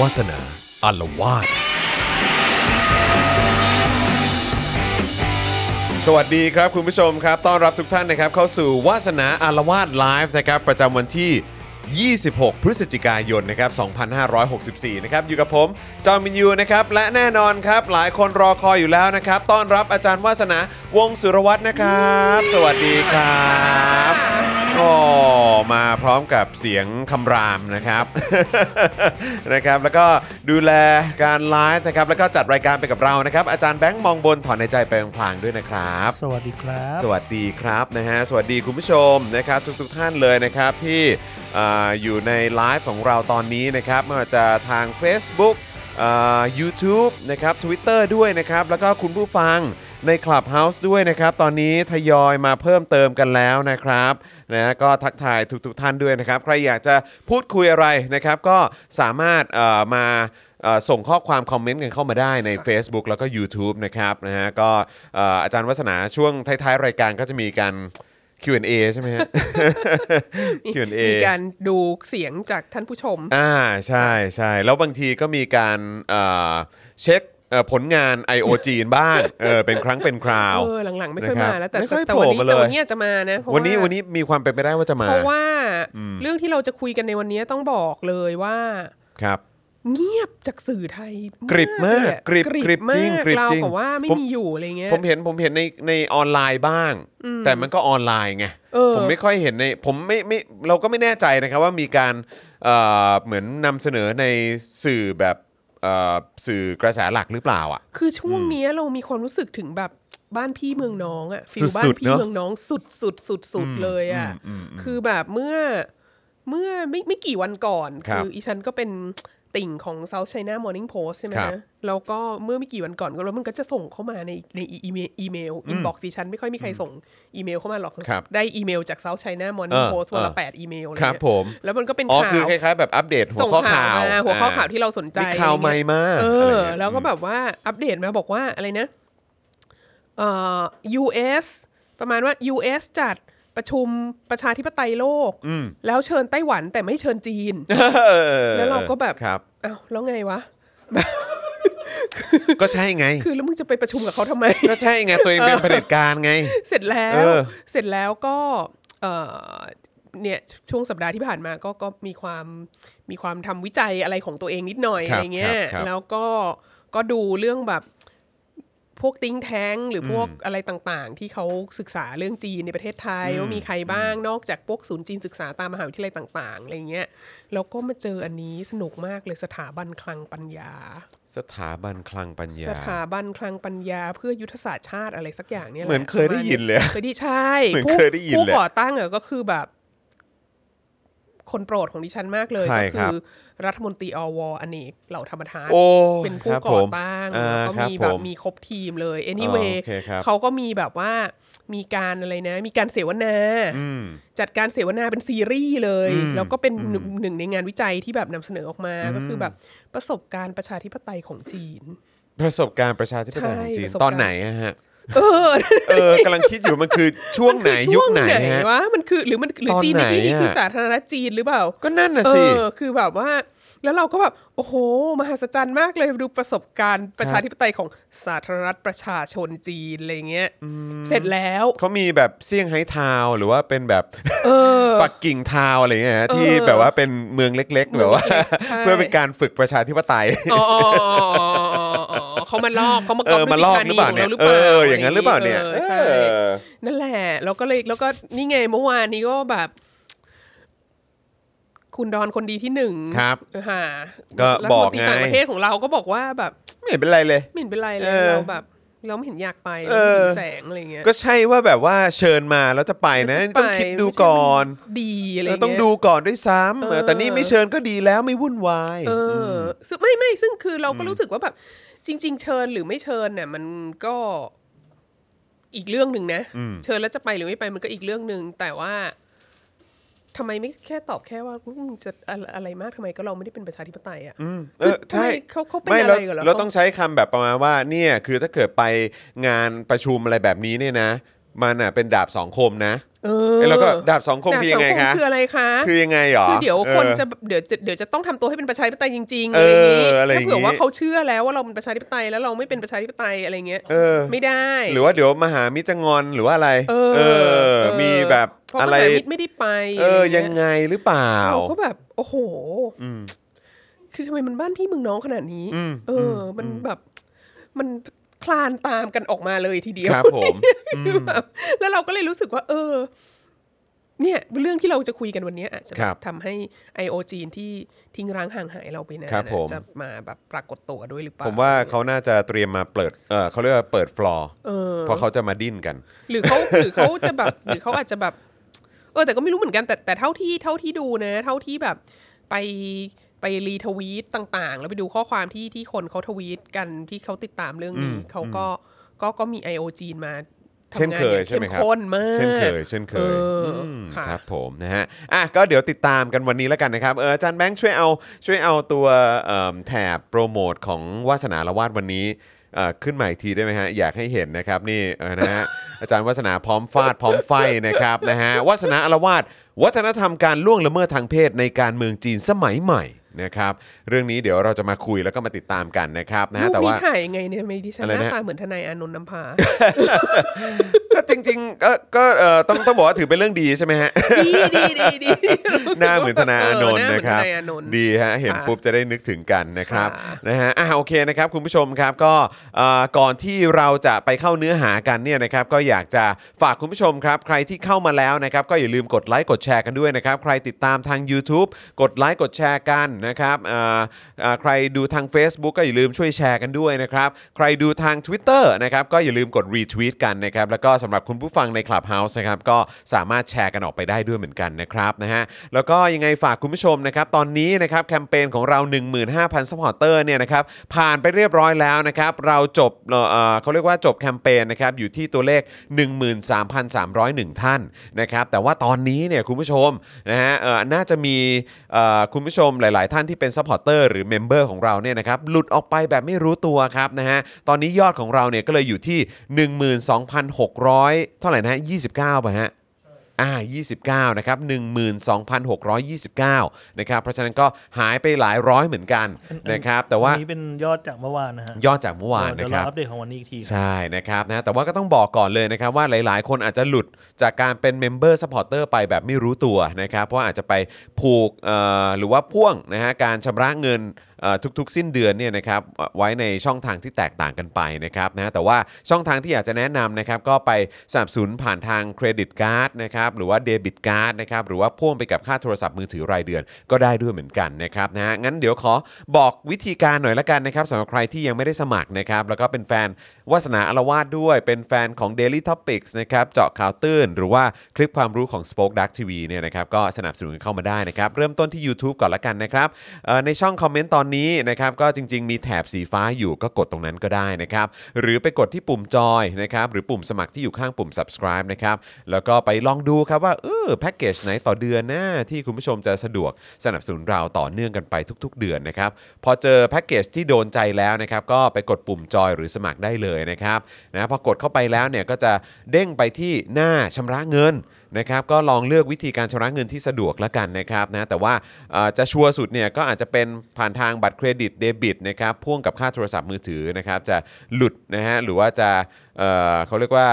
วาสนาอารวาสสวัสดีครับคุณผู้ชมครับ ต้อนรับทุกท่านนะครับเข้าสู่วาสนาอารวาสไลฟ์นะครับประจำวันที่ 26 พฤศจิกายนนะครับ2564 นะครับอยู่กับผมจอมินยูนะครับและแน่นอนครับหลายคนรอคอยอยู่แล้วนะครับต้อนรับอาจารย์วาสนาวงศ์สุรวัตรนะครับ สวัสดีครับโอ้มาพร้อมกับเสียงคำรามนะครับ นะครับแล้วก็ดูแลการไลฟ์นะครับแล้วก็จัดรายการไปกับเรานะครับอาจารย์แบงค์มองบนถอนในใจไปพลางๆด้วยนะครับ สวัสดีครับ สวัสดีครับนะฮะสวัสดีคุณผู้ชมนะครับทุกๆทท่านเลยนะครับที่ออยู่ในไลฟ์ของเราตอนนี้นะครับไม่ว่าจะทาง Facebook อ่า YouTube นะครับ Twitter ด้วยนะครับ แล้วก็คุณผู้ฟังใน Clubhouse ด้วยนะครับ ตอนนี้ทยอยมาเพิ่มเติมกันแล้วนะครับนะก็ทักทายทุกๆทท่านด้วยนะครับ ใครอยากจะพูดคุยอะไรนะครับ ก็สามารถมาส่งข้อความคอมเมนต์กันเข้ามาได้ใน Facebook แล้วก็ YouTube นะครับนะฮะก็อาจารย์วัฒนาช่วงท้ายๆ รายการก็จะมีการ Q&A ใช่ไหมฮะ Q&A มีการดูเสียงจากท่านผู้ชม อ่าใช่ใช่แล้วบางทีก็มีการเอ่อเช็คเอ่อผลงาน I.O. จีนบ้างเออเป็นครั้งเป็นคราวเออหลังๆ ไม่ค่อยนะครับมาแล้วแต่ไม่ค่อยแต่โผล่วันนี้มาเลยแต่วันนี้อาจจะมานะเพราะวันนี้าวันนี้มีความเป็นไปได้ว่าจะมา เพราะว่าเรื่องที่เราจะคุยกันในวันนี้ต้องบอกเลยว่าครับ เงียบจากสื่อไทยกริบมากเลยอะกริบกริบมาจริงกกริบเราจริงกับว่าไม่ผมมีอยู่อะไรเงี้ยผมเห็นผมเห็นในในออนไลน์บ้าง แต่มันก็ออนไลน์ไงเออผมไม่ค่อยเห็นในผมไม่ไม่เราก็ไม่แน่ใจนะครับว่ามีการเอ่อเหมือนนำเสนอในสื่อแบบเอ่อสื่อกระแสหลักหรือเปล่าอะ คือช่วงเนี้ยเรามีความรู้สึกถึงแบบบ้านพี่เมืองน้องอะ feel สุดๆบ้านพี่เนอะเมืองน้องสุดสุดสุดสุดเลยอะคือแบบเมื่อเมื่อไม่ไม่กี่วันก่อนครับอีฉันก็เป็น ติ่งของ South China Morning Post ใช่ไหมครับนะแล้วก็เมื่อไม่กี่วันก่อนก็แล้วมันก็จะส่งเข้ามาในในอีเมลอีเมล inbox ดิฉันไม่ค่อยมีใครส่งอีเมลเข้ามาหรอกครับได้อีเมลจาก South China Morning เออ Post วันละเออแปดอีเมลอะไรครับเงี้ยผมแล้วมันก็เป็นอ๋อข่าวคือคล้ายๆแบบอัปเดตหัวข้อข่าวส่งข่าวมาหัวข้อข่าวที่เราสนใจมีข่าวอะไรใหม่เงี้ยมาเออะไรอเงี้ยแล้วก็แบบว่าอัปเดตมาบอกว่าอะไรนะเอ่อ US ประมาณว่า US จัด ประชุมประชาธิปไตยโลก แล้วเชิญไต้หวันแต่ไม่เชิญจีนเออแล้วเราก็แบบครับอ้าวแล้วไงวะก็ใช่ไง คือแล้วมึงจะไปประชุมกับเขาทำไม ก็ใช่ไง ตัวเองเป็นเผด็จการไง เสร็จแล้วเออเสร็จแล้วก็เอ่อเนี่ยช่วงสัปดาห์ที่ผ่านมาก็ก็มีความมีความทำวิจัยอะไรของตัวเองนิดหน่อยครัอะบไรเงี้ยครับครับแล้วก็ก็ดูเรื่องแบบ พวกติ้งแท้งหรือพวกอะไรต่างๆ ที่เขาศึกษาเรื่องจีนในประเทศไทยว่ามีใครบ้างนอกจากพวกศูนย์จีนศึกษาตามมหาวิทยาลัยต่างๆอะไรเงี้ยแล้วก็มาเจออันนี้สนุกมากเลยสถาบันคลังปัญญา สถาบันคลังปัญญา สถาบันคลังปัญญา เพื่อยุทธศาสตร์ชาติอะไรสักอย่างเนี่ยแหละเหมือนเคยได้ยินเลยเคยได้ใช่เหมือนผู้เคยได้ยินผู้เลยก่อตั้งอะก็คือแบบ คนโปรดของดิฉันมากเลยใครก็ครัคืบอรัฐมนตรีอวอเนกเหล่าธรรมทานโอ้เป็นผู้ครับก่ผอมตั้งอ่าแล้วก็ครับมีแบบผมมีครบทีมเลย anyway อ๋อโอเคครับเขาก็มีแบบว่ามีการอะไรนะ มีการเสวนาอืมจัดการเสวนาเป็นซีรีส์เลย แล้วก็เป็นหนึ่งหนึ่งในงานวิจัยที่แบบนำเสนอออกมาก็คือแบบประสบการณ์ประชาธิปไตยของจีน ประสบการณ์ประชาธิปไตยของจีนใช่ประสบการณ์ตอนไหนอะฮะ เออเออกำลังคิดอยู่มันคือช่วงไหนมัคือยุช่ควงไหนฮะวะมันคือหรือมันหรือตอนจีนในที่นี้ไหนอะคือสาธารณรัฐจีนหรือเปล่า ก็นั่นน่ะเอสิอคือแบบว่า แล้วเราก็แบบโอ้โห มหัศจรรย์มากเลยดูประสบการณ์ประชาธิปไตยของสาธารณรัฐประชาชนจีนอะไรเงี้ยเสร็จแล้วเขามีแบบเซี่ยงไฮ้ทาวน์หรือว่าเป็นแบบเออปักกิ่งทาวน์อะไรเงี้ยฮะเออที่แบบว่าเป็นเมืองเล็กๆแบบว่าใช่เพื่อเป็นการฝึกประชาธิปไตยอ๋ออ๋ออ๋ออ๋ออ๋อเขามาลอกเขามาเออมาลอกหรือเปล่าเนี่ยหรือเอเปล่าออย่างนั้นหรือเปล่าเนี่ยออใช่เออนั่นแหละแล้วก็เลยแล้วก็นี่ไงเมื่อวานนี้ก็แบบ คุณดอนคนดีที่หนึ่งครับค่ะก็รัฐบอมกนตรีไงต่างประเทศของเราก็บอกว่าแบบ ไม่เห็นเป็นไรเลยไม่เห็นเป็นไรเลเอยอเราแบบเราไม่เห็นอยากไปเออไม่มีแสงอะไรเงี้ยก็ใช่ว่าแบบว่าเชิญมาแล้วจะไปนะจะต้องไปคิดดูก่อนไม่ใช่มันดีอะไรเอเงี้อยต้องดูก่อนด้วยซ้ำเออแต่นี่ไม่เชิญก็ดีแล้วไม่วุ่นวายเอออซึ่งไม่ไม่ซึ่งคือเราก็รู้สึกว่าแบบ จริง ๆ เชิญหรือไม่เชิญเนี่ย มันก็อีกเรื่องหนึ่งนะ เชิญแล้วจะไปหรือไม่ไปมันก็อีกเรื่องหนึ่งแต่ว่า ทำไมไม่แค่ตอบแค่ว่าอืมจะอะไรอะไรมากทำไมก็เราไม่ได้เป็นประชาธิปไตยอะเออใช่ทำไมเขาเขาเป็นไม่อะไรเรากันเหรอเราต้องใช้คำแบบประมาณว่าเนี่ยคือถ้าเกิดไปงานประชุมอะไรแบบนี้เนี่ยนะ มันอะเป็นดาบสองคมนะ เอเอ้ยอแล้วก็ดาบสองคมดาบคือยังไงสัคะคืออะไรคะคือยังไงหรอคือเดี๋ยวคนออจะเดี๋ยวจะเดี๋ยวจะต้องทำตัวให้เป็นประชาธิปไตยจริงๆเออะไรอย่างออะไรอย่างงี้นี้ถ้าเผื่อว่าเขาเชื่อแล้วว่าเราเป็นประชาธิปไตยแล้วเราไม่เป็นประชาธิปไตยอะไรเงี้ยเออ ไม่ได้ หรือว่าเดี๋ยวมหามิตรจะงอนหรือว่าอะไรเออเออ มีแบบเพราะอะไร มหามิตรไม่ได้ไปเอออะไรยัเงี้งไงหรือเปล่า เราก็แบบ โอ้โหคือทำไมมันบ้านพี่เมึงน้องขนาดนี้เอออมันแบบ มัน คลานตามกันออกมาเลยทีเดียวครับผมคือแบบแล้วเราก็เลยรู้สึกว่า เออ เนี่ยเรื่องที่เราจะคุยกันวันนี้อาจจะครับทำให้ I.O. จีนที่ทิ้งร้างห่างหายเราไปนานครับผมจะมาแบบปรากฏตัวด้วยหรือเปล่าผมว่าเขาน่าจะเตรียมมาเปิดเออเขาเรียกว่าเปิดฟลอร์เออเพราะเขาจะมาดิ้นกัน หรือเขาหรือเขาจะแบบหรือเขาอาจจะแบบ เออ แต่ก็ไม่รู้เหมือนกันแต่แต่เท่าที่เท่าที่ดูนะ เท่าที่แบบไป ไปรีทวีตต่างๆ แล้วไปดูข้อความที่ที่คนเขาทวีตกันที่เขาติดตามเรื่องนี้เขาก็ก็ก็มี I.O. จีนมาเช่นทำงานเคยอย่างใช่ไหมครับเข้มข้นมากเช่นเคยเช่นเคยเอออมค่ะครับผมนะฮะอะก็เดี๋ยวติดตามกันวันนี้แล้วกันนะครับเอออาจารย์แบงค์ช่วยเอาช่วยเอาตัวเอิ่มแถบโปรโมทของวาสนาละวาดวันนี้เอ่อขึ้นมาอีกทีได้ไหมฮะอยากให้เห็นนะครับนี่เออนะฮะอาจารย์วาสนาพร้อมฟาดพร้อมไฟนะครับนะฮะวาสนาอละวาดวัฒนธรรมการล่วงละเมิดทางเพศในการเมืองจีนสมัยใหม่ นะครับเรื่องนี้เดี๋ยวเราจะมาคุยแล้วก็มาติดตามกันนะครับนะรูฮะปแต่นี้ว่าถ่ายยังไงเนี่ยทำไมดิฉันอะไรหนะน้าตาเหมือนทนายอานนท์นำพาก็จริงๆก็ก็เอ่อต้องต้องบอกว่าถือเป็นเรื่องดีใช่ไหมฮะดีดีดีดีรู้สึกหน้าเหมือนธนาอานนท์เหานะครับเหมือธาอานนท์ดีฮะเห็นค่ะปุ๊บจะได้นึกถึงกันนะครับค่ะนะฮะอะโอเคนะครับคุณผู้ชมครับก็เอ่อก่อนที่เราจะไปเข้าเนื้อหากันเนี่ยนะครับก็อยากจะฝากคุณผู้ชมครับ ใครที่เข้ามาแล้วนะครับก็อย่าลืมกดไลค์กดแชร์กันด้วยนะครับใครติดตามทาง YouTube กดไลค์กดแชร์กันนะครับใครดูทาง Facebook ก็อย่าลืมช่วยแชร์กันด้วยนะครับ ใครดูทาง Twitter นะครับก็อย่าลืมกด retweet กันนะครับแล้วก็สำหรับคุณผู้ฟังใน Clubhouse นะครับก็สามารถแชร์กันออกไปได้ด้วยเหมือนกันนะครับนะฮะแล้วก็ยังไงฝากคุณผู้ชมนะครับตอนนี้นะครับแคมเปญของเรา 15,000 supporter เนี่ยนะครับผ่านไปเรียบร้อยแล้วนะครับเราจบเอ่อเอ่อเขาเรียกว่าจบแคมเปญนะครับอยู่ที่ตัวเลข 13,301 ท่านนะครับแต่ว่าตอนนี้เนี่ยคุณผู้ชมนะฮะน่าจะมีคุณผู้ชมหลายๆท่านที่เป็น supporter หรือ member ของเราเนี่ยนะครับหลุดออกไปแบบไม่รู้ตัวครับนะฮะตอนนี้ยอดของเราเนี่ยก็เลยอยู่ที่ 12,600 เท่าไหร่นะฮะ29ป่ะฮะ อ่า29นะครับ12,629นะครับเพราะฉะนั้นก็หายไปหลายร้อยเหมือนกันนะครับแต่ว่าอันนี้เป็นยอดจากเมื่อวานนะฮะยอดจากเมื่อวานเดี๋นะยวคเรารับ อัปเดตของวันนี้อีกทีใช่นะครับนะแต่ว่าก็ต้องบอกก่อนเลยนะครับว่าหลายๆ คนอาจจะหลุดจากการเป็น member supporter ไปแบบไม่รู้ตัวนะครับ เพราะว่าอาจจะไปผูกเอ่อหรือว่าพ่วงนะฮะการชำระเงินเอ่อทุกๆ สิ้นเดือนเนี่ยนะครับไว้ในช่องทางที่แตกต่างกันไปนะครับนะแต่ว่าช่องทางที่อยากจะแนะนำนะครับก็ไปสนับสนุนผ่านทาง credit card นะครับหรือว่า debit card นะครับหรือว่าพ่วงไปกับค่าโทรศัพท์มือถือรายเดือนก็ได้ด้วยเหมือนกันนะครับนะฮะงั้นเดี๋ยวขอบอกวิธีการหน่อยละกันนะครับสำหรับใครที่ยังไม่ได้สมัครนะครับแล้วก็เป็นแฟนวาสนาอารวาสด้วยเป็นแฟนของ Daily Topics นะครับเจาะข่าวตื้น หรือว่าคลิปความรู้ของ Spoke Dark TV เนี่ยนะครับก็สนับสนุนเข้ามาได้นะครับเริ่มต้นที่ YouTube ก่อนละกันนะครับในช่องคอมเมนต์ตอนนี้นะครับก็จริง ๆ มีแถบสีฟ้าอยู่ก็กดตรงนั้นก็ได้นะครับหรือไปกดที่ปุ่มจอยนะครับหรือปุ่มสมัครที่อยู่ข้างปุ่ม subscribe นะครับแล้วก็ไปลองดูครับว่าเออแพ็กเกจไหนต่อเดือนนะที่คุณผู้ชมจะสะดวกสนับสนุนเราต่อเนื่องกันไปทุก ๆ เดือนนะครับพอเจอแพ็กเกจที่โดนใจแล้วนะครับก็ไปกดปุ่มจอยหรือสมัครได้เลยนะครับนะพอกดเข้าไปแล้วเนี่ยก็จะเด้งไปที่หน้าชำระเงิน นะครับก็ลองเลือกวิธีการชำระเงินที่สะดวกแล้วกันนะครับนะแต่ว่าเอ่อจะชัวร์สุดเนี่ยก็อาจจะเป็นผ่านทางบัตรเครดิตเดบิตนะครับพ่วงกับค่าโทรศัพท์มือถือนะครับจะหลุดนะฮะหรือว่าจะเอ่อเขาเรียกว่า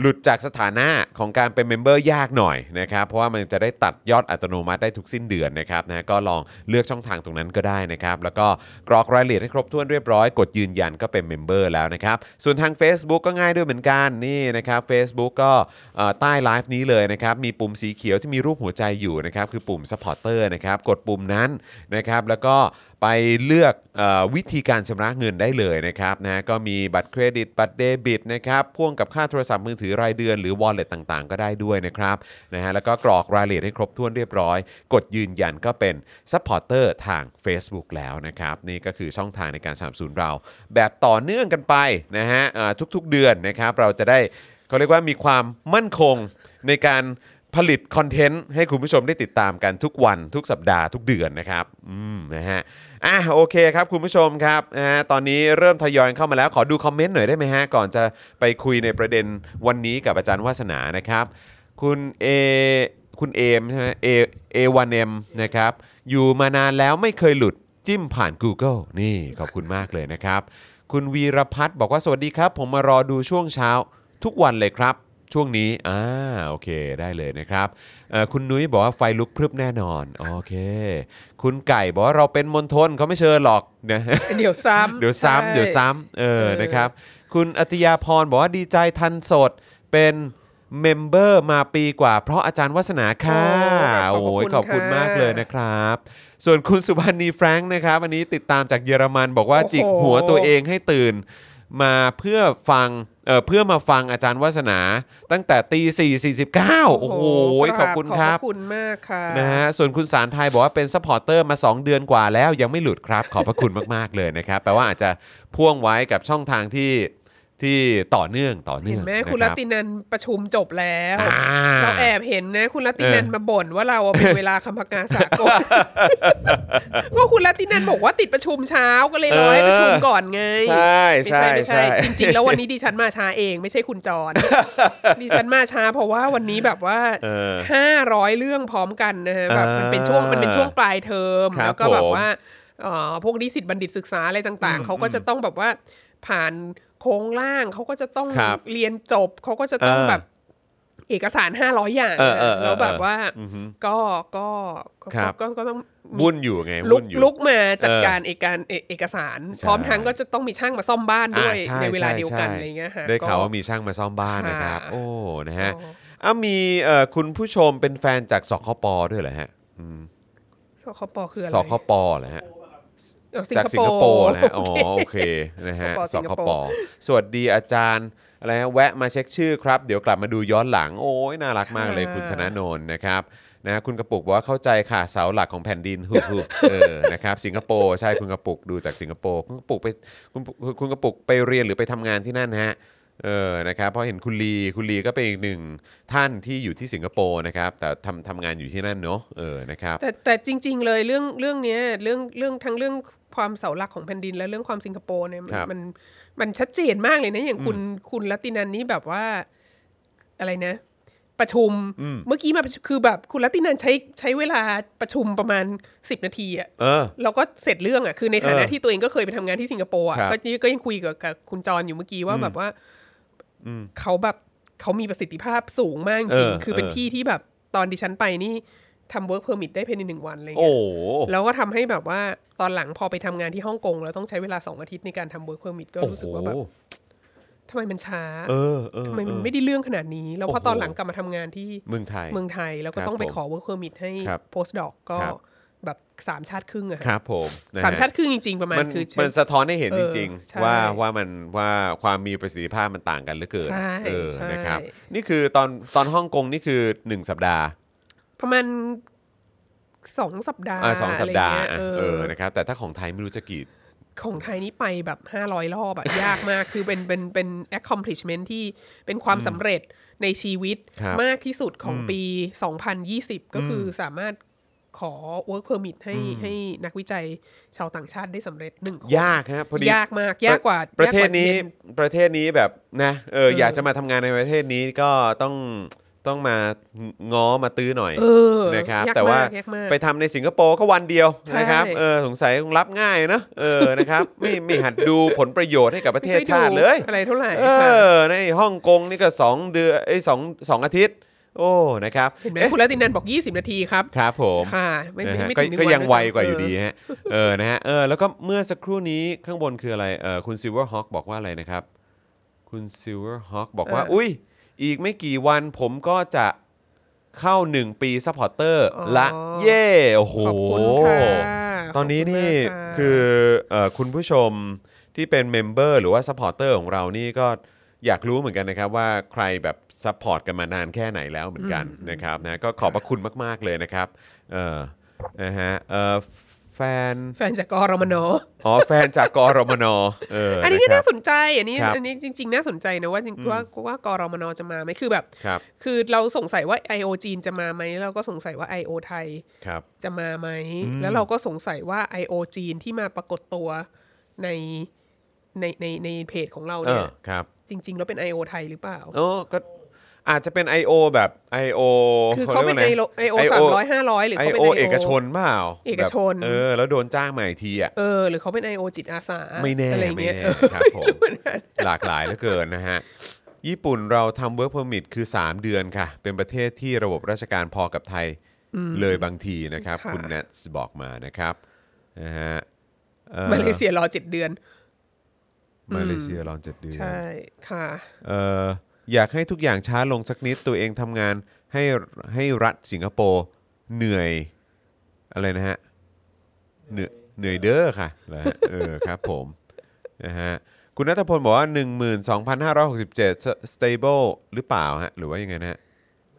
หลุดจากสถานะของการเป็น member ยากหน่อยนะครับเพราะว่ามันจะได้ตัดยอดอัตโนมัติได้ทุกสิ้นเดือนนะครับนะก็ลองเลือกช่องทางตรงนั้นก็ได้นะครับแล้วก็กรอกรายละเอียดให้ครบถ้วนเรียบร้อยกดยืนยันก็เป็น member แล้วนะครับส่วนทาง Facebook ก็ง่ายด้วยเหมือนกันนี่นะครับ Facebook ก็ใต้ไลฟ์นี้เลยนะครับมีปุ่มสีเขียวที่มีรูปหัวใจอยู่นะครับคือปุ่ม supporter นะครับกดปุ่มนั้นนะครับแล้วก็ ไปเลือกวิธีการชำระเงินได้เลยนะครับนะก็มีบัตรเครดิตบัตรเดบิตนะครับพ่วงกับค่าโทรศัพท์มือถือรายเดือนหรือ wallet ต่างๆ ก็ได้ด้วยนะครับนะฮะแล้วก็กรอกรายละเอียดให้ครบถ้วนเรียบร้อย กดยืนยันก็เป็น supporter ทาง Facebook แล้วนะครับนี่ก็คือช่องทางในการสนับสนุนเรา แบบต่อเนื่องกันไปนะฮะทุกๆเดือนนะครับเราจะได้เขาเรียกว่ามีความมั่นคงในการผลิตคอนเทนต์ให้คุณผู้ชมได้ติดตามกันทุกวันทุกสัปดาห์ทุกเดือนนะครับ อืมนะฮะ อะโอเคครับคุณผู้ชมครับนะฮะตอนนี้เริ่มทยอยเข้ามาแล้วขอดูคอมเมนต์หน่อยได้ไหมฮะ ก่อนจะไปคุยในประเด็นวันนี้กับอาจารย์วาสนานะครับ คุณเอคุณเอมใช่ไหมเอเอวันเอ็มนะครับ อยู่มานานแล้วไม่เคยหลุดจิ้มผ่าน Google นี่ขอบคุณมากเลยนะครับ คุณวีรพัฒน์บอกว่าสวัสดีครับ ผมมารอดูช่วงเช้าทุกวันเลยครับ ช่วงนี้อ่าโอเคได้เลยนะครับเอ่อคุณนุ้ยบอกว่าไฟลุกพรึบแน่นอน โอเค คุณไก่บอกว่าเราเป็นมนทนเขาไม่เชิญหรอกนะเดี๋ยวซ้ำเดี๋ยวซ้ำใช่เดี๋ยวซ้ำเออเออนะครับ คุณอติยาพรบอกว่าดีใจทันสดเป็น member มาปีกว่า เพราะอาจารย์วัฒนาค่ะโอ้โอ้ยขอบคุณค่ะขอบคุณมากเลยนะครับ ส่วนคุณสุพันธ์นีแฟรงค์นะครับ อันนี้ติดตามจากเยอรมันบอกว่าโอ้โหจิกหัวตัวเองให้ตื่น มาเพื่อฟัง เอ่อเพื่อมาฟังอาจารย์วัฒนาตั้งแต่ตีสี่สี่สิบเก้าโอ้โหขอบคุณครับ ขอบคุณมากค่ะนะฮะส่วนคุณสารไทยบอกว่าเป็นซัพพอร์เตอร์มา 2 เดือนกว่าแล้วยังไม่หลุดครับ ขอบพระคุณมาก ๆ เลยนะครับ แปลว่าอาจจะพ่วงไว้กับช่องทางที่ ที่ต่อเนื่องต่อเนื่เห็อนงไหมนะคุณครัรับตินันประชุมจบแล้ว อ่า เราแอบเห็นนะ คุณรัตินันเออมาบ่นว่าเราอะเป็นเวลาคำพกาสากลว่าคุณรัตินันบอกว่าติดประชุมเช้าก็เลยรอให้ประชุมก่อนไง ใช่ไม่ใช่ใช่ไม่ใช่ใช่ จริงๆ แล้ววันนี้ดิฉันมาช้าเองไม่ใช่คุณจร ดิฉันมาช้าเพราะว่าวันนี้แบบว่าเออห้าร้อยเรื่องพร้อมกันนะฮะแบบมันเป็นช่วงมันเป็นช่วงปลายเทอม ครับแล้วก็แบผบมว่าเอ่อพวกนิสิตบัณฑิตศึกษาอะไรต่าง ๆเขาก็จะต้องแบบว่าผ่าน โครงร่างเขาก็จะต้องครับเรียนจบเขาก็จะต้องเออแบบเอกสารห้าร้อยอย่างเออเออเออแล้วแบบว่าอือฮึก็ก็ก็ครับ ก็ก็ต้องวุ่นอยู่ไงลุวุ่กนอยู่ ลุกมาจัดเออการเอกการเอเอกสาร ใช่ พร้อมทั้งก็จะต้องมีช่างมาซ่อมบ้านด้วยอ่าใช่ในเวลาใช่เดียวกันใช่อะไรเงี้ยฮะได้ข่าวก็ว่ามีช่างมาซ่อมบ้านนะครับ ค่ะ โอ้นะฮะก็อ้าวมีเอ่อคุณผู้ชมเป็นแฟนจากสคปด้วยเหรอฮะสคปคืออะไรสคปเหรอฮะเออ จากสิงคโปร์นะฮะอ๋อโอเคนะฮะสิสงคคปโปร์สวัสดีอาจารย์อะไรฮะแวะมาเช็คชื่อครับ เดี๋ยวกลับมาดูย้อนหลังโอ้ยน่ารักมากเลยคุณธนาโนนนะครับนะคุณกระปุกบอกว่าเข้าใจค่ะเสาหลักของแผ่นดินฮึฮึเออนะครับสิงคโปร์ใช่คุณกระปุกดูจากสิงคโปร์คุณกระปุกไปคุณคุณกระปุกไปเรียนหรือไปทำงานที่นั่นฮะเออนะครับเพราะเห็นคุณลีคุณลีก็เป็นอีกหนึ่งท่านที่อยู่ที่สิงคโปร์นะครับ แต่ทำทำงานอยู่ที่นั่นเนาะเออนะครับแต่แต่จริง ๆ เลยเรื่องเรื่องเนี้ยเรื่องเรื่องทั้งเรื่อง ความเสาหลักของแผ่นดินและเรื่องความสิงคโปร์เนี่ยมันครับมันมันชัดเจนมากเลยนะ อย่างคุณคุณลัตตินันนี่แบบว่าอะไรนะ ประชุมเมื่อกี้มาคือแบบคุณลัตตินันใช้ใช้เวลาประชุมประมาณสิบนาทีอะเออเราก็เสร็จเรื่องอะคือในฐานะเออที่ตัวเองก็เคยไปทำงานที่สิงคโปร์อะครับก็ก็ยังคุยกับกับคุณจรอยู่เมื่อกี้ว่าแบบว่าเขาแบบเขามีประสิทธิภาพสูงมากจเอริงอๆคือเป็นเออที่ที่แบบตอนดิฉันไปนี่ ทำ work permit ได้ภายในหนึ่งวันอะไรโอ้เงี้ยโหแล้วก็ทำให้แบบว่าตอนหลังพอไปทำงานที่ฮ่องกงแล้วต้องใช้เวลาสองอาทิตย์ในการทำ work permit ก็รู้สึกว่าแบบทำไมมันช้าเออเออทำไมมันเออไม่ได้เรื่องขนาดนี้ แล้วพอโอ้โหตอนหลังกลับมาทำงานที่เมืองไทยเมืองไทย แล้วก็ครับต้องไปผมขอ work permit ให้ครับ postdoc ก็ครับแบบสามชาติครึ่งอะครับผมนะฮะสามชาติครึ่งจริง ๆ ประมาณมันคือใช้มันสะท้อนให้เห็นเอจอริงใช่ๆว่าว่ามันว่าความมีประสิทธิภาพมันต่างกันเหลือเกินใช่เออใช่นะครับนี่คือตอนตอนฮ่องกงนี่คือหนึ่งสัปดาห์ ประมาณสองสัปดาห์อ่าสองสัปดาห์อะไรเงี้ยอะเอเอออนะครับแต่ถ้าของไทยไม่รู้จะกี่ ของไทยนี่ไปแบบ 500 รอบอะ ยากมาก คือเป็นเป็นเป็น accomplishment ที่เป็นความสำเร็จในชีวิตครับมากที่สุดของปี 2020 ก็คือสามารถขอ work permit ให้ให้นักวิจัยชาวต่างชาติได้สำเร็จหนึ่งคนยากฮะพอดียากมาก ยากกว่าประเทศนี้ยากกว่ารียประเทศนี้แบบนะเอออยากจะมาทำงานในประเทศนี้ก็ต้อง ต้องมาง้อมาตื้อหน่อยเออนะครับยากแต่ว่ามากยากมาก ไปทำในสิงคโปร์ก็วันเดียวใช่ นะครับเออสงสัยคงรับง่ายเนอะเออนะครับ ไม่ไม่หัดดูผลประโยชน์ให้กับประเทศไม่คชาติเลยดูอะไรเท่าไหร่ เอค่ะอในฮ่องกงนี่ก็สองเดือนไอ้ยสองสองอาทิตย์ โอ้นะครับเห็นไหมอ๊ะคุณรัตินันบอก 20 นาทีครับ ครับผมค่ะ ไม่นะไม่ฮะไม่ก็ถึงหนึ่ก็วันยังไวด้ซ้ำกว่าอยู่เดีฮะเออนะฮะเออแล้วก็เมื่อสักครู่นี้ข้างบนคืออะไรเออคุณ Silver Hawk บอกว่าอะไรนะครับ คุณ Silver Hawk บอกว่า เอออุ้อุ้ย อีกไม่กี่วันผมก็จะเข้า 1 ปีซัพพอร์เตอร์อ๋อละ เย่โอ้โห ขอบคุณค่ะตอนนี้ขบคุณนี่มากะคือเออคุณผู้ชมที่เป็นเมมเบอร์หรือว่าซัพพอร์เตอร์ของเรานี่ก็อยากรู้เหมือนกันนะครับว่าใครแบบ support กันมานานแค่ไหนแล้วเหมือนกันนะครับนะก็ขอบพระคุณมาก ๆ เลยนะครับ เออนะฮะเออ แฟน แฟนจาก กอ.รมน.อ๋อแฟนจาก กอ.รมน. เอออันนี้ก็น่าสนใจอันนี้ครับอันนี้จริง ๆ น่าสนใจนะว่าจริงว่าว่า กอ.รมน. จะมาไหมคือแบบครับคือเราสงสัยว่า I.O. จีนจะมาไหมเราก็สงสัยว่า I.O. ไทยครับจะมาไหมแล้วเราก็สงสัยว่า I.O. จีนที่มาปรากฏตัวในในในในเพจของเราเอเนี่อยครับจริง ๆ แล้วเป็น I.O. ไทยหรือเปล่าโอ้ก็ อาจจะเป็น I.O. แบบ I.O. คือเขาเป็นรียก I.O. ว่าไง I.O. สามร้อยห้าร้อยหรือเขาเป็น I.O. I.O. เอกชนเปล่าเอกชนแบบเออ แล้วโดนจ้างมาอีกทีอะ เออ หรือเขาเป็น I.O. จิตอาสา ไม่แน่อะไรไม่เงี้ยแน่ครับผมหลากหลายเหลือเกินนะฮะ ญี่ปุ่นเราทำ work permit คือ 3 เดือนค่ะ เป็นประเทศที่ระบบราชการพอกับไทยเลยบางทีนะครับค่ะคุณเนทบอกมานะครับนะฮะเอ่อมาเลเซียรอเจ็ดเดือน มาเลเซียรองเจ็ดเดือน ใช่ ค่ะ เอ่อ อยากให้ทุกอย่างช้าลงสักนิดตัวเองทำงานให้ให้รัฐสิงคโปร์เหนื่อยอะไรนะฮะเหนื่อยเหนื่อยเด้อค่ะเหรอฮะเออครับผมนะฮะคุณนัทพลบอกว่า 12,567 stable หรือเปล่าฮะหรือว่ายังไงนะฮะ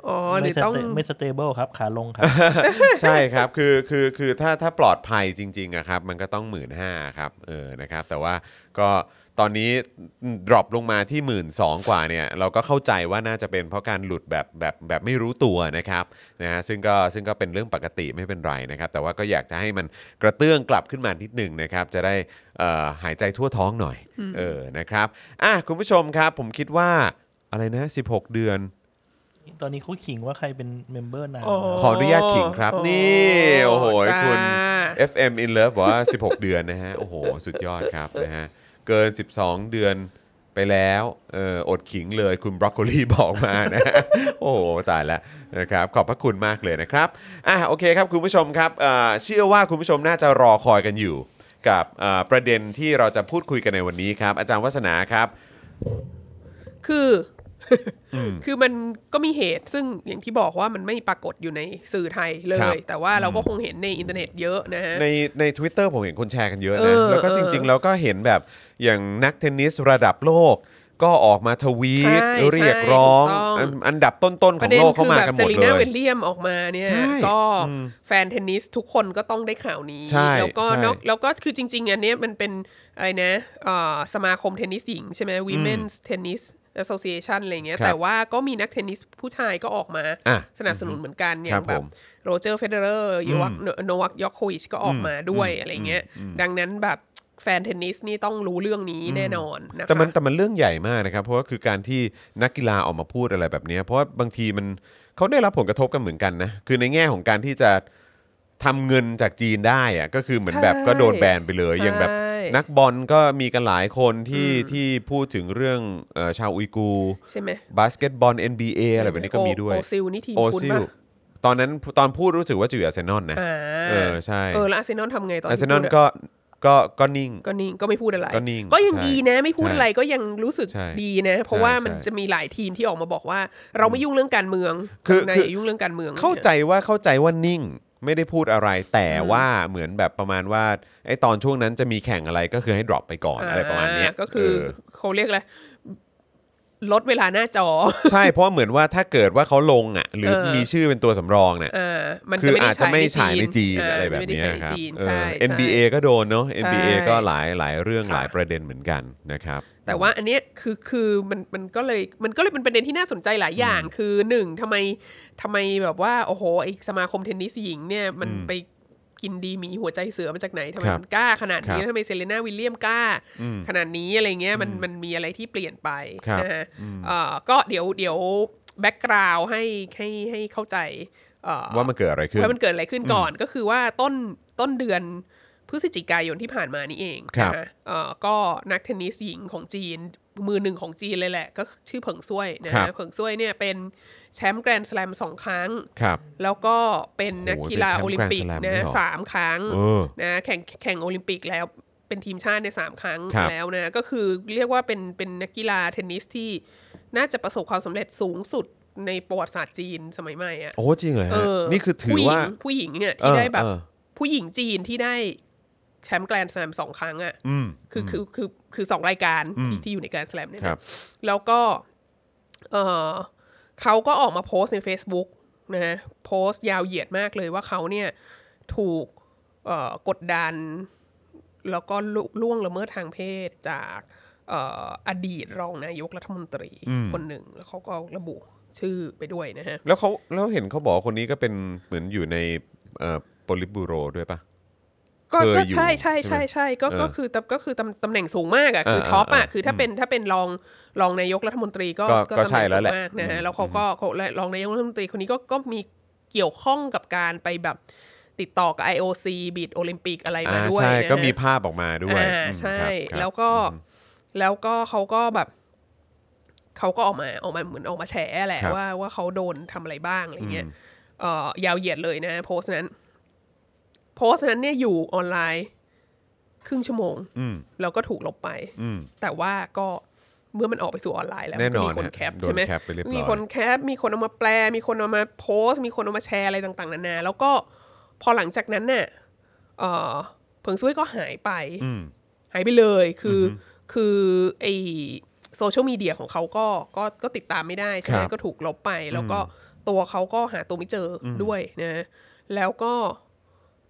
อ๋อหไม่รือต้อง ไม่ stable ไม่ stableครับขาลงครับ ใช่ครับ คือคือคือถ้าถ้าปลอดภัยจริงๆอะครับ มันก็ต้องหมื่นห้าครับเออนะครับ แต่ว่าก็ ตอนนี้ drop ลงมาที่ 1 หมื่น 2 กว่าเนี่ยเราก็เข้าใจว่าน่าจะเป็นเพราะการหลุดแบบแบบแบบไม่รู้ตัวนะครับนะฮะซึ่งก็ซึ่งก็เป็นเรื่องปกติไม่เป็นไรนะครับ แต่ว่าก็อยากจะให้มันกระเตื้องกลับขึ้นมานิดหนึ่งนะครับจะได้เอ่อหายใจทั่วท้องหน่อยเออนะครับอะคุณผู้ชมครับผมคิดว่าอะไรนะ 16 เดือน ตอนนี้เขาขิงว่าใครเป็นเมมเบอร์นานอ๋อขออนุญาตขิงครับนี่โอ้โหจ้า คุณ FM in Love บอกว่า 16 เดือนนะฮะโอ้โห สุดยอดครับนะฮะ เกิน 12 เดือนไปแล้วเอออดขิงเลยคุณบรอกโคลีบอกมานะ โอ้โหตายแล้วนะครับขอบพระคุณมากเลยนะครับอะโอเคครับคุณผู้ชมครับเอ่อเชื่อว่าคุณผู้ชมน่าจะรอคอยกันอยู่ กับเอ่อประเด็นที่เราจะพูดคุยกันในวันนี้ครับ อาจารย์วัฒนาครับ คือคือมันก็มีเหตุซึ่งอย่างที่บอกว่ามันไม่ปรากฏอยู่ในสื่อไทยเลครับยแต่ว่าเราก็คงเห็นในอินเทอร์เน็ตเยอะนะฮะในใน Twitter ผมเห็นคนแชร์กันเยอะเอนะอแล้วก็เออจริงๆแล้วก็เห็นแบบ อย่างนักเทนนิสระดับโลก ก็ออกมาทวีตใช่เรียกร้องใช่ถูกต้อง อันอันดับต้นๆขปองระเด็นโลกเข้าคือมาแบบกันหเซมดรีเลนายเวลเลียมออกมาเนี่ย ใช่ก็แฟนเทนนิสทุกคนก็ต้องได้ข่าวนี้ ใช่แล้วก็ใช่นอกแล้วก็คือจริง ๆ อันเนี้ยมันเป็นอะไรนะเอ่อสมาคมเทนนิสหญิงใช่ไหม Women's Tennis Association อะไรเงี้ยครับแต่ว่าก็มีนักเทนนิสผู้ชายก็ออกมาอะสนับสนุนเหมือนกันอคย่ารังบแบผบมโรเจอร์เฟเดอร์ยวักโนวักยอโควิชก็ออกมาด้วยอะไรเงี้ย ดังนั้นแบบ แฟนเทนนิสนี่ต้องรู้เรื่องนี้แน่นอนนะคะแต่มันแต่มันเรื่องใหญ่มากนะครับ เพราะว่าคือการที่นักกีฬาออกมาพูดอะไรแบบเนี้ยเพราะว่าบางทีมันเขาได้รับผลกระทบกันเหมือนกันนะ คือในแง่ของการที่จะทำเงินจากจีนได้อะก็คือเหมือนแบบก็โดนแบนไปเลย อย่างแบบใช่นักบอลก็มีกันหลายคนที่ที่พูดถึงเรื่องเออชาวอุยกูร์ใช่ไหมบาสเกตบอล NBA อะไรแบบนี้ก็มีด้วย โอซิลนี่ทีมโอคุณซิลปะตอนนั้นตอนพูดรู้สึกว่าจะอยู่อาร์เซนอลนะอ่าเออใช่เออแล้วอาร์เซนอลทำไงตอนที่อาร์เซนอลพูดอะก็ ก็ก็นิ่งก็นิ่งก็ไม่พูดอะไร ก็นิ่งก็ยังใช่ดีนะไม่พูดใช่อะไรก็ยังรู้สึกใช่ดีนะ เพราะว่าใช่มันใช่จะมีหลายทีมที่ออกมาบอกว่า เราไม่ยุ่งเรื่องการเมืองคือในคือยุ่งเรื่องการเมือง เข้าใจว่าเข้าใจว่านิ่งไม่ได้พูดอะไร แต่ว่าเหมือนแบบประมาณว่าไอ้ตอนช่วงนั้นจะมีแข่งอะไรก็คือให้ drop ไปก่อนอะไรประมาณเนี้ยก็คือเเขาเรียกอะไร ลดเวลาหน้าจอ ใช่เพราะเหมือนว่าถ้าเกิดว่าเขาลงอะ หรือเออมีชื่อเป็นตัวสำรองเนี่ยอ่ามันคือจะไม่อาจจะไม่ได้ฉายในจีนาอะไรแบบไม่ได้เนี้ยฉายในครับจีนเออใช่ NBA ก็โดนเนาะ NBA ใช่ก็หลายหลายเรื่องค่ะหลายประเด็นเหมือนกันนะครับ แต่ว่าอันเนี้ยคือคือมันมันก็เลยมันก็เลยเป็นประเด็นที่น่าสนใจหลายอย่าง คือหนึ่งทำไมทำไมแบบว่าโอ้โหไอสมาคมเทนนิสหญิงเนี่ยมันไป กินดีหมีหัวใจเสือมาจากไหนทำไมครับมันกล้าขนาดนี้ครับทำไมเซเลน่าวิลเลียมกล้า ขนาดนี้อะไรเงี้ยมันมันมีอะไรที่เปลี่ยนไปครับนะฮะเอ่อก็เดี๋ยวเดี๋ยว background ให้ให้ให้เข้าใจเอ่อว่ามันเกิดอะไรขึ้นว่ามันเกิดอะไรขึ้นก่อนก็คือว่าต้นต้นเดือนพฤศจิกายนที่ผ่านมานี่เองครับนะฮะเอ่อก็นักเทนนิสหญิงของจีน มือหนึ่งของจีนเลยแหละ ก็ชื่อเผิงซุยนะครัฮะบเผิงซุยเนี่ยเป็นแชมป์แกรนด์สแลมสองครั้งครับแล้วก็เป็นนักกีฬาโอ้โหโอลิมปิกเป็นแชมป์นะ Grand Slam ด้วยเหรอสามครั้งเออนะแข่งแข่งโอลิมปิกแล้วเป็นทีมชาติในสามครั้งครับแล้วนะ ก็คือเรียกว่าเป็นเป็นนักกีฬาเทนนิสที่น่าจะประสบความสำเร็จสูงสุดในประวัติศาสตร์จีนสมัยใหม่อะโอ้จริงเหรอเอฮะอนี่คือถือผู้หญิงว่าผู้หญิงเนี่ยเอที่อได้แบบเออผู้หญิงจีนที่ได้ แชมป์แกรนด์สแลมสองครั้งอะ่ะอืมคือคือคือคือสองรายการที่ที่อยู่ในแกรนด์สแลมเนี่ยครันะบแล้วก็เออเขาก็ออกมาโพสต์ใน Facebook นะฮะโพสต์ยาวเหยียดมากเลยว่าเขาเนี่ยถูกเอ่อกดดัน แล้วก็ลุล่วงละเมิดทางเพศจากเอ่ออดีตรองนายกรัฐมนตรีคนหนึ่ง แล้วเขาก็ระบุชื่อไปด้วยนะฮะ แล้วเขาแล้วเห็นเขาบอกว่าคนนี้ก็เป็นเหมือนอยู่ในเอ่อโปลิบูโรด้วยปะ ก็เคยก็อยู่ใช่ใช่ใช่ใช่ไหมใช่ก็เออก็คือตำก็คือตำตำแหน่งสูงมากอะคือเออ top อะเออคือถ้าเป็นถ้าเป็นรองรองนายกรัฐมนตรีก็ก็ก็ตำใช่แหน่งสูงมากใช่แล้วแหละนะฮะแล้วเขาก็เขาและรองนายกรัฐมนตรีคนนี้ก็ก็มีเกี่ยวข้องกับการไปแบบติดต่อกับ IOC bid โอลิมปิกอะไรมาอ่าด้วยใช่นะฮะก็มีภาพออกมาด้วยอ่าอืมใช่ครับครับแล้วก็แล้วก็เขาก็แบบเขาก็ออกมาออกมาเหมือนออกมาแฉแหละครับว่าว่าเขาโดนทำอะไรบ้างอะไรเงี้ยเอ่อยาวเหยียดเลยนะโพสต์นั้น โพสต์นั้นเนี่ยอยู่ออนไลน์ครึ่งชั่วโมงอืมแล้วก็ถูกลบไปอืมแต่ว่าก็เมื่อมันออกไปสู่ออนไลน์แล้วแน่นอนก็มีคนฮะแคปโดนใช่ไหมแคปไปเรียบร้อยมีคนแคป มีคนเอามาแปล มีคนเอามาโพสต์ มีคนเอามาแชร์อะไรต่าง ๆนานาแล้วก็พอหลังจากนั้นเนี่ยเอ่อเผิงซุยก็หายไปอืมหายไปเลยคืออคือไอโซเชียลมีเดียของเขาก็ก็ก็ติดตามไม่ได้ใช่ไหมครับก็ถูกลบไป แล้วก็ตัวเขาก็หาตัวไม่เจออด้วยนะแล้วก็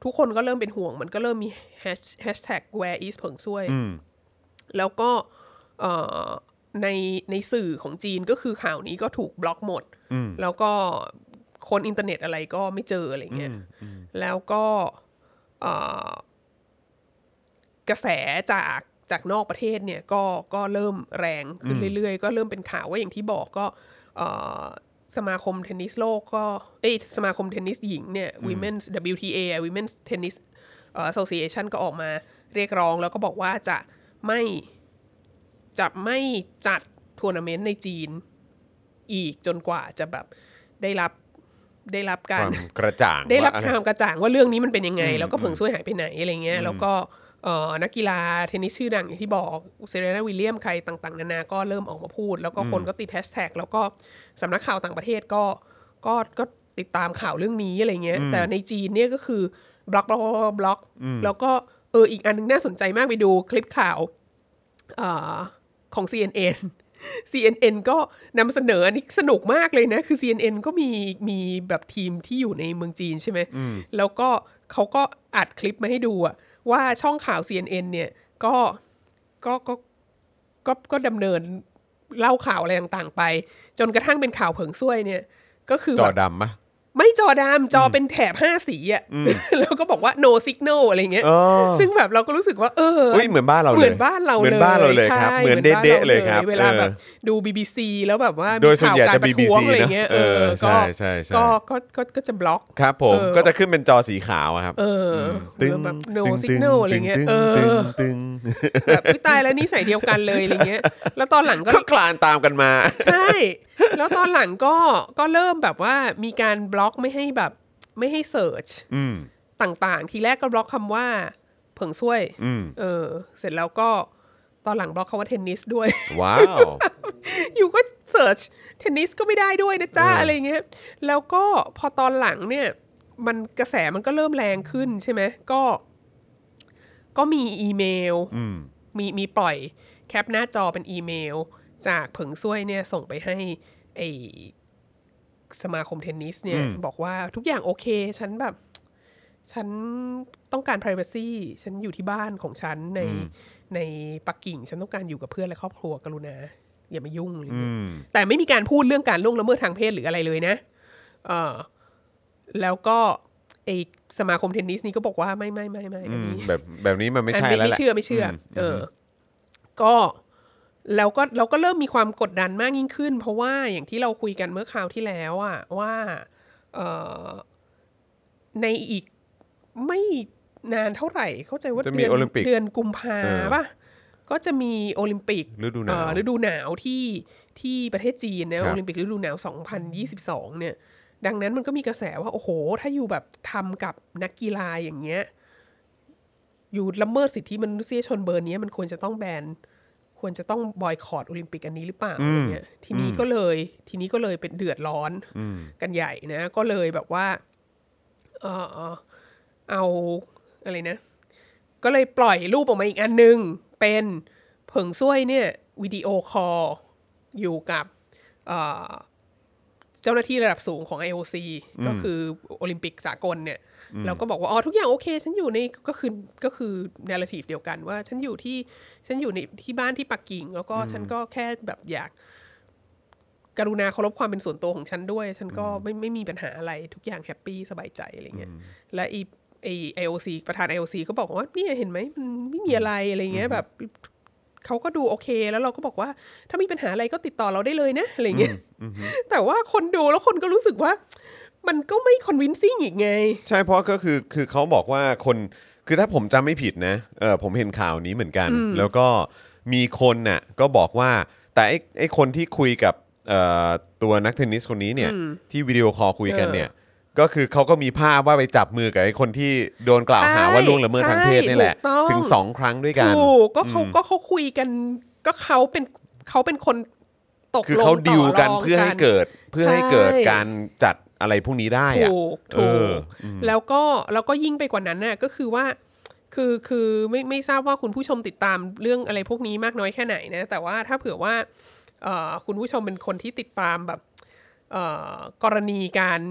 ทุกคนก็เริ่มเป็นห่วง มันก็เริ่มมีแฮชแท็ก where is เผิงซุยอืมแล้วก็เอ่อในในสื่อของจีนก็คือข่าวนี้ก็ถูกบล็อกหมด แล้วก็คนอินเทอร์เน็ตอะไรก็ไม่เจออะไรเงี้ย แล้วก็เอ่อกระแสจากจากนอกประเทศเนี่ยก็ก็เริ่มแรงขึ้นเรื่อยๆ ก็เริ่มเป็นข่าวว่าอย่างที่บอกก็เอ่อ สมาคมเทนนิสโลกก็เอ้ยสมาคมเทนนิสหญิงเนี่ย Women's WTA Women's Tennis เอ่อ Association ก็ออกมาเรียกร้องแล้วก็บอกว่าจะไม่จะไม่จัดทัวร์นาเมนต์ในจีนอีกจนกว่าจะแบบได้รับได้รับคการวามกระจ่าง ได้รับว่าความกระจ่างว่าเรื่องนี้มันเป็นยังไง แล้วก็เผิงซุยหายไปไหนอะไรเงี้ย แล้วก็เอ่อ นักกีฬาเทนนิสชื่อดังอย่างที่บอกเซเรนาวิลเลียมใครต่างๆ นานาก็เริ่มออกมาพูด แล้วก็คนก็ติดแฮชแท็กแล้วก็สำนักข่าวต่างประเทศก็ก็ก็ติดตามข่าวเรื่องนี้อะไรเงี้ย แต่ในจีนเนี่ยก็คือบล็อกบล็อกบล็อกบล็อกแล้วก็เอออีกอันนึงน่าสนใจมากไปดูคลิปข่าวเอ่อของ CNN CNN ก็นำเสนออันนี้สนุกมากเลยนะ คือ CNN ก็มีมีแบบทีมที่อยู่ในเมืองจีนใช่ไหม แล้วก็เขาก็อัดคลิปมาให้ดูอะ ว่าช่องข่าว CNN เนี่ยก็ก็ก็ก็ก็ดำเนินเล่าข่าวอะไรต่างๆไป จนกระทั่งเป็นข่าวเผิงซุยเนี่ย ก็คือจอดำปะ ไม่จอดำจอเป็นแถบห้าสีอะแล้วก็บอกว่า no signal อะไรเงี้ยอ๋อซึ่งแบบเราก็รู้สึกว่าเออเฮ้ยเหมือนบ้านเราเลยเหมือนบ้านเราเหมือนบ้านเราเลยครับใช่เหมือนบ้าเด๊ะราๆเลยครับเวลาแบบเออดู BBC แล้วแบบว่าโดยส่วนใหญ่มีข่าจะการประท้ว BBC งอะไรเงี้ยนะเออก็ใช่ใช่ใช่ก็ก็ก็ก็จะบล็อกครับผมเออก็จะขึ้นเป็นจอสีขาวอะครับ เออตึ้งแบบ no ตึ้ง signal อะไรเงี้ยตึ้เอตึ้อตึ้งแบบอุ๊ยตายแล้วนิสัยเดียวกันเลยอะไรเงี้ยแล้วตอนหลังก็ก็คลานตามกันมาใช่แล้วตอนหลังก็ก็เริ่มแบบว่ามีการบล็อกไม่ให้แบบไม่ให้เสิร์ชอืมต่างๆ ทีแรกก็บล็อกคำว่า เผิงซ้วยอืมเออ เสร็จแล้วก็ตอนหลังบล็อกคำว่าเทนนิสด้วย ว้าว อยู่ก็เสิร์ชเทนนิสก็ไม่ได้ด้วยนะจ๊ะเออออะไรเงี้ย แล้วก็พอตอนหลังเนี่ย มันกระแสมันก็เริ่มแรงขึ้นใช่ไหมก็ ก็มีอีเมลอืมมีมีปล่อยแคปหน้าจอเป็นอีเมล จากเผิงซ้วยเนี่ยส่งไปให้ไอสมาคมเทนนิสเนี่ย บอกว่าทุกอย่างโอเค ฉันแบบ ฉันต้องการ p r i เวซีฉันอยู่ที่บ้านของฉันในในปักกิ่ง ฉันต้องการอยู่กับเพื่อนและครอบครัวกรุณา อย่ามายุ่งอะไรอืเงี้ยมแต่ไม่มีการพูดเรื่องการล่วงละเมิดทางเพศหรืออะไรเลยนะเออแล้วก็ไอสมาคมเทนนิสนี่ก็บอกว่าไม่ไม่ไม่ไม่อันนี้แบบแบบนี้มันไม่อันใช่ไม่แล้วแหไม่ละเชื่อไม่เชื่ออเออ ก็ แล้วก็เราก็เริ่มมีความกดดันมากยิ่งขึ้น เพราะว่าอย่างที่เราคุยกันเมื่อคราวที่แล้วอะว่าเออในอีกไม่นานเท่าไหร่เข้าใจว่าจะมีเดือนโอลิมปิกเดือนกุมภาเออป่ะก็จะมีโอลิมปิกฤดูหนาวเอ่อฤดูหนาวที่ที่ประเทศจีนนะครับโอลิมปิกฤดูหนาว 2022 เนี่ย ดังนั้นมันก็มีกระแสว่า โอ้โห ถ้าอยู่แบบทำกับนักกีฬาอย่างเงี้ย อยู่ละเมิดสิทธิมนุษยชนเบอร์เนี้ยมันควรจะต้องแบน ควรจะต้อง boycott โอลิมปิกอันนี้หรือเปล่าอะไรเงี้ยทีนี้ก็เลยทีนี้ก็เลยเป็นเดือดร้อนกันใหญ่นะ ก็เลยแบบว่า เออเอาอะไรนะ ก็เลยปล่อยรูปออกมาอีกอันหนึ่ง เป็นเผิงซ้วยเนี่ยวิดีโอคอลอยู่กับเอ่อเจ้าหน้าที่ระดับสูงของ IOC ก็คือโอลิมปิกสากลเนี่ย แล้วก็บอกว่าอ๋อทุกอย่างโอเค ฉันอยู่ในก็คือก็คือ narrative เดียวกันว่า ฉันอยู่ที่ฉันอยู่ในที่บ้านที่ปักกิ่ง แล้วก็ฉันก็แค่แบบอยากกรุณาเคารพความเป็นส่วนตัวของฉันด้วย ฉันก็ไม่ไม่มีปัญหาอะไรทุกอย่างแฮปปี้สบายใจอะไรเงี้ยและไอไอ IOC ประธาน IOC ก็บอกว่าเนี่ยเห็นไหมมันไม่มีอะไรอะไรเงี้ยแบบเขาก็ดูโอเค แล้วเราก็บอกว่า ถ้ามีปัญหาอะไรก็ติดต่อเราได้เลยนะอะไรเงี้ยแต่ว่าคนดูแล้วคนก็รู้สึกว่า มันก็ไม่ convincing อีกไง ใช่เพราะก็คือคือเขาบอกว่าคนคือถ้าผมจำไม่ผิดนะเออผมเห็นข่าวนี้เหมือนกัน แล้วก็มีคนน่ะก็บอกว่าแต่ไอ้ไอ้คนที่คุยกับเอ่อตัวนักเทนนิสคนนี้เนี่ยที่วิดีโอคอลคุยกันเนี่ยก็คือเขาก็มีภาพว่าไปจับมือกับไอ้คนที่โดนกล่าวหาว่าใช่ล่วงละเมิดทางเพศนี่แหละใช่ถูกต้องถึงสองครั้งด้วยกันถูกก็เขาก็เขาคุยกันก็เขาเป็นเขาเป็นคนตกคือลงเขาดิวกันต่รงเพื่อให้เกิดเพื่อให้ใช่เกิดการจัด อะไรพวกนี้ได้อะถูกเอถูอกแล้วก็แล้วก็ยิ่งไปกว่านั้นน่ะก็คือว่าคือคือไม่ไม่ทราบว่าคุณผู้ชมติดตามเรื่องอะไรพวกนี้มากน้อยแค่ไหนนะ แต่ว่าถ้าเผื่อว่าเอ่อคุณผู้ชมเป็นคนที่ติดตามแบบเอ่อกรณีการ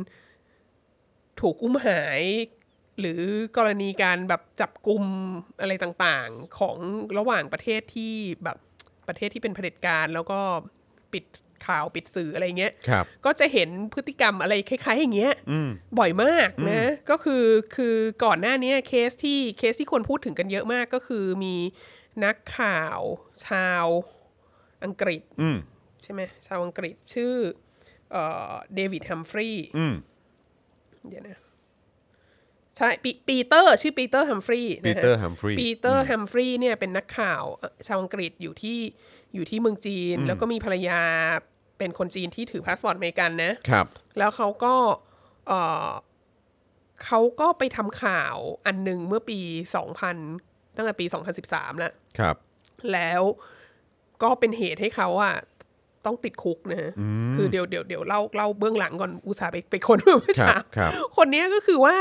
ถูกอุ้มหาย หรือกรณีการแบบจับกลุ่มอะไรต่างๆ ของระหว่างประเทศที่แบบประเทศที่เป็นเผด็จการ แล้วก็ปิด ข่าวปิดสื่ออะไรเงี้ยครับก็จะเห็นพฤติกรรมอะไรคล้ายๆ อย่างเงี้ยบ่อยมากนะก็คือคือก่อนหน้านี้เคสที่เคสที่คนพูดถึงกันเยอะมากก็คือมีนักข่าวชาวอังกฤษอืมใช่ไหมชาวอังกฤษชื่อเดวิดฮัมฟรีย์อืมเดี๋ยวนะใช่ปีปีเตอร์ชื่อปีเตอร์ฮัมฟรีย์นะฮะ Peter Humphrey ปีเตอร์ฮัมฟรีย์เนี่ยเป็นนักข่าวเอ่อชาวอังกฤษอยู่ที่อยู่ที่เมืองจีน แล้วก็มีภรรยา เป็นคนจีนที่ถือพาสปอร์ตอเมริกันนะครับ แล้วเขาก็เอ่อเขาก็ไปทำข่าวอันหนึ่งเมื่อปี 2000 ตั้งแต่ปี 2013 แล้วครับ แล้วก็เป็นเหตุให้เขาอะต้องติดคุกนะฮะคือเดี๋ยวเดี๋ยวเดี๋ยวเล่าเล่าเบื้องหลังก่อนอุตส่าห์ไปไปคนเมื่อครัเช้าบครับคนเนี้ยก็คือว่า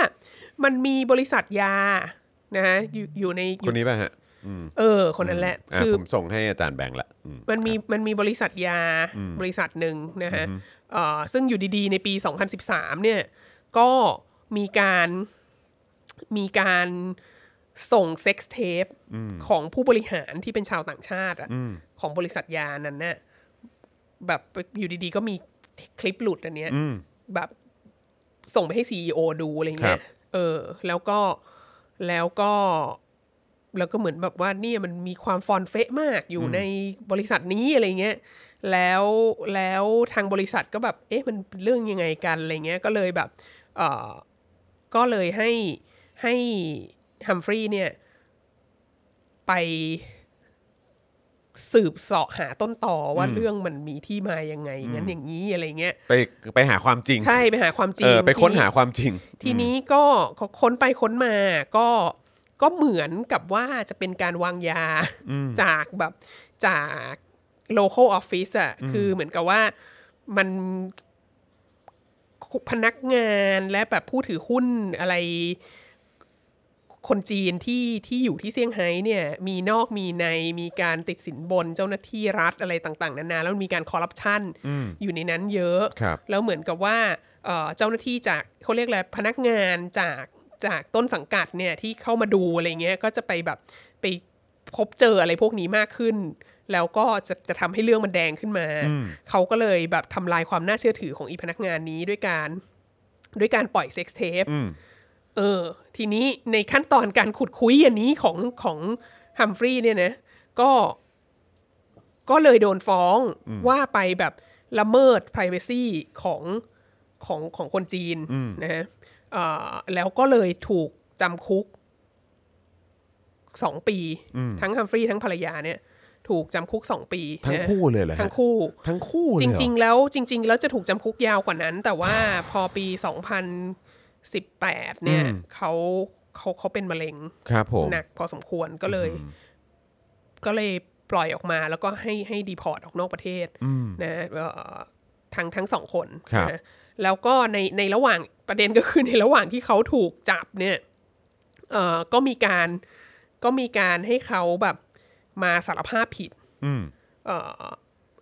มันมีบริษัทยานะฮะอยู่อยู่ในอคยู่นนี้ป่ะฮะ เออ คนนั้นแหละอะคือผมส่งให้อาจารย์แบงค์ละอืมมันมีมันมีบริษัทยาบริษัทหนึ่งนะฮะเอ่อซึ่งอยู่ดีๆ ในปี 2013 เนี่ย ก็มีการมีการส่งเซ็กซ์เทปของผู้บริหารที่เป็นชาวต่างชาติอะของบริษัทยานั้นน่ะแบบอยู่ดีๆ ก็มีคลิปหลุดอันเนี้ยแบบส่งไปให้ซีอดูอะไรเงี้ยครับเออ แล้วก็แล้วก็ แล้วก็เหมือนแบบว่าเนี่ยมันมีความฟอนเฟะมากอยู่ในบริษัทนี้อะไรเงี้ยแล้วแล้วทางบริษัทก็แบบ เอ๊ะมันเป็นเรื่องยังไงกันอะไรเงี้ยก็เลยแบบเออก็เลยให้ให้ฮัมฟรีย์เนี่ย ไปสืบเสาะหาต้นต่อว่าเรื่องมันมีที่มายังไงงั้นอย่างนี้อะไรเงี้ยไปไปหาความจริง ใช่ไปหาความจริเองอไปค้นทีหาความจริง ทีนี้ก็ค้นไปค้นมาก็ ก็เหมือนกับว่าจะเป็นการวางยาจากแบบจาก local office อะคือเหมือนกับว่ามันพนักงานและแบบผู้ถือหุ้นอะไร คนจีนที่ที่อยู่ที่เซี่ยงไฮ้เนี่ย มีนอกมีในมีการติดสินบนเจ้าหน้าที่รัฐอะไรต่างๆนานาแล้วมีการคอร์รัปชันอยู่ในนั้นเยอะครับแล้วเหมือนกับว่าเอ่อเจ้าหน้าที่จากเขาเรียกอะไรพนักงานจาก จากต้นสังกัดเนี่ยที่เข้ามาดูอะไรเงี้ยก็จะไปแบบไปพบเจออะไรพวกนี้มากขึ้น แล้วก็จะจะทำให้เรื่องมันแดงขึ้นมา เขาก็เลยแบบทำลายความน่าเชื่อถือของอีพนักงานนี้ด้วยการ ด้วยการปล่อยเซ็กซ์เทปเออ ทีนี้ในขั้นตอนการขุดคุยอันนี้ของของฮัมฟรีย์เนี่ยนะ ก็ ก็เลยโดนฟ้องว่าไปแบบละเมิด p r i เวซีของของของคนจีนนะฮะเอ่อ แล้วก็เลยถูกจำคุกสองปี ทั้งฮัมฟรีย์ทั้งภรรยาเนี่ย ถูกจำคุกสองปี ทั้งนะคู่เลยเหรอฮะทั้งคู่ ทั้งคู่เลยจเหอริง ๆ แล้วจริง ๆ แล้วจะถูกจำคุกยาวกว่านั้น แต่ว่าพอปี2018เนี่ยเขาเขาเขาเป็นมะเร็งครับผมหนักพอสมควรก็เลย ก็เลยปล่อยออกมาแล้วก็ให้ให้ deport ออกนอกประเทศนะเอ่อทั้งทั้งสองคนครับนะแล้วก็ในในระหว่าง ประเด็นก็คือในระหว่างที่เขาถูกจับเนี่ยเอ่อก็มีการก็มีการให้เขาแบบมาสารภาพผิดอืมเอ่อ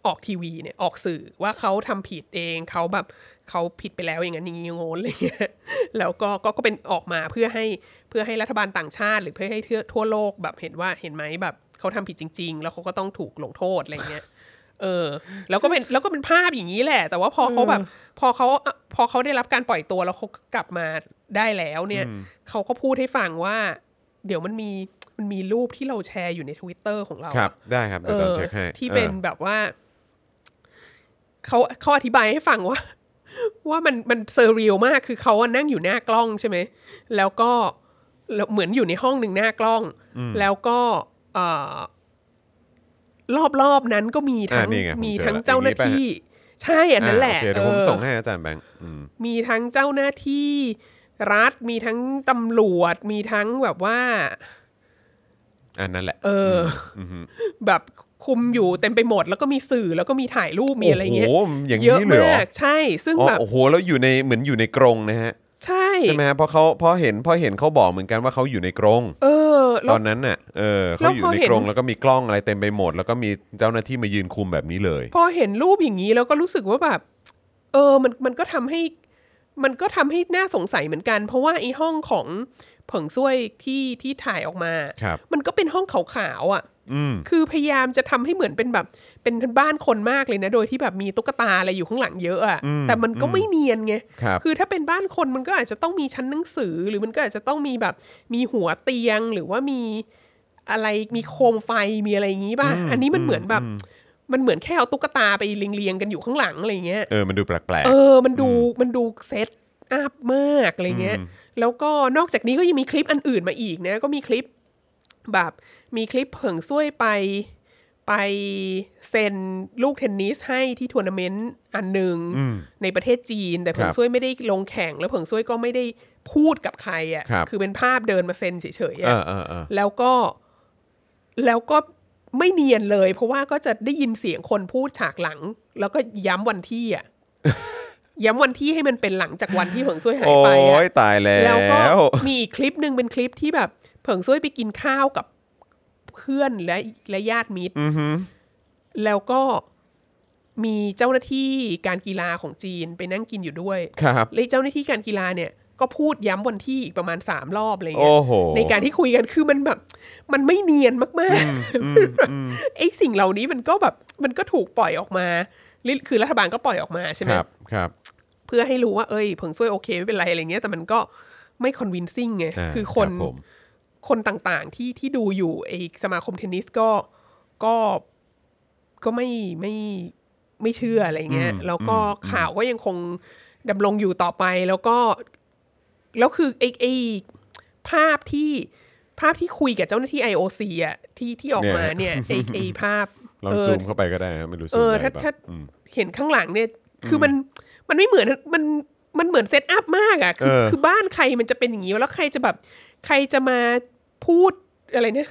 ออกทีวีเนี่ยออกสื่อว่าเขาทำผิดเองเขาแบบเขาผิดไปแล้วอย่างนั้นอย่างนี้อย่างโน้นอะไรเงี้ยแล้วก็ก็ก็เป็นออกมาเพื่อให้เพื่อให้รัฐบาลต่างชาติ หรือเพื่อให้ทั่วทั่วโลกแบบเห็นว่าเห็นไหมแบบเขาทำผิดจริง ๆ แล้วเขาก็ต้องถูกลงโทษอะไรเงี้ย เออ แล้วก็เป็นแล้วก็เป็นภาพอย่างนี้แหละ แต่ว่าพอเขาแบบ พอเขาพอเขาได้รับการปล่อยตัวแล้วเขากลับมาได้แล้วเนี่ยเขาก็พูดให้ฟังว่า เดี๋ยวมันมีมันมีรูปที่เราแชร์อยู่ในทวิตเตอร์ของเราครับอะได้ครับเดี๋ยวจอนเช็คให้ที่เป็นออแบบว่าเขาเขาอธิบายให้ฟังว่า ว่ามันมัน surreal มากคือเขาอะนั่งอยู่หน้ากล้องใช่ไหมแล้วก็แล้วเหมือนอยู่ในห้องหนึ่งหน้ากล้อง แล้วก็เอ่อ รอบๆนั้นก็มีทั้งอะนี่ไงผมมีเจอทั้งละเจ้าหน้าอย่างนี้ป่ะที่ ใช่อันนั้นแหละอ่าโอเคเดี๋ยวผมเออส่งให้อาจารย์แบงค์อืม มีทั้งเจ้าหน้าที่รัฐมีทั้งตำรวจมีทั้งแบบว่า อันนั้นแหละ เอออแบบคุมอยู่เต็มไปหมด แล้วก็มีสื่อแล้วก็มีถ่ายรูปมีอะไรเงี้ยโอ้โหอย่างเยอะนี้เลยเหรอ มากใช่ ซึ่งอ๋อแบบโอ้โหแล้วอยู่ในเหมือนอยู่ในกรงนะฮะ ใช่ ใช่ไหมฮะเพราะเขาเพราะเห็นเพราะเห็นเขาบอกเหมือนกันว่าเขาอยู่ในกรง เออ ตแล้วอนนั้นน่ะเออแล้เขาวอยู่พอในเห็นกรงแล้วก็มีกล้องอะไรเต็มไปหมด แล้วก็มีเจ้าหน้าที่มายืนคุมแบบนี้เลย พอเห็นรูปอย่างนี้แล้วก็รู้สึกว่าแบบ เออมันมันก็ทำให้ มันก็ทำให้น่าสงสัยเหมือนกัน เพราะว่าไอ้ห้องของเผิงซ้วยที่ที่ถ่ายออกมา ครับ มันก็เป็นห้องขาวๆอะอืม คือพยายามจะทำให้เหมือนเป็นแบบ เป็นบ้านคนมากเลยนะ โดยที่แบบมีตุ๊กตาอะไรอยู่ข้างหลังเยอะอะ่ะแต่มันก็ไม่เนียนไงครับคือถ้าเป็นบ้านคนมันก็อาจจะต้องมีชั้นหนังสือ หรือมันก็อาจจะต้องมีแบบมีหัวเตียงหรือว่ามีอะไรมีโคมไฟมีอะไรอย่างงี้ป่ะ อันนี้มันเหมือนแบบมันเหมือนแค่เอาตุ๊กตาไปเรียงๆกันอยู่ข้างหลังอะไรเงี้ย เออ มันดูแปลกเออ มันดู มันดู setup มากอะไรเงี้ย แล้วก็นอกจากนี้ก็ยังมีคลิปอันอื่นมาอีกนะ ก็มีคลิป แบบมีคลิปเผิงซ้วยไปไปเซ็นลูกเทนนิสให้ที่ทัวร์นาเมนต์อันหนึ่งในประเทศจีน แต่เผิงซ้วยไม่ได้ลงแข่ง แล้วเผิงซ้วยก็ไม่ได้พูดกับใครอะครับ่ะคือเป็นภาพเดินมาเซ็นเฉยๆๆเออะอเออเออแล้วก็แล้วก็ไม่เนียนเลย เพราะว่าก็จะได้ยินเสียงคนพูดฉากหลัง แล้วก็ย้ำวันที่อะย้ำวันที่ให้มันเป็นหลังจากวันที่เผิงซ้วยหายโอ้ไปอะยตายแล้วแล้วก็มีอีกคลิปหนึ่งเป็นคลิปที่แบบ เผิงซ้วยไปกินข้าวกับเพื่อนและและญาติมิตรแล้วก็มีเจ้าหน้าที่การกีฬาของจีนไปนั่งกินอยู่ด้วยครับและเจ้าหน้าที่การกีฬาเนี่ยก็พูดย้ำวันที่อีกประมาณสามรอบอะไรเงี้โอ้ยโหในการที่คุยกันคือมันแบบ มันไม่เนียนมากๆไอ้สิ่งเหล่านี้มันก็แบบ มันก็ถูกปล่อยออกมาลิคือรัฐบาลก็ปล่อยออกมาใช่ไหคมรับครับ เพื่อให้รู้ว่าเอ้ยเผิงซ้วยโอเคไม่เป็นไรอะไรเงี้ยแต่มันก็ไม่คอนวินซิ่งไงอ่าคือคนรับผม คนต่างๆที่ที่ดูอยู่ไอสมาคมเทนนิสก็ก็ก็ไม่ไม่ไม่เชื่ออะไรเงี้ยแล้วก็ข่าวก็ยังคงดำรงอยู่ต่อไปแล้วก็ แล้วคือไอไอภาพที่ภาพที่คุยกับเจ้าหน้าที่ IOC อะที่ที่ออกมาเนี่ยไอไอภาพลองเออซูมเข้าไปก็ได้นะไม่รู้ซูเอมอได้ถ้าปะถ้าอืมเห็นข้างหลังเนี่ย คือมันมันไม่เหมือนมันมันเหมือนเซตอัพมากอะคือเออคือบ้านใครมันจะเป็นอย่างนี้วะแล้วใครจะแบบ ใครจะมา พูดอะไรเนี่ย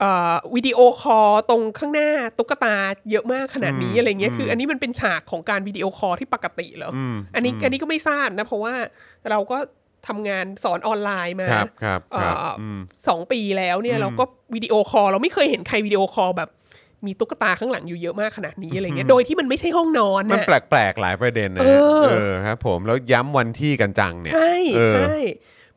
เอ่อวิดีโอคอลตรงข้างหน้าตุ๊กตาเยอะมากขนาดนี้อะไรเงี้ยคือ อันนี้มันเป็นฉากของการวิดีโอคอลที่ปกติเหรอออันนี้อันนี้ก็ไม่ทราบนะ เพราะว่าเราก็ทำงานสอนออนไลน์มาครับครับเอ่ครับออมสองปีแล้วเนี่ยเราก็วิดีโอคอลเราไม่เคยเห็นใครวิดีโอคอลแบบมีตุ๊กตาข้างหลังอยู่เยอะมากขนาดนี้อะไรเงี้ย โดยที่มันไม่ใช่ห้องนอนมันนะแปลกๆหลายประเด็นนะเออเออครับผมแล้วย้ำวันที่กันจังเนี่ยใช่เออใช่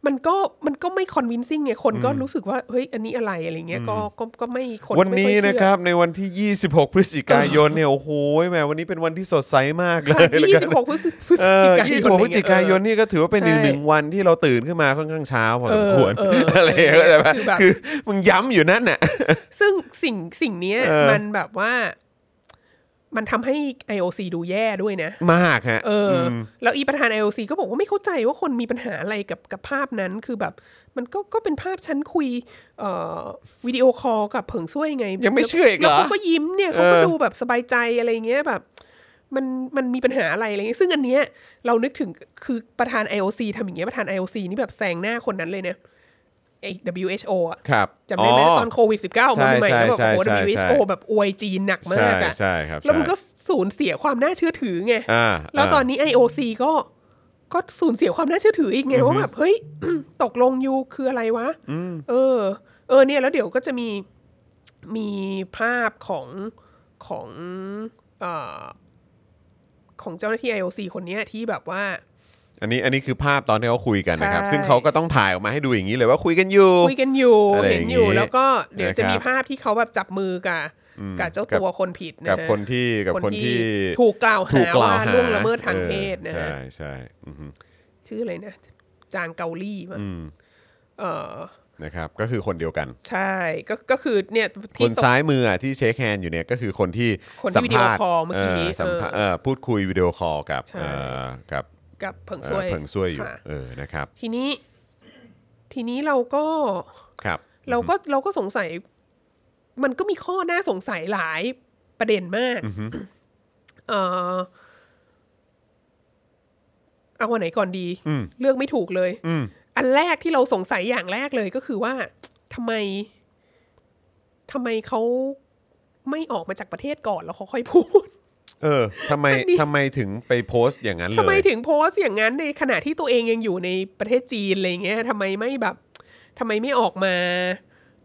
มันก็มันก็ไม่คอนวินซิ่งไงคนก็รู้สึกว่าเฮ้ยอันนี้อะไรอะไรเงี้ยก็ก็ก็ไม่คนวันไม่นี้ค่อยเชื่อนะครับในวันที่ 26 พฤศจิกายนเนี่ยโอ้โหแหมวันนี้เป็นวันที่สดใสมากเลยค่ะแล้วยี่ก็สิบหกพฤศพฤศเอจิอกายนยี่สิบหกพฤศจิกายนนี่ก็ถือว่าเป็นอีกใช่หนึ่งวันที่เราตื่นขึ้นมาค่อนข้างเช้าพอสมควรเออเอออะไรอย่างเงี้ยเข้าใจปะคือแบบคือมึงย้ำอยู่นั่นน่ะซึ่งสิ่งสิ่งเนี้ยเออมันแบบว่า มันทำให้ IOC ดูแย่ด้วยนะ มากฮะเอออ แล้วอีประธาน IOC ก็บอกว่าไม่เข้าใจว่าคนมีปัญหาอะไรกับกับภาพนั้นคือแบบ มันก็ก็เป็นภาพฉันคุยเอ่อวิดีโอคอลกับเผิงซุยไง ยังไม่เชื่ออีกเหรอแล้วเขาก็ยิ้มเนี่ยเขาก็เออดูแบบสบายใจอะไรเงี้ยแบบมันมันมีปัญหาอะไรอะไรเงี้ยซึ่งอันเนี้ยเรานึกถึงคือประธาน IOC ทำอย่างเงี้ยประธาน IOC นี่แบบแซงหน้าคนนั้นเลยเนี่ย ไอ้ WHO อะครับจำได้ไหมอ๋อตอนโควิด -19 มาใหม่ใช่ๆแล้วแบบใช่โอ้โหใช่ใช่ WHO แบบอวยจีนหนักมาใช่กอะใช่ครับแล้วมันก็ใช่สูญเสียความน่าเชื่อถือไงอ่าแล้วตอนนี้ IOC ก็ก็สูญเสียความน่าเชื่อถืออีกไงว่าแบบเฮ้ยตกลงยูคืออะไรวะเออ เออเนี่ยแล้วเดี๋ยวก็จะมีมีภาพของของเอ่อของเจ้าหน้าที่ IOC คนเนี้ยที่แบบว่า อันนี้อันนี้คือภาพตอนที่เขาคุยกันนะครับใช่ซึ่งเขาก็ต้องถ่ายออกมาให้ดูอย่างนี้เลยว่าคุยกันอยู่คุยกันอยู่อะไรอเห็ย่านงอยู่งี้แล้วก็เดี๋ยวจะมีนะครับภาพที่เขาแบบจับมือกับกับเจ้าตัวคนผิดนะกับฮะคนที่กับคนที่ถูกกล่าวถูหากกล่าวว่าหาล่วงละเมิดทางเพศนะออฮะใช่ใช่อือฮึชื่ออะไรนะ จางเกาลี่มั้งอืมเออนะครับ ก็คือคนเดียวกัน ใช่ก็ก็คือเนี่ยคที่นตกซ้ายมืออะที่เช็คแฮนด์อยู่เนี่ยก็คือคนที่คนที่สัมภาษณ์วิดีโอคอลเมื่อกี้สัมภาษณ์เออเออพูดคุยวิดีโอคอลกับใช่เอ่อกับ กับเผิงเอ่ซอวยเพิงซุยอยู่ค่ะเออนะครับ ทีนี้ ทีนี้เราก็ครับ เราก็เราก็สงสัย มันก็มีข้อน่าสงสัยหลายประเด็นมากเออเอาวันไหนก่อนดีอืมเลือกไม่ถูกเลยอืมอันแรกที่เราสงสัยอย่างแรกเลยก็คือว่าทำไมทำไมเขาไม่ออกมาจากประเทศก่อนแล้วเขาค่อยพูด เออทำไมอันนี้ทำไมถึงไปโพสต์อย่างนั้นเลยทำไมถึงโพสต์อย่างนั้นในขณะที่ตัวเองยังอยู่ในประเทศจีนอะไรเงี้ยทำไมไม่แบบทำไมไม่ออกมา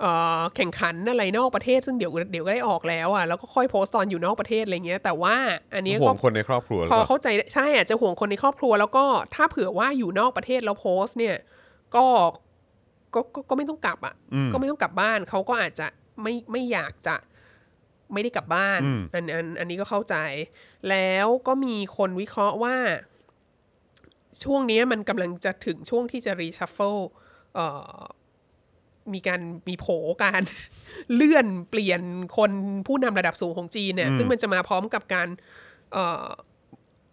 เอ่อแข่งขันอะไรนอกประเทศซึ่งเดี๋ยวเดี๋ยวก็ได้ออกแล้วอะแล้วก็ค่อยโพสต์ตอนอยู่นอกประเทศอะไรเงี้ยแต่ว่าอันเนี้ยห่วก็งคนในครอบครัวหรือพอเปล่าเข้าใจได้ใช่อาจจะห่วงคนในครอบครัว แล้วก็ถ้าเผื่อว่าอยู่นอกประเทศแล้วโพสต์เนี่ยก็ก็ก็ก็ไม่ต้องกลับอะก็ไม่ต้องกลับบ้านเขาก็อาจจะไม่ไม่อยากจะ ไม่ได้กลับบ้านอืมอันอันอันนี้ก็เข้าใจ แล้วก็มีคนวิเคราะห์ว่า ช่วงเนี้ยมันกำลังจะถึงช่วงที่จะ reshuffle เอ่อมีการมีโผการเลื่อนเปลี่ยนคนผู้นำระดับสูงของจีนเนี่ย ซึ่งมันจะมาพร้อมกับการเอ่อ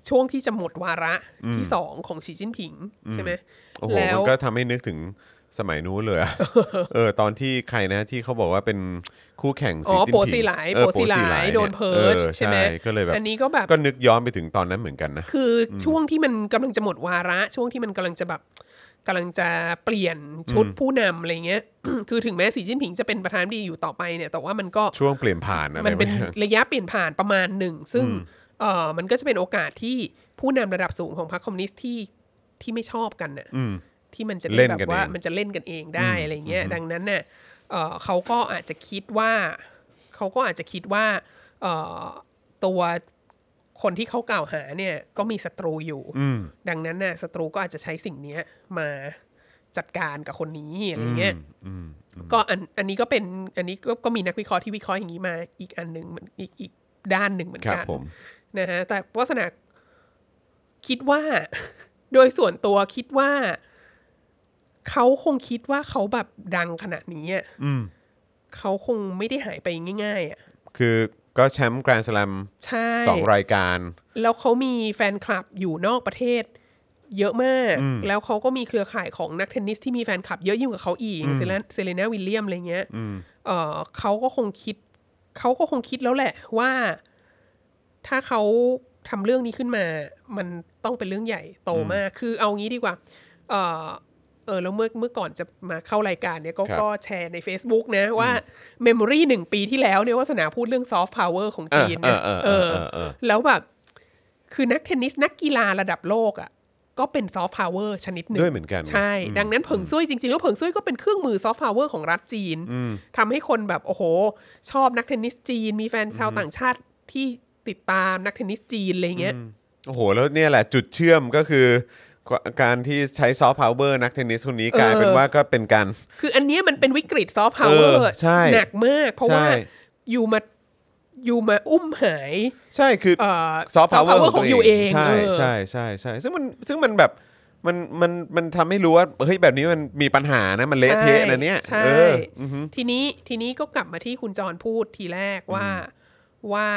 ช่วงที่จะหมดวาระที่สองของสีจิ้นผิงใช่ไหมโอ้โหแล้วมันก็ทำให้นึกถึง สมัยนู้นเลยอะเออตอนที่ใครนะที่เขาบอกว่าเป็นคู่แข่งอ๋อจิ้นโปผิงซีหลายเออโปซีหลายเนี่ยโดน purge ใช่ไหมก็เลยแบบอันนี้ก็แบบก็นึกย้อนไปถึงตอนนั้นเหมือนกันนะคืออช่วงที่มันกำลังจะหมดวาระ ช่วงที่มันกำลังจะแบบกำลังจะเปลี่ยนชุดผู้นำอะไรเงี้ย คือถึงแม้สีจิ้นผิงจะเป็นประธานาธิบดีอยู่ต่อไปเนี่ย แต่ว่ามันก็ช่วงเปลี่ยนผ่านอะไรมันเป็นบางอย่างระยะเปลี่ยนผ่านประมาณหนึ่ง ซึ่งเออมันก็จะเป็นโอกาสที่ผู้นำระดับสูงของพรรคคอมมิวนิสต์ที่ที่ไม่ชอบกันน่ะอืม ที่มันจะเล่เป็นนแบกันบว่าเองมันจะเล่นกันเองได้อะไรเงี้ยดังนั้นเนี่ยเอ่อเขาก็อาจจะคิดว่าเขาก็อาจจะคิดว่าเอ่อตัวคนที่เขากล่าวหาเนี่ยก็มีศัตรูอยู่อืมดังนั้นน่ะศัตรูก็อาจจะใช้สิ่งเนี้ยมาจัดการกับคนนี้อะไรเงี้ยอืมก็อันอันนี้ก็เป็นอันนี้ก็ก็มีนักวิเคราะห์ที่วิเคราะห์อย่างนี้มาอีกอันหนึ่งเหมือนอีกอีกด้านหนึ่งเหมือนครับกันผมนะฮะแต่วัฒนาคิดว่า โดยส่วนตัวคิดว่า เขาคงคิดว่าเขาแบบดังขนาดนี้อะอืมเขาคงไม่ได้หายไปง่ายๆอะคือก็แชมป์แกรนด์สแลมใช่สองรายการ แล้วเขามีแฟนคลับอยู่นอกประเทศ เยอะมาก แล้วเขาก็มีเครือข่ายของนักเทนนิสที่มีแฟนคลับเยอะยิ่งกว่าเขาอีกเซเลนเซเลนาวิลเลียมอะไรเงี้ยเออเขาก็คงคิดเขาก็คงคิดแล้วแหละว่า ถ้าเขาทำเรื่องนี้ขึ้นมา มันต้องเป็นเรื่องใหญ่โตมาก คือเอางี้ดีกว่า เออเออแล้วเมื่อเมื่อก่อนจะมาเข้ารายการเนี่ยก็ครับก็แชร์ใน Facebook นะว่า memory หนึ่งปีที่แล้วเนี่ยว่าสนาพูดเรื่องซอฟต์พาวเวอร์ของจีนเนี่ยเออเอเอออเออเออแล้วแบบคือนักเทนนิสนักกีฬาระดับโลกอะก็เป็นซอฟต์พาวเวอร์ชนิดหนึ่งด้วยเหมือนกัน ใช่ ดังนั้นเผิงซุยจริงๆแล้วเผิงซุยก็เป็นเครื่องมือซอฟต์พาวเวอร์ของรัฐจีนทำให้คนแบบ โอ้โห ชอบนักเทนนิสจีน มีแฟนชาวต่างชาติที่ติดตามนักเทนนิสจีนอะไรเงี้ยโอ้โห แล้วเนี่ยแหละจุดเชื่อมก็คือ การที่ใช้ซอฟต์พาวเวอร์นักเทนนิสคนนี้กลายเป็นว่าก็เป็นการ คืออันเนี้ยมันเป็นวิกฤตซอฟต์พาวเวอร์เออใช่หนักมาก เพราะว่าใช่อยู่มาอยู่มาอุ้มหาย ใช่คือเอ่อซอฟต์พาวเวอร์ soft power ของของอยู่เองใช่เออใช่ใช่ใช่ซึ่งมันซึ่งมันแบบมันมันมันทำให้รู้ว่าเฮ้ยแบบนี้มันมีปัญหานะมันเละเทะนะเนี่ยใช่เอออือฮึทีนี้ทีนี้ก็กลับมาที่คุณจรพูดทีแรกว่าว่า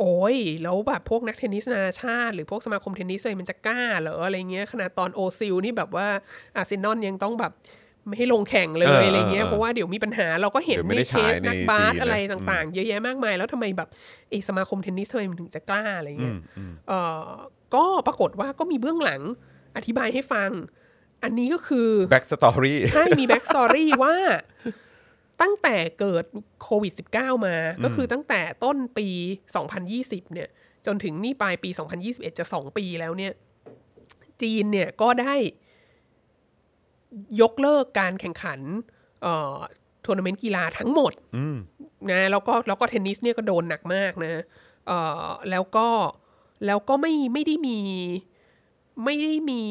โอ้ย แล้วแบบพวกนักเทนนิสนานาชาติ หรือพวกสมาคมเทนนิสเลยมันจะกล้าเหรออะไรเงี้ยขนาดตอนโอซิลนี่แบบว่าอาร์เซนอลยังต้องแบบไม่ให้ลงแข่งเลเอยออะไรเงี้ยเออเพราะว่าเดี๋ยวมีปัญหาเราก็เห็นเดี๋ยวไม่ในได้เคฉายสนักในบาสจีนนะอะไรต่างๆ เยอะแยะมากมาย แล้วทำไมแบบไอสมาคมเทนนิสทำไมมันถึงจะกล้าอะไรเงี้ยเออก็ปรากฏว่าก็มีเบื้องหลังอธิบายให้ฟัง อันนี้ก็คือแบ็กสตอรี่ใช่มีแบ็กสตอรี่ว่า ตั้งแต่เกิดโควิด -19 มา ก็คือตั้งแต่ต้นปี 2020 เนี่ย จนถึงนี่ปลายปี 2021 จะ 2 ปีแล้วเนี่ย จีนเนี่ยก็ได้ยกเลิกการแข่งขันเอ่อทัวร์นาเมนต์กีฬาทั้งหมดนะแล้วก็แล้วก็เทนนิสเนี่ยก็โดนหนักมากนะเอ่อแล้วก็แล้วก็ไม่ไม่ได้มี ไม่ได้มี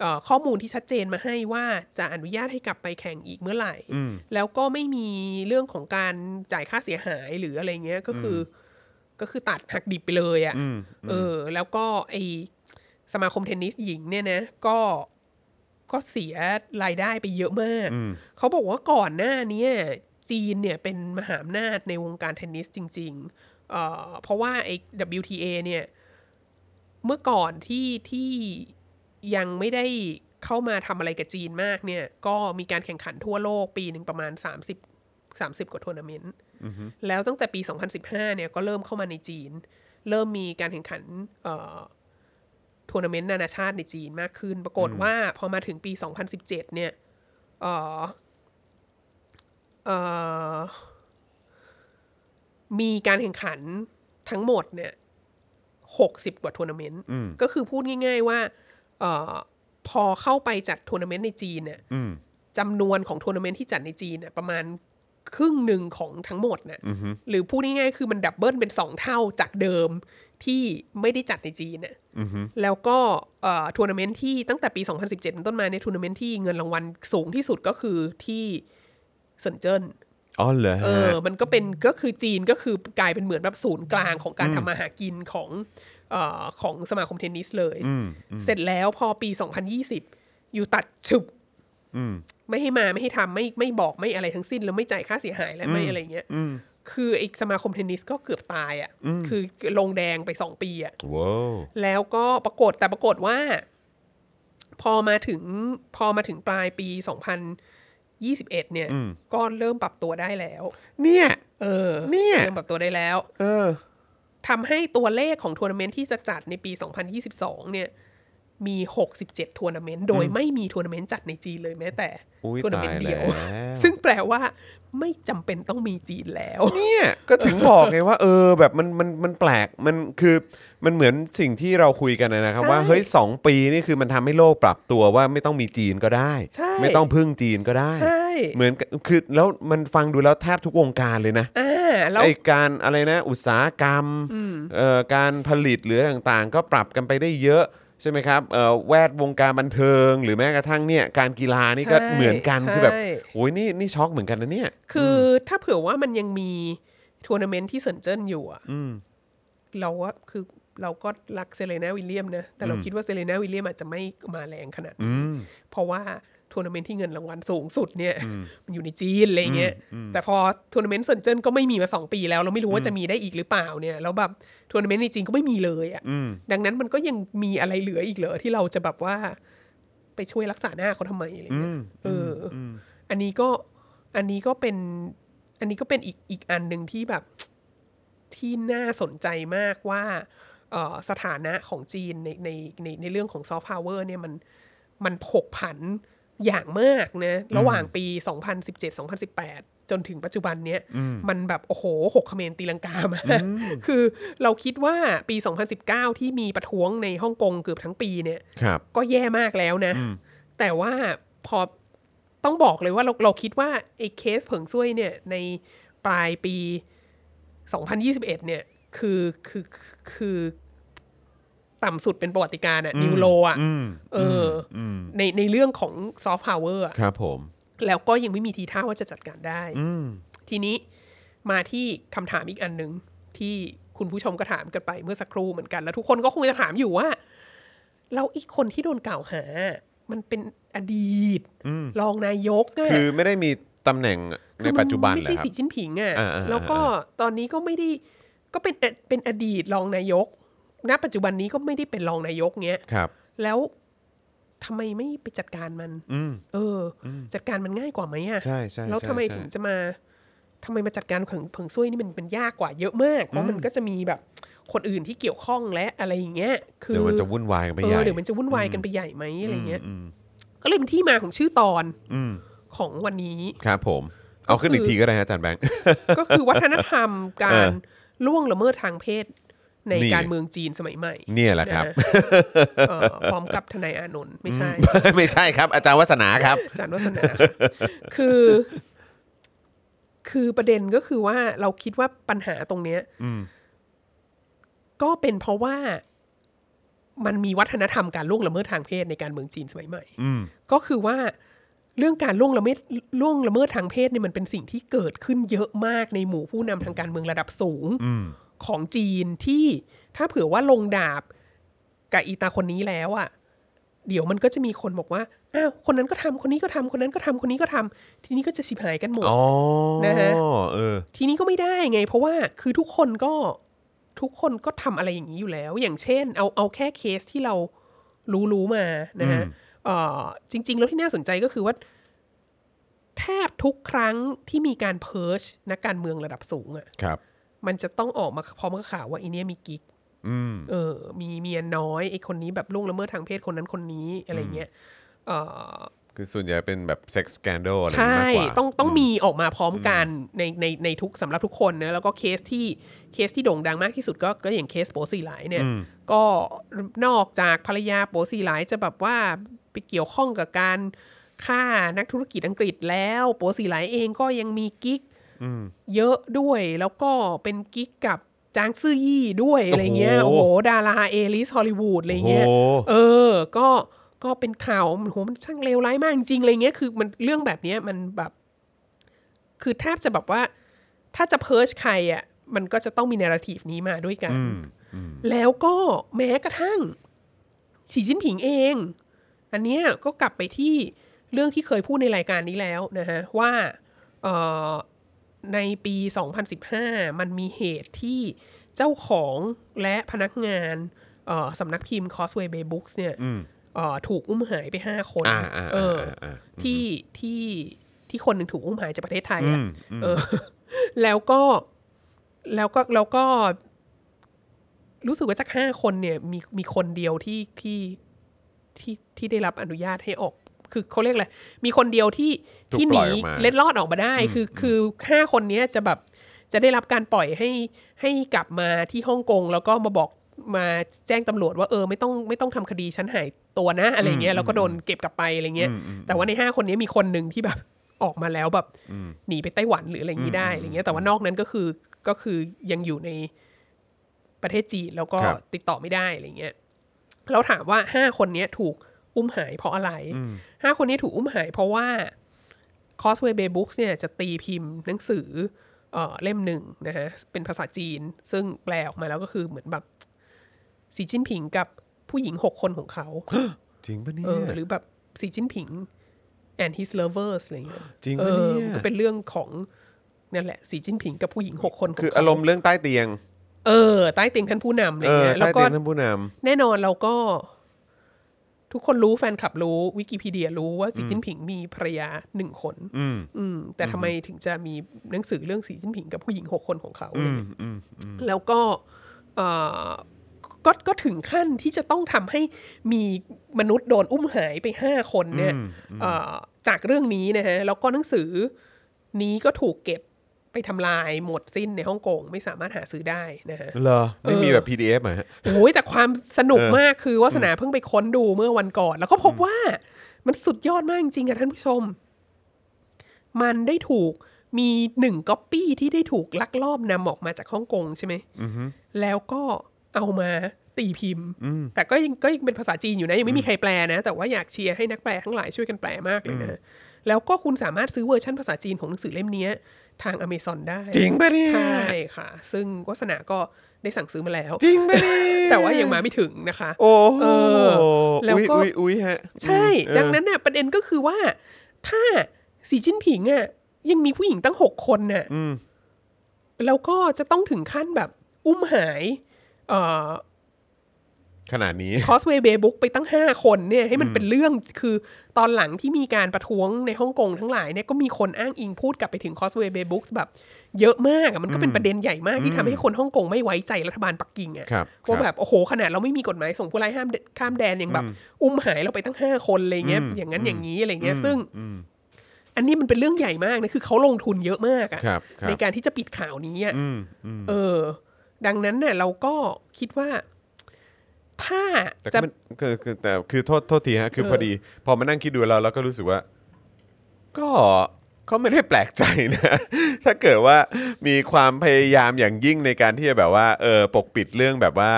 เอ่อข้อมูลที่ชัดเจนมาให้ว่าจะอนุญาตให้กลับไปแข่งอีกเมื่อไหร่ แล้วก็ไม่มีเรื่องของการจ่ายค่าเสียหายหรืออะไรเงี้ยก็คืออก็คือตัดหักดิบไปเลยอะ่ะเออ แล้วก็ไอสมาคมเทนนิสหญิงเนี่ยนะก็ก็เสียรายได้ไปเยอะมาก เขาบอกว่าก่อนหน้าเนี้ยจีนเนี่ยเป็นมหาอำนาจในวงการเทนนิสจริง ๆ เอ่อเพราะว่าไอ้ WTA เนี่ย เมื่อก่อนที่ที่ยังไม่ได้เข้ามาทำอะไรกับจีนมากเนี่ย ก็มีการแข่งขันทั่วโลกปีหนึ่งประมาณ 30 30 กว่าทัวร์นาเมนต์แล้วตั้งแต่ปี 2015 เนี่ยก็เริ่มเข้ามาในจีน เริ่มมีการแข่งขันเอ่อทัวร์นาเมนต์นานาชาติในจีนมากขึ้น ปรากฏว่าพอมาถึงปี 2017 เนี่ยเอ่อเอ่อมีการแข่งขันทั้งหมดเนี่ย หกสิบกว่าทัวร์นาเมนต์ก็คือพูดง่าย ๆ ว่าเออพอเข้าไปจัดทัวร์นาเมนต์ในจีนเนี่ยจำนวนของทัวร์นาเมนต์ที่จัดในจีนเนี่ยประมาณครึ่งหนึ่งของทั้งหมดเนี่ยหรือพูดง่ายๆคือมัน double เป็นสองเท่าจากเดิมที่ไม่ได้จัดในจีนเนี่ยแล้วก็เอ่อทัวร์นาเมนต์ที่ตั้งแต่ปี 2017เป็นต้นมาในยทัวร์นาเมนต์ที่เงินรางวัลสูงที่สุดก็คือที่เซินเจิ้น อ๋อเหรอเอฮะอมันก็เป็นก็คือจีนก็คือกลายเป็นเหมือนแบบศูนย์กลางของการทำมาหากินของเอ่อของสมาคมเทนนิสเลย เสร็จแล้วพอปี 2020 อยู่ตัดฉึบไม่ให้มาไม่ให้ทำไม่ไม่บอกไม่อะไรทั้งสิ้น แล้วไม่จ่ายค่าเสียหายและไม่อะไรเงี้ยคือไอ้สมาคมเทนนิสก็เกือบตายอะ่ะ คือลงแดงไปสองปีอะว้าวแล้วก็ปรากฏแต่ปรากฏว่า พอมาถึงพอมาถึงปลายปี 2021 เนี่ยก็เริ่มปรับตัวได้แล้ว เนี่ย เออ เนี่ย เริ่มปรับตัวได้แล้ว เออทำให้ตัวเลขของทัวร์นาเมนต์ที่จะจัดในปี 2022 เนี่ย มี 67 ทัวร์นาเมนต์ โดยไม่มีทัวร์นาเมนต์จัดในจีนเลยแม้แต่อุ๊ยทัวร์นาเมนต์เดียวตายแล้วซึ่งแปลว่าไม่จำเป็นต้องมีจีนแล้ว เนี่ย ก็ถึงบอกไงว่า เออ แบบมันมันมันแปลก มันคือมันเหมือนสิ่งที่เราคุยกันนะครับใช่ว่าเฮ้ยสองปีนี่คือมันทำให้โลกปรับตัวว่าไม่ต้องมีจีนก็ได้ใช่ไม่ต้องพึ่งจีนก็ได้ใช่เหมือนกับคือแล้วมันฟังดูแล้วแทบทุกวงการเลยนะอ่าแล้วไอการอะไรนะ อุตสาหกรรมเอ่อการผลิตหรือต่างๆ ก็ปรับกันไปได้เยอะ ใช่ไหมครับเอ่อแวดวงการบันเทิง หรือแม้กระทั่งเนี่ยการกีฬานี่ก็ใช่เหมือนกันใช่คือแบบโอ้ยนี่นี่ช็อกเหมือนกันนะเนี่ย คือถ้าเผื่อว่ามันยังมีทัวร์นาเมนต์ที่เซินเจิ้นอยู่อะเราว่าคือเราก็รักเซเลนาวิลเลียมนะแต่เราคิดว่าเซเลนาวิลเลียมอาจจะไม่มาแรงขนาดนั้นเพราะว่า ทัวร์นาเมนต์ที่เงินรางวัลสูงสุดเนี่ย มันอยู่ในจีนอะไรเงี้ยแต่พอทัวร์นาเมนต์เซินเจิ้นก็ไม่มีมาสองปีแล้ว เราไม่รู้ว่าจะมีได้อีกหรือเปล่าเนี่ยแล้วแบบทัวร์นาเมนต์ในจีนก็ไม่มีเลยอะ่ะดังนั้นมันก็ยังมีอะไรเหลืออีกเหรอที่เราจะแบบว่า ไปช่วยรักษาหน้าเขาทำไมอะไรเงี้ยเอออ อันนี้ก็อันนี้ก็เป็น อันนี้ก็เป็นอีกอีกอันหนึ่งที่แบบที่น่าสนใจมากว่าเอ่อสถานะของจีนในในในในเรื่องของซอฟต์พาวเวอร์เนี่ยมันมันผกผัน อย่างมากนะ ระหว่างปี 2017-2018 จนถึงปัจจุบันเนี้ยมันแบบ โอ้โหหกเขมรตีลังกามาคือเราคิดว่าปี 2019 ที่มีประท้วงในฮ่องกงเกือบทั้งปีเนี่ยครับก็แย่มากแล้วนะ แต่ว่าพอต้องบอกเลยว่าเราเราคิดว่าไอ้เคสเผิงซุยเนี่ยในปลายปี 2021 เนี่ยคือคือคือ ต่ำสุดเป็นประวัติการณ์อะนิวโลอะเอออในในเรื่องของซอฟต์พาวเวอร์ครับผมแล้วก็ยังไม่มีทีท่าว่าจะจัดการได้ทีนี้มาที่คำถามอีกอันหนึ่งที่คุณผู้ชมก็ถามกันไปเมื่อสักครู่เหมือนกัน แล้วทุกคนก็คงจะถามอยู่ว่าเราอีกคนที่โดนกล่าวหา มันเป็นอดีตรองนายกอะคือไม่ได้มีตำแหน่งในคือมัปัจจุบันไม่เหรอใช่ครัสีบจิ้นผิงอะอ่าอ่าอ่าแล้วก็ตอนนี้ก็ไม่ได้ก็เป็นเป็นอดีตรองนายก ณปัจจุบันนี้ก็ไม่ได้เป็นรองนายกเงี้ยครับ แล้วทำไมไม่ไปจัดการมันอืมเอออ จัดการมันง่ายกว่าไหมอะใช่ใช่แล้วใช่ทำไมใช่ถึงจะมาทำไมมาจัดการเผิงเผิงซุยนี่มันเป็นยากกว่าเยอะมาก เพราะมันก็จะมีแบบคนอื่นที่เกี่ยวข้องและอะไรอย่างเงี้ย คือเดี๋ยวมันจะวุ่นวายกันไปเอใหญ่อเดี๋ยวมันจะวุ่นวายกันไปใหญ่ไหมอะไรเงี้ยอืมก็เลยเป็นที่มาของชื่อตอนอืมของวันนี้ครับผม เอาขึ้นอีกทีก็ได้ฮะอาจารย์แบงค์ก็คือวัฒนธรรมการล่วงละเมิดทางเพศ ในนี่การเมืองจีนสมัยใหม่ เนี่ยแหละครับนะเอ่อพร้อมกับทนายอานนท์ไม่ใช่ ไม่ใช่ครับ อาจารย์วัฒนาครับ อาจารย์วัฒนา คือ คือประเด็นก็คือว่าเราคิดว่าปัญหาตรงเนี้ยก็เป็นเพราะว่ามันมีวัฒนธรรมการล่วงละเมิดทางเพศในการเมืองจีนสมัยใหม่อืมก็คือว่าเรื่องการล่วงละเมิดล่วงละเมิดทางเพศเนี่ยมันเป็นสิ่งที่เกิดขึ้นเยอะมากในหมู่ผู้นำทางการเมืองระดับสูงอืม ของจีนที่ถ้าเผื่อว่าลงดาบกับอีตาคนนี้แล้วอะ่ะ เดี๋ยวมันก็จะมีคนบอกว่าอ้าวคนนั้นก็ทำคนนี้ก็ทำคนนั้นก็ทำคนนี้ก็ทำทีนี้ก็จะชิบหายกันหมดอ๋อนะฮะเออทีนี้ก็ไม่ได้ไง เพราะว่าคือทุกคนก็ทุกคนก็ทำอะไรอย่างนี้อยู่แล้ว อย่างเช่น เอาเอาแค่เคสที่เรารู้รู้มานะฮะเอ่อจริง ๆ แล้วที่น่าสนใจก็คือว่า แทบทุกครั้งที่มีการเพิร์ชนักการเมืองระดับสูงอะ่ะครับ มันจะต้องออกมาพร้อมกับข่าวว่าอีเนี้ยมีกิ๊กอืมเออ มีเมียน้อยไอ้คนนี้แบบล่วงละเมิดทางเพศคนนั้นคนนี้อะไรเงี้ยเออคือส่วนใหญ่เป็นแบบ sex scandal อะไรอย่างใช่งี้มากกว่าต้องต้องมีออกมาพร้อมกันในในในทุกสำหรับทุกคนนะ แล้วก็เคสที่เคสที่โด่งดังมากที่สุดก็ก็อย่างเคสโป๋ซีไหลเนี่ย ก็นอกจากภรรยาโป๋ซีไหลจะแบบว่าไปเกี่ยวข้องกับการฆ่านักธุรกิจอังกฤษแล้ว โป๋ซีไหลเองก็ยังมีกิ๊ก เยอะด้วยแล้วก็เป็นกิ๊กกับจางซื่อยี่ด้วยอะไรเงี้ยโอ้โอ้โหโหดาราเอลิสฮอลลีวูดอะไรเงี้ยโอ้โหเออ ก็ก็เป็นข่าวโหมันช่างเลวร้ายมากจริงๆอะไรเงี้ยคือมันเรื่องแบบเนี้ยมันแบบ คือแทบจะแบบว่า ถ้าจะเพิร์ชใครอะมันก็จะต้องมีนาราทีฟนี้มาด้วยกัน แล้วก็แม้กระทั่งสีจิ้นผิงเอง อันเนี้ยก็กลับไปที่เรื่องที่เคยพูดในรายการนี้แล้วนะฮะว่าเอ่อ ในปี 2015 มันมีเหตุที่เจ้าของและพนักงานเอ่อสำนักพิมพ์ Causeway Bay Books เนี่ยเอ่อถูกอุ้มหายไป 5 คนอ่าอ่าเอออ่าอ่าที่ที่ที่คนหนึ่งถูกอุ้มหายจากประเทศไทยอะเออ แล้วก็แล้วก็แล้วก็ รู้สึกว่าจากห้าคนเนี่ย มีมีคนเดียวที่ที่ที่ที่ได้รับอนุญาตให้ออก คือเขาเรียกอะไรมีคนเดียวที่ถูกที่หปล่นีอยออกมาเล็ดลอดออกมาได้ คือคือห้าคนเนี้ยจะแบบจะได้รับการปล่อยให้ให้กลับมาที่ฮ่องกง แล้วก็มาบอกมาแจ้งตำรวจว่าเออไม่ต้องไม่ต้องทำคดีฉันหายตัวนะอะไรเงี้ยแล้วก็โดนเก็บกลับไปอะไรเงี้ย แต่ว่าในห้าคนนี้มีคนหนึ่งที่แบบออกมาแล้วแบบหนีไปไต้หวันหรืออะไรอย่างนี้ได้อะไรเงี้ยแต่ว่านอกนั้นก็คือก็คือยังอยู่ในประเทศจีนแล้วก็ครับติดต่อไม่ได้อะไรเงี้ยเราถามว่าห้าคนเนี้ยถูกอุ้มหายเพราะอะไร ห้าคนนี้ถูกอุ้มหายเพราะว่า Causeway Bay Books เนี่ยจะตีพิมพ์หนังสือเอ่อเล่มหนึ่งนะฮะ เป็นภาษาจีน ซึ่งแปลออกมาแล้วก็คือเหมือนแบบสีจิ้นผิงกับผู้หญิงหกคนของเขาจริงปะเนี่เอยอหรือแบบสีจิ้นผิง and his lovers อะไรเงี้ยจริงเอปะอเนี่ยมันก็เป็นเรื่องของนั่นแหละสีจิ้นผิงกับผู้หญิงหกคนขงคือเขอารมณ์เรื่องใต้เตียง เออ ใต้เตียงท่านผู้นำอะไรเออเงี้ยแล้ใต้วก็เตียงท่านผู้นแน่นอนเราก็ ทุกคนรู้แฟนคลับรู้วิกิพีเดียรู้ว่าสีจิ้นผิงมีภรรยาหนึ่งคนอืมอืมแต่ทำไมถึงจะมีหนังสือเรื่องสีจิ้นผิงกับผู้หญิงหกคนของเขาอะไรอืมเงี้ยอืมแล้วก็เอ่อก็ก็ถึงขั้นที่จะต้องทำให้มีมนุษย์โดนอุ้มหายไปห้าคนเนี่ยเอ่อจากเรื่องนี้นะฮะแล้วก็หนังสือนี้ก็ถูกเก็บ ไปทำลายหมดสิ้นในฮ่องกงไม่สามารถหาซื้อได้นะฮะเหรอ ไม่มีเออแบบ PDF เหรอฮะ โอ้ยแต่ความสนุกเออมากคือวาสนาเพิ่งไปค้นดูเมื่อวันก่อน แล้วก็พบว่ามันสุดยอดมากจริงๆอะท่านผู้ชม มันได้ถูกมีหนึ่งก๊อปปี้ที่ได้ถูกลักลอบนำออกมาจากฮ่องกงใช่ไหมแล้วก็เอามาตีพิมพ์ แต่ก็ยังก็ยังเป็นภาษาจีนอยู่นะ ยังไม่มีใครแปลนะ แต่ว่าอยากเชียร์ให้นักแปลทั้งหลายช่วยกันแปลมากเลยนะ แล้วก็คุณสามารถซื้อเวอร์ชันภาษาจีนของหนังสือเล่มเนี้ย ทางอเมซอนได้ จริงปะเนี่ย ใช่ค่ะ ซึ่งวาสนาก็ได้สั่งซื้อมาแล้ว จริงปะเนี่ย แต่ว่ายังมาไม่ถึงนะคะ โอ้โหเออแล้วอุ้ยก็อุ้ยอุ้ยฮะ ใช่เออดังนั้นเนี่ยประเด็นก็คือว่า ถ้าสีจิ้นผิงอะยังมีผู้หญิงตั้งหกคนน่ะแล้วก็จะต้องถึงขั้นแบบอุ้มหาย เอ่อ ขนาดนี้คอสเวย์เบบุ๊กไปตั้งห้าคนเนี่ยให้มันเป็นเรื่องคือตอนหลังที่มีการประท้วงในฮ่องกงทั้งหลายเนี่ยก็มีคนอ้างอิงพูดกลับไปถึงคอสเวย์เบบุ๊กแบบเยอะมากอะมันก็เป็นประเด็นใหญ่มากที่ทำให้คนฮ่องกงไม่ไว้ใจรัฐบาลปักกิ่งอะครับว่าครับแบบโอ้โหขนาดเราไม่มีกฎหมายส่งผู้ร้ายห้ามข้ามแดนอย่างแบบ อุ้มหายเราไปตั้งห้าคนอะไรเงี้ยอย่างนั้นอย่างนี้อะไรเงี้ยซึ่งอันนี้มันเป็นเรื่องใหญ่มากนะคือเขาลงทุนเยอะมากอะครับครับในการที่จะปิดข่าวนี้อะอืมอืมเออ ดังนั้นเนี่ยเราก็คิดว่า ถ้าแต่จะก็มันคือคือแต่คือโทษโทษทีฮะ คือเออพอดี พอมานั่งคิดดูแล้วเราก็รู้สึกว่า ก็ก็ไม่ได้แปลกใจนะ ถ้าเกิดว่ามีความพยายามอย่างยิ่งในการที่จะแบบว่าเออปกปิดเรื่องแบบว่า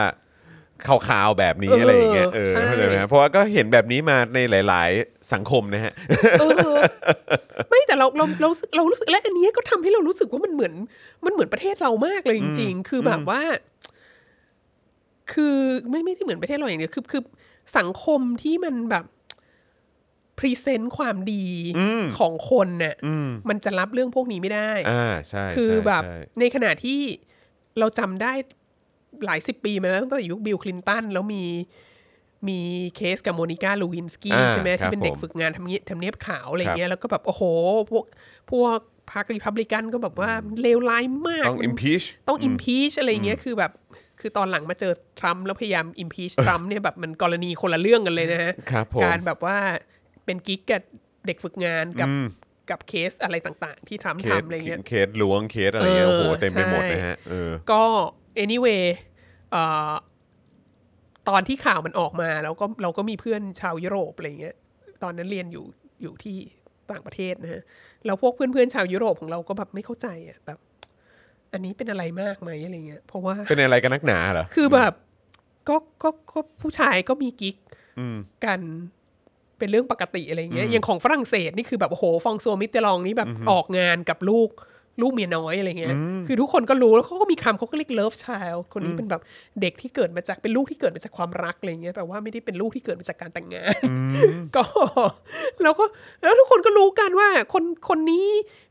ข่าวๆแบบนี้เออออะไรอย่างเงี้ยเออใช่ เข้าใจไหมฮะเพราะว่าก็เห็นแบบนี้มาในหลาย ๆ สังคมนะฮะ เออ ไม่แต่เราเราเราเรารู้สึกและอันนี้ก็ทำให้เรารู้สึกว่ามันเหมือน มันเหมือนประเทศเรามากเลยจริง ๆ คือแบบว่า คือไม่ไม่ได้เหมือนประเทศเราอย่างเดียวคือคือสังคมที่มันแบบ present ความดีของคนเนี่ยมันจะรับเรื่องพวกนี้ไม่ได้อ่าใช่คือใช่แบบใช่ในขณะที่เราจำได้หลายสิบปีมาแล้วตั้งแต่ยุคบิลคลินตันแล้วมีมีเคสกับโมนิก้าลูวินสกี้อ่าใช่ไหมครัที่บเป็นเด็กผมฝึกงานทำเนียบทำเนียบขาวอะไรครับเงี้ยแล้วก็แบบ โอ้โห พวกพวกพรรครีพับลิกันก็แบบว่าเลวร้ายมาก ต้อง impeach ต้อง impeach อะไรเงี้ยคือแบบ คือตอนหลังมาเจอทรัมป์แล้วพยายาม impeach ทรัมป์เนี่ยแบบมันกรณีคนละเรื่องกันเลยนะฮะครับผมการแบบว่าเป็นกิ๊กกับเด็กฝึกงานกับกับเคสอะไรต่างๆ ที่ทรัมป์เคสทำอะไรเงี้ยเคสล้วงเคสอะไรเงี้ยเออโอ้โหเต็มไปหมดใช่นะฮะเออก็ anyway เอ่อตอนที่ข่าวมันออกมาแล้วก็เราก็มีเพื่อนชาวยุโรปอะไรเงี้ยตอนนั้นเรียนอยู่อยู่ที่ต่างประเทศนะฮะแล้วพวกเพื่อนๆชาวยุโรปของเราก็แบบไม่เข้าใจอะแบบ อันนี้เป็นอะไรมากไหมอะไรเงี้ยเพราะว่าเป็นอะไรกันนักหนาเหรอคือแบบก็ก็ก็ผู้ชายก็มีกิ๊กกันเป็นเรื่องปกติอะไรเงี้ยอย่างของฝรั่งเศสนี่คือแบบโอ้โหฟองซัวมิตเตอรองนี่แบบออกงานกับลูก ลูกเมียน้อยอะไรเงี้ย คือทุกคนก็รู้แล้วเขาก็มีคำเขาก็เรียกเลิฟชายคนนี้เป็นแบบเด็กที่เกิดมาจากเป็นลูกที่เกิดมาจากความรักอะไรเงี้ยแปลว่าไม่ได้เป็นลูกที่เกิดมาจากการแต่งงาน ก็แล้วก็แล้วทุกคนก็รู้กันว่าคนคนนี้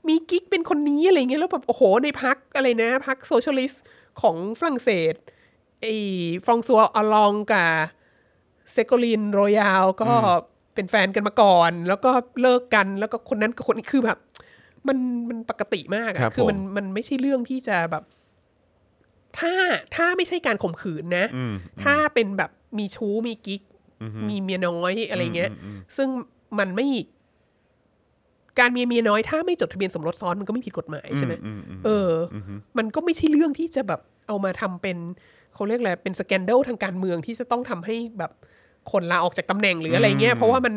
มีกิ๊กเป็นคนนี้อะไรเงี้ยแล้วแบบโอ้โหในพรรคอะไรนะพรรค Socialist ของฝรั่งเศสไอ้ฟรองซัวอลองกับเซโกลินโรยาลก็เป็นแฟนกันมาก่อน แล้วก็เลิกกันแล้วก็คนนั้นกับคนนี้คือแบบ มันมันปกติมากครัอะบคือมันผมมันไม่ใช่เรื่องที่จะแบบ ถ้าถ้าไม่ใช่การข่มขืนนะ ถ้าเป็นแบบมีชู้มีกิ๊กมีเมียน้อยอะไรเงี้ย ซึ่งมันไม่ การมีเมียน้อยถ้าไม่จดทะเบียนสมรสซ้อนมันก็ไม่ผิดกฎหมายใช่ไหมเอออมันก็ไม่ใช่เรื่องที่จะแบบเอามาทำเป็นเขาเรียกอะไรเป็นสแกนเดลทางการเมืองที่จะต้องทำให้แบบคนลาออกจากตำแหน่งหรืออะไรเงี้ย เพราะว่ามัน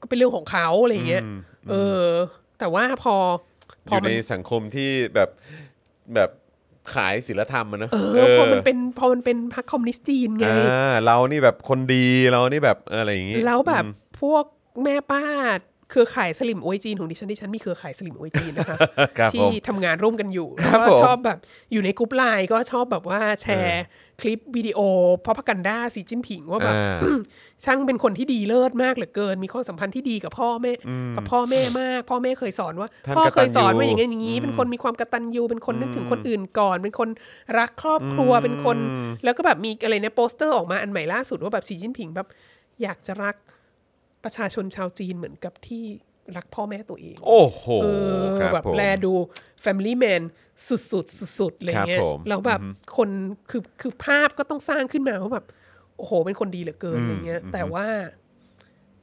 ก็เป็นเรื่องของเขาอะไรเงี้ย เออ แต่ว่าพอพออยู่มัในนสังคมที่แบบแบบขายศีลธรรมอะเนอะเออพอมันเป็นพอมันเป็นพรรคคอมมิวนิสต์จีนไงอ่าเรานี่แบบคนดีเรานี่แบบเอออะไรอย่างงี้ แล้วแบบพวกแม่ป้า เครือข่ายสลิ่มอวยจีนของดิฉันดิฉันมีเครือข่ายสลิ่มอวยจีนนะคะครับผที่มทำงานร่วมกันอยู่ครับแล้วก็ผมชอบแบบอยู่ในกลุ่มไลน์ก็ชอบแบบว่าแชร์คลิปวิดีโอ propaganda สีจิ้นผิงว่าแบบ อ่า ช่างเป็นคนที่ดีเลิศมากเหลือเกิน มีความสัมพันธ์ที่ดีกับพ่อแม่กับพ่อแม่มาก พ่อแม่เคยสอนว่า ท่านพ่อกตัญญูเคยสอนว่าอย่างงี้อย่างนี้ เป็นคนมีความกตัญญูเป็นคนนึกถึงคนอื่นก่อน เป็นคนรักครอบครัวเป็นคน แล้วก็แบบมีอะไรเนี่ยโปสเตอร์ออกมาอันใหม่ล่าสุดว่าแบบสีจิ้นผิงแบบ อยากจะรัก ประชาชนชาวจีนเหมือนกับที่รักพ่อแม่ตัวเอง โอ้โหเออครับแบบผม แลดู Family Man สุดๆสุดๆอะไรเงี้คยรับผมแล้วแบบคนคือคือภาพก็ต้องสร้างขึ้นมาว่าแบบโอ้โห เป็นคนดีเหลือเกินอะไรเงี้ยแต่ว่า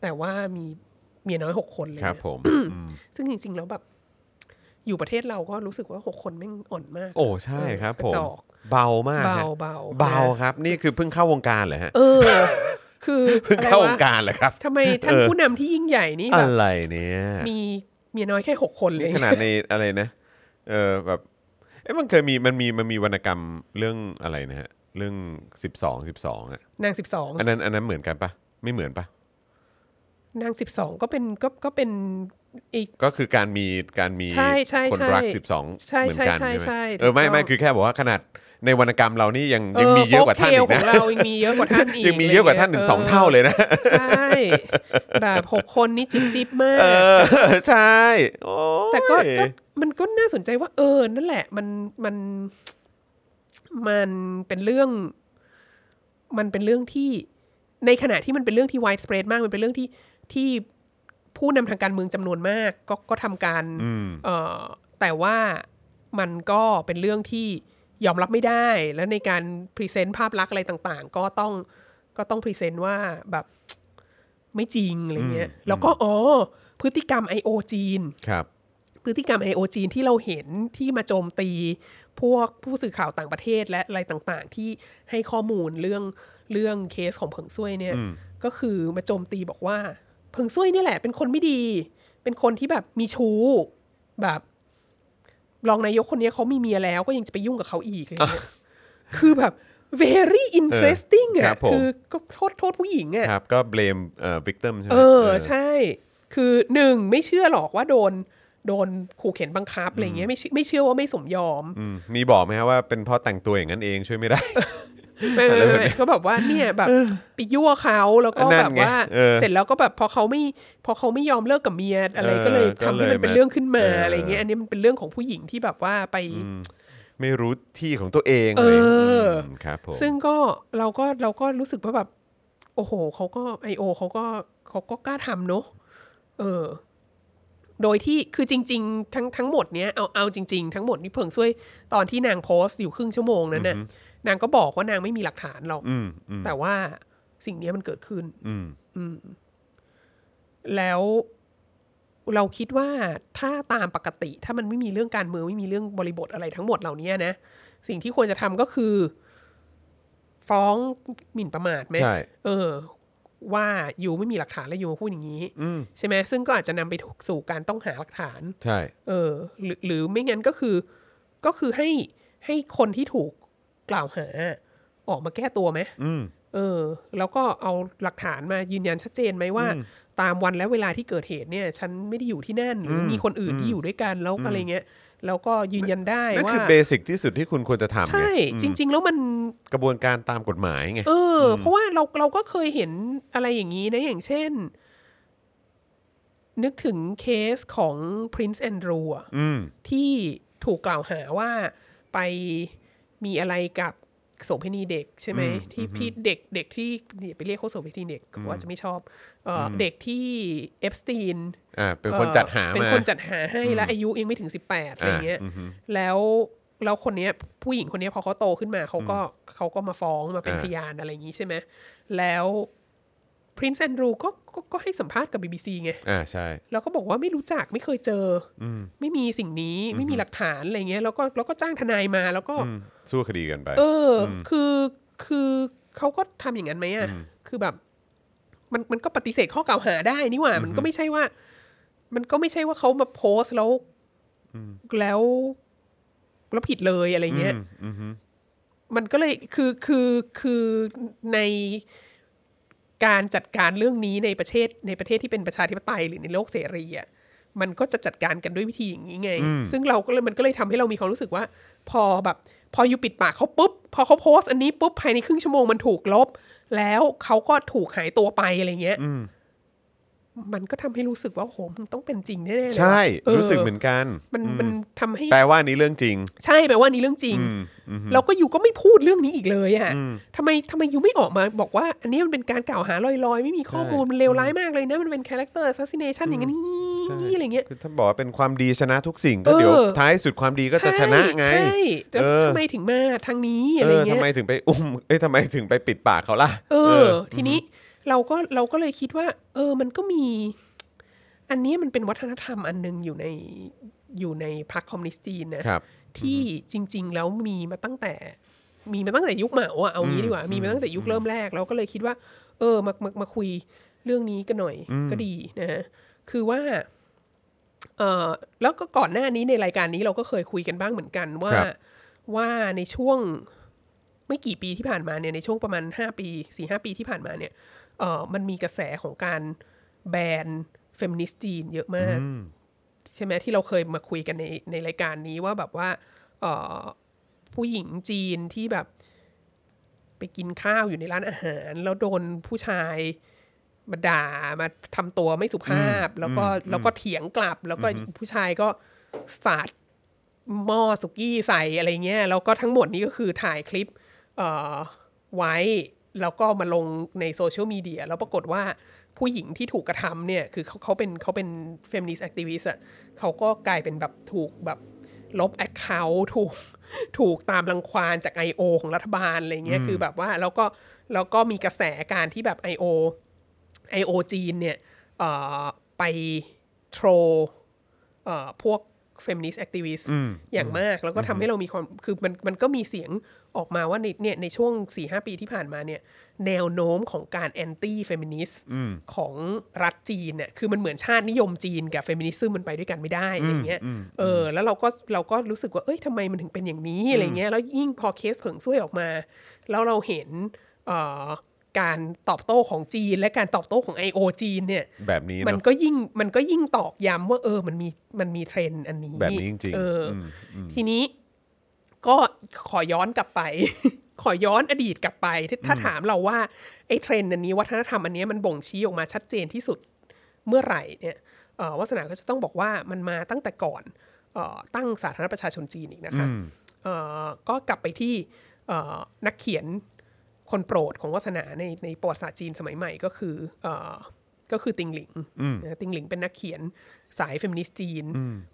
แต่ว่ามีเมียน้อยหกคนเลยครับเนี่ยผมอืมซึ่งจริง ๆ แล้วแบบ อยู่ประเทศเราก็รู้สึกว่าหกคนแม่งอ่อนมาก โอ้ใช่ครับกผระมจอกเบามากเบาฮะเบา เบาครับ นี่คือเพิ่งเข้าวงการเหรอฮะ เออ คือเพิ่งอะไรเข้าววะงการเหรอครับทำไมท่านเออผู้นำที่ยิ่งใหญ่นี่แบอะบไรเนี่ยมีเมียน้อยแค่หกคนเลยนี่ขนาดในอะไรนะเออแบบเอ๊ะมันเคยมีมันมีมันมีวรรณกรรมเรื่องอะไรนะฮะเรื่อง 12 12อะนางสิบสองอันนั้นอันนั้นเหมือนกันปะไม่เหมือนปะนางสิบสองก็เป็นก็ก็เป็นอีก ก็คือการมีการมีใช่ใช่คนใช่รัก12 ใช่เหมือนกันใช่ใช่ไหมใช่เออไม่ถูกต้อง ไม่คือแค่บอกว่าขนาด ในวรรณกรรมเรานี่ยังยังมีเยอะกว่าท่านอีกขอนะงเรายังมีเยอะกว่าท่านอีกยังมีเยอะกว่าท่านถึงสองเท่าเลยนะใช่แบบหกคนนี่จิ๊บจิ๊บมากเออใช่โอ้ยแต่ก็ก็มันก็น่าสนใจว่าเออนั่นแหละ มันมันมันเป็นเรื่อง มันเป็นเรื่องที่ในขณะที่มันเป็นเรื่องที่ widespread มากมันเป็นเรื่องที่ที่ผู้นำทางการเมืองจำนวนมาก ก็ก็ทำการอืมเอ่อแต่ว่ามันก็เป็นเรื่องที่ ยอมรับไม่ได้ แล้วในการ present ภาพลักษณ์อะไรต่างๆ ก็ต้องก็ต้อง present ว่าแบบไม่จริงอะไรเงี้ย แล้วก็อ๋อพฤติกรรม I.O. จีนครับ พฤติกรรม I.O. จีนที่เราเห็นที่มาโจมตี พวกผู้สื่อข่าวต่างประเทศและอะไรต่างๆ ที่ให้ข้อมูลเรื่องเรื่องเคสของเผิงซุยเนี่ย ก็คือมาโจมตีบอกว่าเผิงซุยเนี่ยแหละ เป็นคนไม่ดี เป็นคนที่แบบมีชู้แบบ รองนายกคนนี้เขามีเมียแล้วก็ยังจะไปยุ่งกับเขาอีกอะไรเงี้ยคือแบบ very interesting ครัอะบผมคือก็โทษโทษผู้หญิงอะครับก็ blame เอ่อ victim ใช่ไหมเออใช่ คือหนึ่งไม่เชื่อหรอกว่าโดนโดนขู่เข็นบังคับอะไรเงี้ยไม่เชื่อไม่เชื่อว่าไม่สมยอมอืมมีบอกไหมฮะว่าเป็นเพราะแต่งตัวอย่างนั้นเองช่วยไม่ได้ ไม่ไม่ไม่ไม่ก็แบบว่าเนี่ยแบบไปยั่วเขาแล้วก็นั่นแบบไงว่าเออเสร็จแล้วก็แบบพอเขาไม่พอเขาไม่ยอมเลิกกับเมียอะไรเออก็เลยก็ทำให้เลยมันเป็นมาเรื่องขึ้นมาเออออะไรเงี้ยอันนี้มันเป็นเรื่องของผู้หญิงที่แบบว่าไปไม่รู้ที่ของตัวเองเอเลยอมครับผมซึ่งก็เราก็เราก็รู้สึกว่าแบบ โอ้โหเขาก็ไอโอเขาก็เขาก็กล้าทำเนอะเออ โดยที่คือจริง ๆ ทั้งทั้งหมดเนี้ยเอาเอาจริง ๆ ทั้งหมดนี่เพิ่งช่วยตอนที่นางโพสต์อยู่ครึ่งชั่วโมงนั้นน่ะ นางก็บอกว่านางไม่มีหลักฐานหรอกอืมอืมแต่ว่าสิ่งเนี้ยมันเกิดขึ้นอืมแล้วเราคิดว่าถ้าตามปกติ ถ้ามันไม่มีเรื่องการเมืองไม่มีเรื่องบริบทอะไรทั้งหมดเหล่านี้นะ สิ่งที่ควรจะทำก็คือ ฟ้องหมิ่นประมาทไหมใช่เออ ว่าอยู่ไม่มีหลักฐานแล้วอยู่มาพูดอย่างนี้ใช่ไหมซึ่งก็อาจจะนำไปสู่การต้องหาหลักฐาน ใช่ เออ หรือหรือไม่งั้นก็คือ ก็คือให้ให้คนที่ถูก กล่าวหาออกมาแก้ตัวไหมอืมเออ แล้วก็เอาหลักฐานมายืนยันชัดเจนไหมว่า ตามวันและเวลาที่เกิดเหตุเนี่ย ฉันไม่ได้อยู่ที่นั่นหรืออมีคนอื่นที่อยู่ด้วยกันแล้วอะไรเงี้ยแล้วก็ยืนยันได้นั่นว่าคือเบสิกที่สุดที่คุณควรจะทำไงใช่ จริง ๆ แล้วมันกระบวนการตามกฎหมายไงเออ เพราะว่าเราเราก็เคยเห็นอะไรอย่างนี้นะอย่างเช่น นึกถึงเคสของ Prince Andrew อะอืมที่ถูกกล่าวหาว่าไป มีอะไรกับโสเภณีเด็กใช่ไหมที่พี่เด็กเด็กที่เนี่ยไปเรียกเขาโสเภณีเด็กเขาอาจจะไม่ชอบเอ่ออเด็กที่เอปสตีนอ่าเป็นคนจัดหาเป็นมาคนจัดหาให้และอายุยังไม่ถึงสิบแปดอะไรเงี้ยอ่าอือฮึแล้วแล้วคนเนี้ยผู้หญิงคนเนี้ยพอเขาโตขึ้นมาเขาก็เขาก็มาฟ้องมาเป็นอ่าพยานอะไรอย่างนี้ใช่ไหมแล้วพรินซ์แอนดรูก็ ก็ก็ให้สัมภาษณ์กับ BBC ไงอ่าใช่ แล้วก็บอกว่าไม่รู้จักไม่เคยเจออไม่มีสิ่งนี้ไม่มีหลักฐานอะไรเงี้ยแล้วก็แล้วก็จ้างทนายมาแล้วก็ อืมสู้คดีกันไป เอออคือคือเขาก็ทำอย่างนั้นไหมอะ คือแบบ มันมันก็ปฏิเสธข้อกล่าวหาได้นี่หว่า มันก็ไม่ใช่ว่า มันก็ไม่ใช่ว่าเขามาโพสต์แล้วแล้วแล้วผิดเลยอะไรเงี้ย อืมอืม มันก็เลยคือคือคือใน การจัดการเรื่องนี้ในประเทศในประเทศที่เป็นประชาธิปไตยหรือในโลกเสรีอะมันก็จะจัดการกันด้วยวิธีอย่างนี้ไง ซึ่งเราก็เลยมันก็เลยทำให้เรามีความรู้สึกว่า พอแบบ พออยู่ปิดปากเขาปุ๊บ พอเขาโพสต์อันนี้ปุ๊บภายในครึ่งชั่วโมงมันถูกลบ แล้วเขาก็ถูกหายตัวไปอะไรเงี้ย มันก็ทำให้รู้สึกว่าโหมันต้องเป็นจริงแน่ๆเลยว่ะใช่เออรู้สึกเหมือนกัน มันมันทำให้แปลว่านี้เรื่องจริง ใช่แปลว่านี่เรื่องจริงเราก็อยู่ก็ไม่พูดเรื่องนี้อีกเลยอะทำไมทำไมอยู่ไม่ออกมาบอกว่า อันนี้มันเป็นการกล่าวหาลอยๆ ไม่มีข้อมูลใช่มันเลวร้ายมากเลยนะ มันเป็น character assassination อย่างนี้ใช่อะไรเงี้ยคือถ้าบอกว่าเป็นความดีชนะทุกสิ่งก็เออเดี๋ยวท้ายสุดความดีก็จะชนะไงใช่แล้วเออทำไมถึงมาทางนี้เออะไรอเงี้ทำยไมถึงไปอุ้มเอ้ยทำไมถึงไปปิดปากเขาล่ะเออ ทีนี้ เราก็เราก็เลยคิดว่า เออมันก็มี อันนี้มันเป็นวัฒนธรรมอันหนึงอยู่ในอยู่ในพรรคคอมมิวนิสต์จีนนะครับที่จริง ๆ แล้วมีมาตั้งแต่ มีมาตั้งแต่ยุคเหมาอะเอางี้ดีกว่ามีมาตั้งแต่ยุคเริ่มแรกเราก็เลยคิดว่า เออมามามาคุยเรื่องนี้กันหน่อยก็ดีนะฮะคือว่าเออแล้วก็ก่อนหน้านี้ในรายการนี้เราก็เคยคุยกันบ้างเหมือนกันว่าครับว่าในช่วงไม่กี่ปีที่ผ่านมาเนี่ยในช่วงประมาณห้าปีสี่ห้าปีที่ผ่านมาเนี่ย เออมันมีกระแสของการแบนเฟมินิสต์จีนเยอะมาก ใช่ไหมที่เราเคยมาคุยกันในในรายการนี้ว่าแบบว่าเอ่อผู้หญิงจีนที่แบบไปกินข้าวอยู่ในร้านอาหาร แล้วโดนผู้ชายมาด่ามาทำตัวไม่สุภาพ แล้วก็แล้วก็เถียงกลับ แล้วก็ผู้ชายก็สาดหม้อสุกี้ใส่อะไรเงี้ยแล้วก็ทั้งหมดนี้ก็คือถ่ายคลิป เอ่อไว้ แล้วก็มาลงในโซเชียลมีเดียแล้วปรากฏว่าผู้หญิงที่ถูกกระทำเนี่ย คือเขาเขาเป็นเขาเป็น feminist activist อะเขาก็กลายเป็นแบบถูกแบบลบ account ถูกถูกตามรังควานจาก I.O. ของรัฐบาลอะไรเงี้ยคือแบบว่าแล้วก็แล้วก็มีกระแสการที่แบบ I.O. I.O. จีนเนี่ยเอ่อไป troll เอ่อพวก feminist activist อย่างมาก แล้วก็ทำให้เรามีความคือมันมันก็มีเสียงออกมาว่าในเนี่ยในช่วง4-5ปีที่ผ่านมาเนี่ยแนวโน้มของการ anti-feminist ของรัฐจีนเนี่ยคือมันเหมือนชาตินิยมจีนกับ feminism มันไปด้วยกันไม่ได้อะไรเงี้ยเออแล้วเราก็เราก็รู้สึกว่าเอ้ยทำไมมันถึงเป็นอย่างนี้อะไรเงี้ยแล้วยิ่งพอเคสเผิงซ่วยออกมา แล้วเราเห็นเอ่อ การตอบโต้ของจีน และการตอบโต้ของ I.O. จีนเนี่ย แบบนี้มันเนาะก็ยิ่งมันก็ยิ่งตอกย้ำว่าเออมันมีมันมีเทรนด์อันนี้แบบนี้จริงๆเอออมทีนี้ก็ขอย้อนกลับไป ขอย้อนอดีตกลับไปถ้าถ้าถามเราว่าไอ้เทรนด์อันนี้วัฒนธรรมอันนี้มันบ่งชี้ออกมาชัดเจนที่สุดเมื่อไหร่เนี่ยเอ่อวาสนาก็จะต้องบอกว่ามันมาตั้งแต่ก่อนเออตั้งสาธารณรัฐประชาชนจีนอีกนะคะเอ่อก็กลับไปที่เอ่อนักเขียน คนโปรดของวาสนาในในประวัติศาสตร์จีนสมัยใหม่ก็คือเอ่อก็คือติงหลิงนะติงหลิงเป็นนักเขียนสายเฟมินิสต์จีน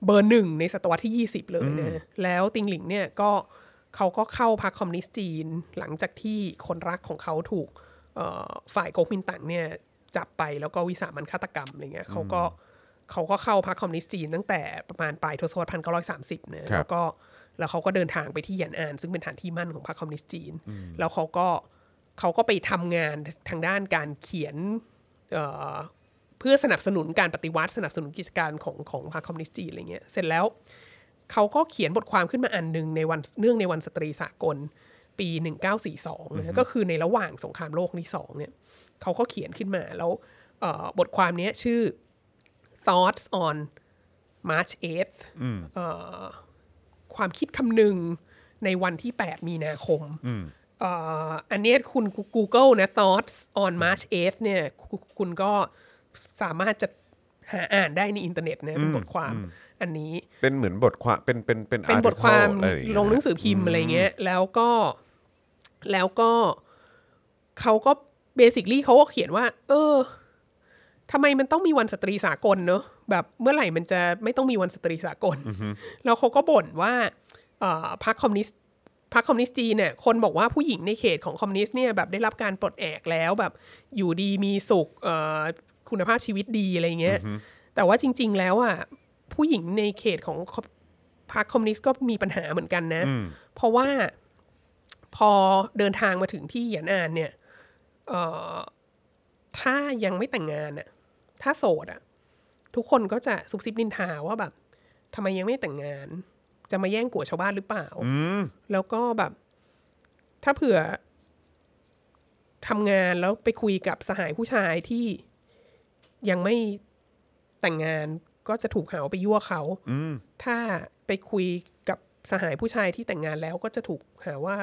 เบอร์หนึ่งในศตวรรษที่ 20 เลยนะแล้วติงหลิงเนี่ยก็เขาก็เข้าพรรคคอมมิวนิสต์จีน หลังจากที่คนรักของเขาถูกเอ่อฝ่ายก๊กมินตั๋งเนี่ยจับไปแล้วก็วิสามัญฆาตกรรมอะไรเงี้ยเขาก็เขาก็เข้าพรรคคอมมิวนิสต์จีนตั้งแต่ประมาณปลายทศวรรษพันเก้าร้อยสามสิบนะแล้วก็แล้วเขาก็เดินทางไปที่เหยียนอาน ซึ่งเป็นฐานที่มั่นของพรรคคอมมิวนิสต์จีน แล้วเขาก็เขาก็ไปทำงานทางด้านการเขียนเอ่อเพื่อสนับสนุนการปฏิวัติ สนับสนุนกิจการของของพรรคคอมมิวนิสต์จีนอะไรเงี้ยเสร็จแล้วเขาก็เขียนบทความขึ้นมาอันหนึ่งในวันเนื่องในวันสตรีสากลปี 1942นะก็คือในระหว่างสงครามโลกครั้งที่สองเนี่ยเขาก็เขียนขึ้นมาแล้วเอ่อบทความเนี้ยชื่อ thoughts on March 8th เอ่อความคิดคำนึงในวันที่ 8 มีนาคมเอ่ออันเนี้ยคุณ Google นะ thoughts on March 8th เนี่ยคุณคุณก็สามารถจะหาอ่านได้ในอินเทอร์เน็ตนะเป็นบทความอันนี้ เป็นเหมือนบทความเป็นเป็นเป็นเป็นบทความ article อะไรอย่าเยลงหนังสือพิมพ์อะไรเงี้ย แล้วก็แล้วก็เขาก็เบสิคลี่เขาก็เขียนว่า เออทำไมมันต้องมีวันสตรีสากลเนอะแบบเมื่อไหร่มันจะไม่ต้องมีวันสตรีสากล แล้วเขาก็บ่นว่าเอ่อพรรคคอมมิวนิสต์ พรรคคอมมิวนิสต์จีนเนี่ยคนบอกว่าผู้หญิงในเขตของคอมมิวนิสต์เนี่ยแบบได้รับการปลดแอกแล้วแบบอยู่ดีมีสุขเอ่อคุณภาพชีวิตดีอะไรเงี้ยแต่ว่าจริง ๆ แล้วอะผู้หญิงในเขตของพรรคคอมมิวนิสต์ก็มีปัญหาเหมือนกันนะ เพราะว่าพอเดินทางมาถึงที่เหยียนอานเนี่ยเอ่อถ้ายังไม่แต่งงานอะถ้าโสดอะทุกคนก็จะซุบซิบนินทาว่าแบบทำไมยังไม่แต่งงาน จะมาแย่งผัวชาวบ้านหรือเปล่า แล้วก็แบบ ถ้าเผื่อทำงานแล้วไปคุยกับสหายผู้ชายที่ยังไม่แต่งงานก็จะถูกหาว่าไปยั่วเขา ถ้าไปคุยกับสหายผู้ชายที่แต่งงานแล้วก็จะถูกหาว่า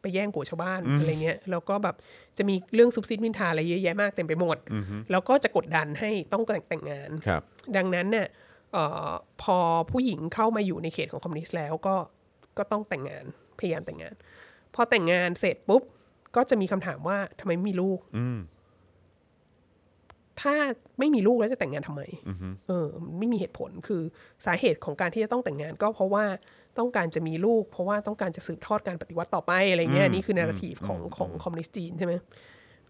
ไปไปแย่งผัวชาวบ้านอะไรเงี้ย แล้วก็แบบจะมีเรื่องซุบซิบนินทาอะไรเยอะแยะมากเต็มไปหมด แล้วก็จะกดดันให้ต้องแต่งแต่งงานครับดังนั้นเนี่ยเออพอผู้หญิงเข้ามาอยู่ในเขตของคอมมิวนิสต์แล้วก็ก็ต้องแต่งงานพยายามแต่งงาน พอแต่งงานเสร็จปุ๊บ ก็จะมีคำถามว่าทำไมไม่มีลูกถ้าไม่มีลูกแล้วจะแต่งงานทำไมเออ ไม่มีเหตุผลคือสาเหตุของการที่จะต้องแต่งงาน ก็เพราะว่าต้องการจะมีลูก เพราะว่าต้องการจะสืบทอดการปฏิวัติต่อไปอะไรเงี้ยนี่คือ narrative ของของคอมมิวนิสต์จีนใช่ไหม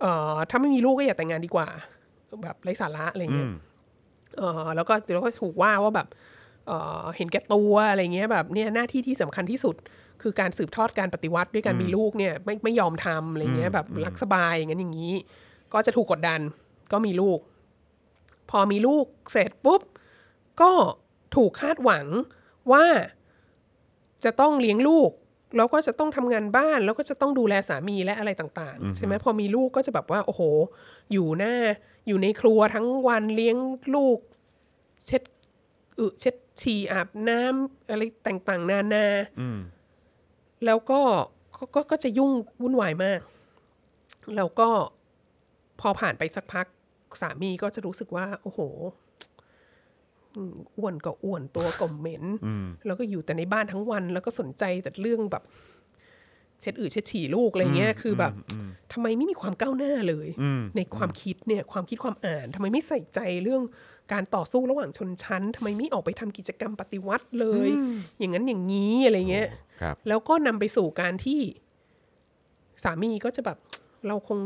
เอ่อถ้าไม่มีลูกก็อย่าแต่งงานดีกว่า แบบไร้สาระอะไรเงี้ยเออ แล้วก็เดี๋ยวก็ถูกว่าว่าแบบเออเห็นแก่ตัวอะไรเงี้ยแบบเนี่ยหน้าที่ที่สำคัญที่สุด คือการสืบทอดการปฏิวัติด้วยการมีลูกเนี่ยไม่ไม่ยอมทำอะไรเงี้ยแบบรักสบายอย่างนั้นอย่างนี้ ก็จะถูกกดดันก็มีลูก พอมีลูกเสร็จปุ๊บ ก็ถูกคาดหวังว่าจะต้องเลี้ยงลูก แล้วก็จะต้องทำงานบ้านแล้วก็จะต้องดูแลสามีและอะไรต่างๆ ใช่ไหมพอมีลูกก็จะแบบว่า โอ้โห อยู่หน้า อยู่ในครัวทั้งวันเลี้ยงลูก เช็ดอึเช็ดฉี่อาบน้ำอะไรต่างๆ นานาแล้วก็ก็ก็ก็จะยุ่งวุ่นวายมาก แล้วก็พอผ่านไปสักพัก สามีก็จะรู้สึกว่า โอ้โห อืมอ้วนก็อ้วนตัวก็เหม็นแล้วก็อยู่แต่ในบ้านทั้งวัน แล้วก็สนใจแต่เรื่องแบบ เช็ดอืดเช็ดฉี่ลูกอะไรเงี้ย คือแบบทำไมไม่มีความก้าวหน้าเลย ในความคิดเนี่ย ความคิดความอ่านทำไมไม่ใส่ใจเรื่องการต่อสู้ระหว่างชนชั้นทำไมไม่ออกไปทำกิจกรรมปฏิวัติเลย อย่างนั้นอย่างนี้อะไรเงี้ยครับแล้วก็นำไปสู่การที่ สามีก็จะแบบเราคง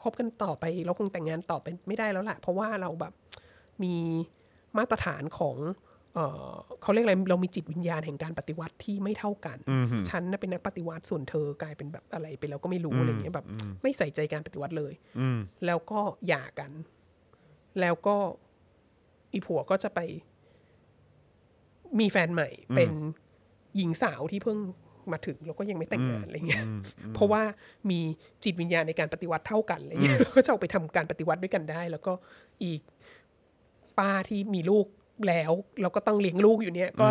คบกันต่อไป เราคงแต่งงานต่อไปไม่ได้แล้วแหละเพราะว่าเราแบบมี มาตรฐานของเอ่อเขาเรียกอะไรเรามีจิตวิญญาณแห่งการปฏิวัติที่ไม่เท่ากัน ฉันน่ะเป็นนักปฏิวัติส่วนเธอกลายเป็นแบบอะไรไปแล้วก็ไม่รู้อะไรเงี้ยแบบ ไม่ใส่ใจการปฏิวัติเลยแล้วก็หย่ากัน แล้วก็อีผัวก็จะไป มีแฟนใหม่ เป็นหญิงสาวที่เพิ่งมาถึงแล้วก็ยังไม่แต่งงานอะไรเงี้ย เพราะว่ามีจิตวิญญาณในการปฏิวัติเท่ากันอะไรเงี้ยก็จะเอาไปทำการปฏิวัติด้วยกันได้ แล้วก็อีก ป้าที่มีลูกแล้วแล้วก็ต้องเลี้ยงลูกอยู่เนี่ยก็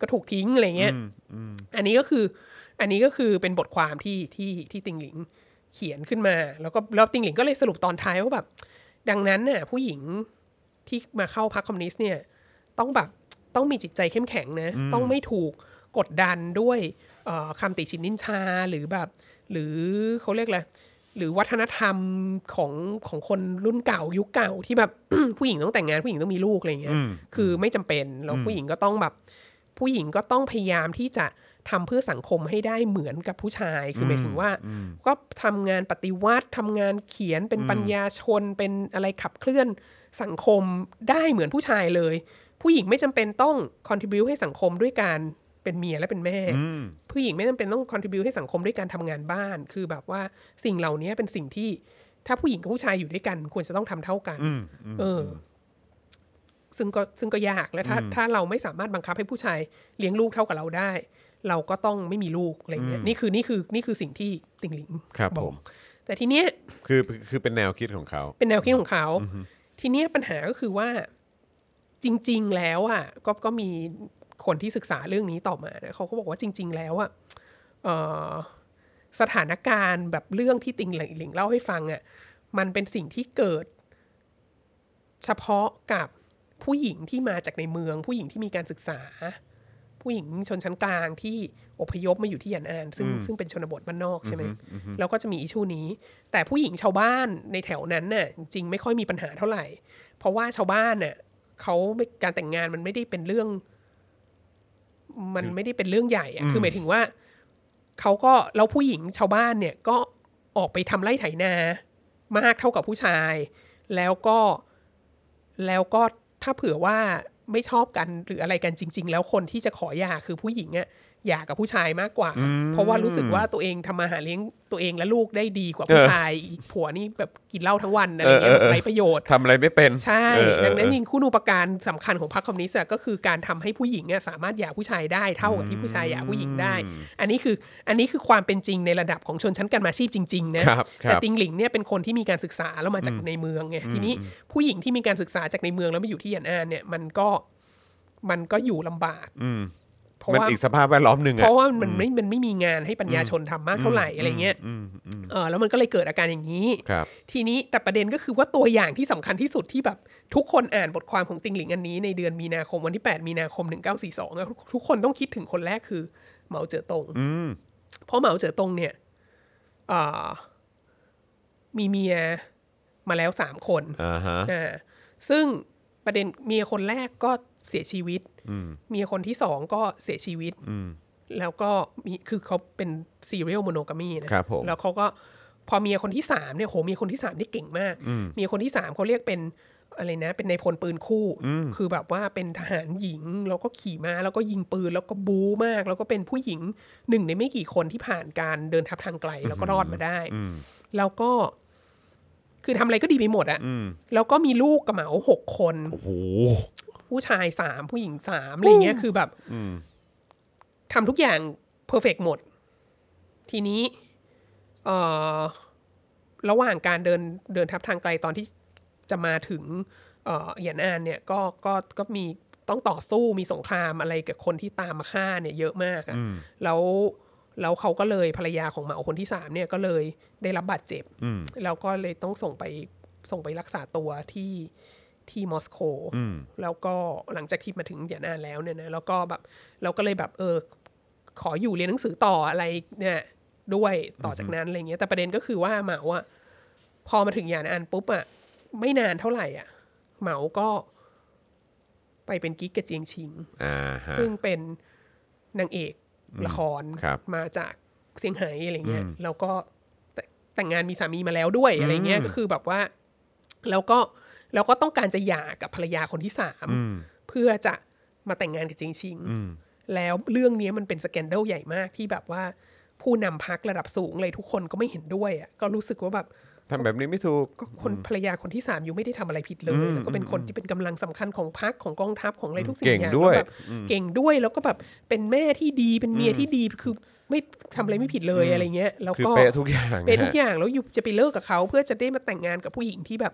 ก็ถูกทิ้งอะไรเงี้ยอันนี้ก็คือ อันนี้ก็คือเป็นบทความที่ที่ที่ติงหลิงเขียนขึ้นมา แล้วก็แล้วติงหลิงก็เลยสรุปตอนท้ายว่าแบบ ดังนั้นน่ะ ผู้หญิงที่มาเข้าพรรคคอมมิวนิสต์เนี่ย ต้องแบบต้องมีจิตใจเข้มแข็งนะ ต้องไม่ถูกกดดันด้วยเอ่อคำติชินนินทาหรือแบบ หรือเขาเรียกอะไร หรือวัฒนธรรมของของคนรุ่นเก่ายุคเก่าที่แบบ ผู้หญิงต้องแต่งงานผู้หญิงต้องมีลูกอะไรเงี้ยคือไม่จำเป็นแล้วผู้หญิงก็ต้องแบบ ผู้หญิงก็ต้องพยายามที่จะทำเพื่อสังคมให้ได้เหมือนกับผู้ชายคือหมายถึงว่า ก็ทำงานปฏิวัติทำงานเขียนเป็นปัญญาชนเป็นอะไรขับเคลื่อนสังคมได้เหมือนผู้ชายเลย ผู้หญิงไม่จำเป็นต้อง contribu ให้สังคมด้วยการ เป็นเมียและเป็นแม่ ผู้หญิงไม่จำเป็นต้อง contribu ให้สังคมด้วยการทำงานบ้าน คือแบบว่าสิ่งเหล่านี้เป็นสิ่งที่ถ้าผู้หญิงกับผู้ชายอยู่ด้วยกัน ควรจะต้องทำเท่ากัน เออ ซึ่งก็ซึ่งก็ยากและถ้าถ้าเราไม่สามารถบังคับให้ผู้ชายเลี้ยงลูกเท่ากับเราได้ เราก็ต้องไม่มีลูกอะไรเงี้ยนี่คือนี่คือนี่คือสิ่งที่ติงหลิงครับบอผกมแต่ทีเนี้ยคือคือเป็นแนวคิดของเขา เป็นแนวคิดของเขา ทีเนี้ยปัญหาก็คือว่าจริง ๆ แล้วอะก็ก็มี คนที่ศึกษาเรื่องนี้ต่อมานะเขาก็บอกว่าจริง ๆ แล้วอะเอ่อสถานการณ์แบบเรื่องที่ติงหลิงหลิงเล่าให้ฟังอะมันเป็นสิ่งที่เกิด เฉพาะกับผู้หญิงที่มาจากในเมือง ผู้หญิงที่มีการศึกษา ผู้หญิงชนชั้นกลางที่อพยพมาอยู่ที่ยันอาน ซึ่งซึ่งเป็นชนบทบ้านนอกใช่ไหมแล้วก็จะมีอิชูนี้ แต่ผู้หญิงชาวบ้านในแถวนั้นน่ะจริงๆไม่ค่อยมีปัญหาเท่าไหร่ เพราะว่าชาวบ้านน่ะเขาไม่การแต่งงานมันไม่ได้เป็นเรื่อง มันไม่ได้เป็นเรื่องใหญ่อะคือหมายถึงว่าเขาก็แล้วผู้หญิงชาวบ้านเนี่ยก็ออกไปทำไร่ไถนามากเท่ากับผู้ชาย แล้วก็แล้วก็ถ้าเผื่อว่าไม่ชอบกันหรืออะไรกันจริง ๆ แล้วคนที่จะขอหย่าคือผู้หญิงอะ หย่ากับผู้ชายมากกว่า เพราะว่ารู้สึกว่าตัวเองทำมาหาเลี้ยงตัวเองและลูกได้ดีกว่าผู้ชายอีกผัวนี่แบบกินเหล้าทั้งวันอะไรเงี้ยแบบไร้ประโยชน์ทำอะไรไม่เป็นใช่เออเออดังนั้นจริงคุณูปการสำคัญของพรรคคอมมิวนิสต์อะก็คือการทำให้ผู้หญิงอะสามารถหย่าผู้ชายได้เท่ากับที่ผู้ชายหย่าผู้หญิงได้ อันนี้คืออันนี้คือความเป็นจริงในระดับของชนชั้นการมาชีพจริงๆนะครับครับแต่ติงหลิงเนี่ยเป็นคนที่มีการศึกษาแล้วมาจากในเมืองไงทีนี้ผู้หญิงที่มีการศึกษาจากในเมืองแล้วมาอยู่ที่ยันอานเนี่ยมันก็มันก็อยู่ลำบาก เพราะมันว่าอีกสภาพแวดล้อมหนึ่งเพอะราะว่ามันไม่มันไม่มีงานให้ปัญญาชนทำมากเท่าไหร่อะไรเงี้ยอืมอืมเออแล้วมันก็เลยเกิดอาการอย่างนี้ครับทีนี้แต่ประเด็นก็คือว่าตัวอย่างที่สำคัญที่สุดที่แบบทุกคนอ่านบทความของติงหลิงอันนี้ในเดือนมีนาคมวันที่ 8 มีนาคม 1942แล้วทุกคนต้องคิดถึงคนแรกคือเหมาเจ๋อตงอืมเพราะเหมาเจ๋อตงเนี่ยเอ่อมีเมียมาแล้วสามคนอ่าฮะอ่าซึ่งประเด็นเมียคนแรกก็เสียชีวิตอืม เมียคนที่สองก็เสียชีวิตอืมแล้วก็มีคือเขาเป็น serial monogamy นะครับผมแล้วเขาก็พอเมียคนที่สามเนี่ยโหเมียคนที่สามนี่เก่งมากเมียคนที่สามเขาเรียกเป็นอะไรนะ เป็นในายพลปืนคู่ คือแบบว่าเป็นทหารหญิง แล้วก็ขี่ม้าแล้วก็ยิงปืน แล้วก็บู๊มาก แล้วก็เป็นผู้หญิงหนึ่งในไม่กี่คนที่ผ่านการเดินทัพทางไกล แล้วก็รอดมาได้ แล้วก็คือทำอะไรก็ดีไปหมดอะแล้วก็มีลูกกับเหมาหกคนโอ้โห ผู้ชายสามผู้หญิงสามอะไรเงี้ยคือแบบทำทุกอย่างเพอร์เฟกหมด ทีนี้เอ่อระหว่างการเดินเดินทับทางไกลตอนที่จะมาถึงเอ่อเหยียนอานเนี่ยก็ก็ก็มีต้องต่อสู้มีสงครามอะไรกับคนที่ตามมาฆ่าเนี่ยเยอะมากอะแล้วแล้วเขาก็เลยภรรยาของเหมาคนที่สามเนี่ยก็เลยได้รับบาดเจ็บแล้วก็เลยต้องส่งไปส่งไปรักษาตัวที่ ที่มอสโกแล้วก็หลังจากที่มาถึงเหยียนอานแล้วเนี่ยนะแล้วก็แบบเราก็เลยแบบเออขออยู่เรียนหนังสือต่ออะไรเนี่ยด้วยต่อจากนั้นอะไรเงี้ยแต่ประเด็นก็คือว่าเหมาอะพอมาถึงยานอันปุ๊บอะไม่นานเท่าไหร่อะ เหมาก็ไปเป็นกิ๊กกับเจียงชิงอ่าฮะซึ่งเป็นนางเอกละครครับมาจากเซี่ยงไฮ้อะไรเงี้ยแล้วก็แต่แต่งงานมีสามีมาแล้วด้วยอะไรเงี้ยก็คือแบบว่า แล้วก็ แล้วก็ต้องการจะหย่ากับภรรยาคนที่สามเพื่อจะมาแต่งงานกับเจียงชิงแล้วเรื่องนี้มันเป็นสแกนเดลใหญ่มากที่แบบว่าผู้นำพักระดับสูงเลยทุกคนก็ไม่เห็นด้วยอะก็รู้สึกว่าแบบทำแบบนี้ไม่ถูกก็คนภรรยาคนที่สามอยู่ไม่ได้ทำอะไรผิดเลย แล้วก็เป็นคนที่เป็นกำลังสำคัญของพรรคของกองทัพของอะไรทุกสิ่งเก่งอย่างด้วยแล้แบบเก่งด้วยแล้วก็แบบเป็นแม่ที่ดีเป็นเมียที่ดีคือไม่ทำอะไรไม่ผิดเลยอะไรเงี้ย แล้วคือก็เป๊ะทุกอย่างเป็นทุกนะฮะอย่างแล้วอยู่จะไปเลิกกับเขาเพื่อจะได้มาแต่งงานกับผู้หญิงที่แบบ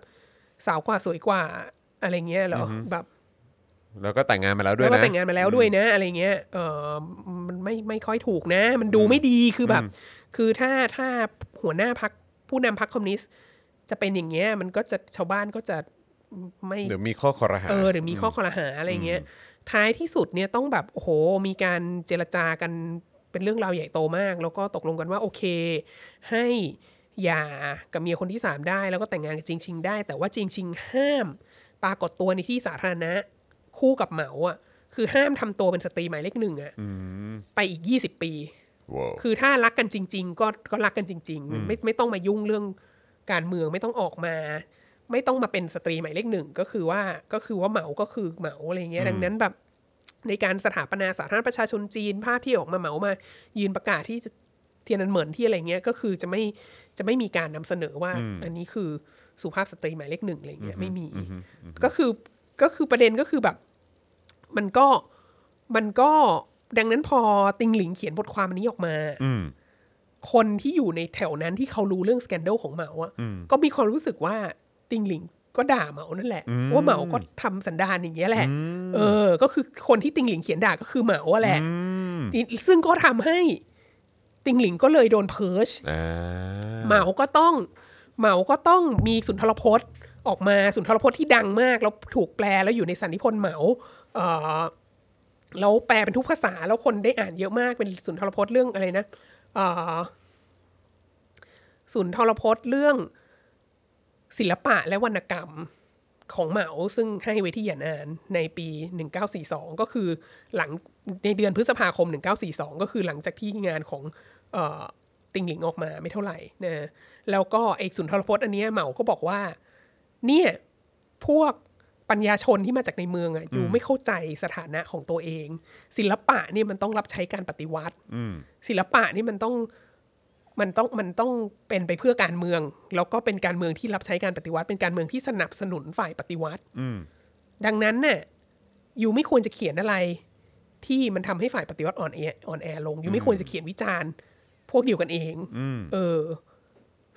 สาวกว่าสวยกว่าอะไรเงี้ยเหรอแบบแล้วก็แต่งงานมาแล้วด้วแล้ยวก็นะแต่งงานมาแล้วด้วยนะ อะไรเงี้ยเออมันไม่ไม่ค่อยถูกนะ มันดูไม่ดีคือแบบ คือถ้าถ้าหัวหน้าพักผู้นำพักคอมมิวนิสต์จะเป็นอย่างเงี้ย มันก็จะชาวบ้านก็จะไม่เดี๋ยวมีข้อคอรหาเออหรือมีข้อคอรหาอะไรเงี้ยท้ายที่สุดเนี่ยต้องแบบโอ้โหมีการเจรจากันเป็นเรื่องราวใหญ่โตมาก แล้วก็ตกลงกันว่าโอเค ให้ หย่ากับเมียคนที่สามได้ แล้วก็แต่งงานกับจิงชิงได้ แต่ว่าจิงชิงห้าม ปรากฏตัวในที่สาธารณะ คู่กับเหมาอะ คือห้ามทำตัวเป็นสตรีหมายเลขหนึ่งอะไปอีกยี่สิบปีว้าวคือถ้ารักกันจริง ๆ ก็ก็รักกันจริง ๆ ไม่ไม่ต้องมายุ่งเรื่องการเมืองไม่ต้องออกมา ไม่ต้องมาเป็นสตรีหมายเลขหนึ่งก็คือว่าก็คือว่าเหมาก็คือเหมาอะไรเงี้ยดังนั้นแบบในการสถาปนาสาธารณรัฐประชาชนจีนภาพที่ออกมาเหมามา ยืนประกาศที่ เทียนนันเหมินที่อะไรเงี้ยก็คือจะไม่จะไม่มีการนำเสนอว่า อันนี้คือสุภาพสตรีหมายเลขหนึ่งอะไรเงี้ยไม่มี ก็คือก็คือประเด็นก็คือแบบ มันก็มันก็ดังนั้นพอติงหลิงเขียนบทความอันนี้ออกมาอืมคนที่อยู่ในแถวนั้นที่เขารู้เรื่องสแกนเดลของเหมาอะก็มีความรู้สึกว่าติงหลิงก็ด่าเหมานั่นแหละว่าเหมาก็ทำสันดานอย่างเงี้ยแหละ เออ ก็คือคนที่ติงหลิงเขียนด่าก็คือเหมาอะแหละนี่ซึ่งก็ทำให้ ติงหลิงก็เลยโดนเพิร์ชอ่าเหมาก็ต้องเหมาก็ต้องมีสุนทรพจน์ออกมาสุนทรพจน์ที่ดังมาก แล้วถูกแปลแล้วอยู่ในสันนิพนธ์เหมาเออแล้วแปลเป็นทุกภาษาแล้วคนได้อ่านเยอะมากเป็นสุนทรพจน์เรื่องอะไรนะเออสุนทรพจน์เรื่องศิลปะและวรรณกรรมของเหมาซึ่งให้ไว้ที่หยานานในปี 1942 ก็คือหลังในเดือนพฤษภาคม 1942 ก็คือหลังจากที่งานของเออ ติงหลิงออกมาไม่เท่าไหร่นะแล้วก็ไอ้สุนทรพจน์อันเนี้ยเหมาก็บอกว่า เนี่ยพวกปัญญาชนที่มาจากในเมืองอะอยู่ไม่เข้าใจสถานะของตัวเอง ศิลปะเนี่ยมันต้องรับใช้การปฏิวัติศิลปะนี่มันต้องมันต้องมันต้องเป็นไปเพื่อการเมือง แล้วก็เป็นการเมืองที่รับใช้การปฏิวัติ เป็นการเมืองที่สนับสนุนฝ่ายปฏิวัติดังนั้นน่ะอยู่ไม่ควรจะเขียนอะไร ที่มันทำให้ฝ่ายปฏิวัติอ่อนแออ่อนแอลงอยู่ไม่ควรจะเขียนวิจารณ์ พวกเดียวกันเองเออ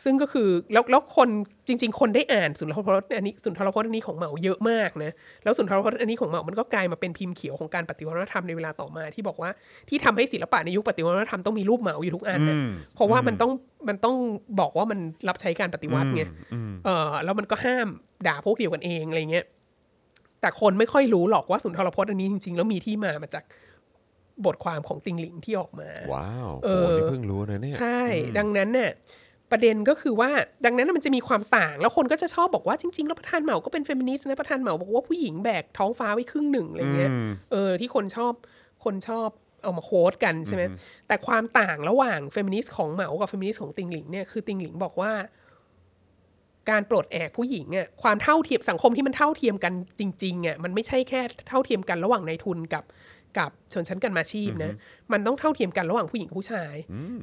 ซึ่งก็คือแล้วแล้วคนจริง ๆ คนได้อ่านสุนทรพจน์อันนี้สุนทรพจน์อันนี้ของเหมาเยอะมากนะแล้วสุนทรพจน์อันนี้ของเหมามันก็กลายมาเป็นพิมพ์เขียวของการปฏิวัติวัฒนธรรมในเวลาต่อมาที่บอกว่าที่ทำให้ศิลปะในยุคปฏิวัติวัฒนธรรมต้องมีรูปเหมาอยู่ทุกอันนะเพราะว่ามันต้องมันต้องบอกว่ามันรับใช้การปฏิวัติไงเออแล้วมันก็ห้ามด่าพวกเดียวกันเองอะไรเงี้ยแต่คนไม่ค่อยรู้หรอกว่าสุนทรพจน์อันนี้จริงๆแล้วมีที่มามาจาก บทความของติงหลิงที่ออกมา ว้าวเอโอ้อนี่เพิ่งรู้นะเนี่ย ใช่ ดังนั้นเนี่ยประเด็นก็คือว่าดังนั้นนะมันจะมีความต่างแล้วคนก็จะชอบบอกว่าจริงๆแล้วประธานเหมาก็เป็นเฟมินิสต์นะประธานเหมาบอกว่าผู้หญิงแบกท้องฟ้าไว้ครึ่งหนึ่งอะไรเงี้ยเออที่คนชอบคนชอบเอามา quote กันใช่ไหมแต่ความต่างระหว่างเฟมินิสต์ของเหมากับเฟมินิสต์ของติงหลิงเนี่ยคือติงหลิงบอกว่าการปลดแอกผู้หญิงอะความเท่าเทียมสังคมที่มันเท่าเทียมกันจริงๆอะมันไม่ใช่แค่เท่าเทียมกันระหว่างนายทุนกับ กับชนชั้นกรรมาชีพนะมันต้องเท่าเทียมกันระหว่างผู้หญิงกับผู้ชาย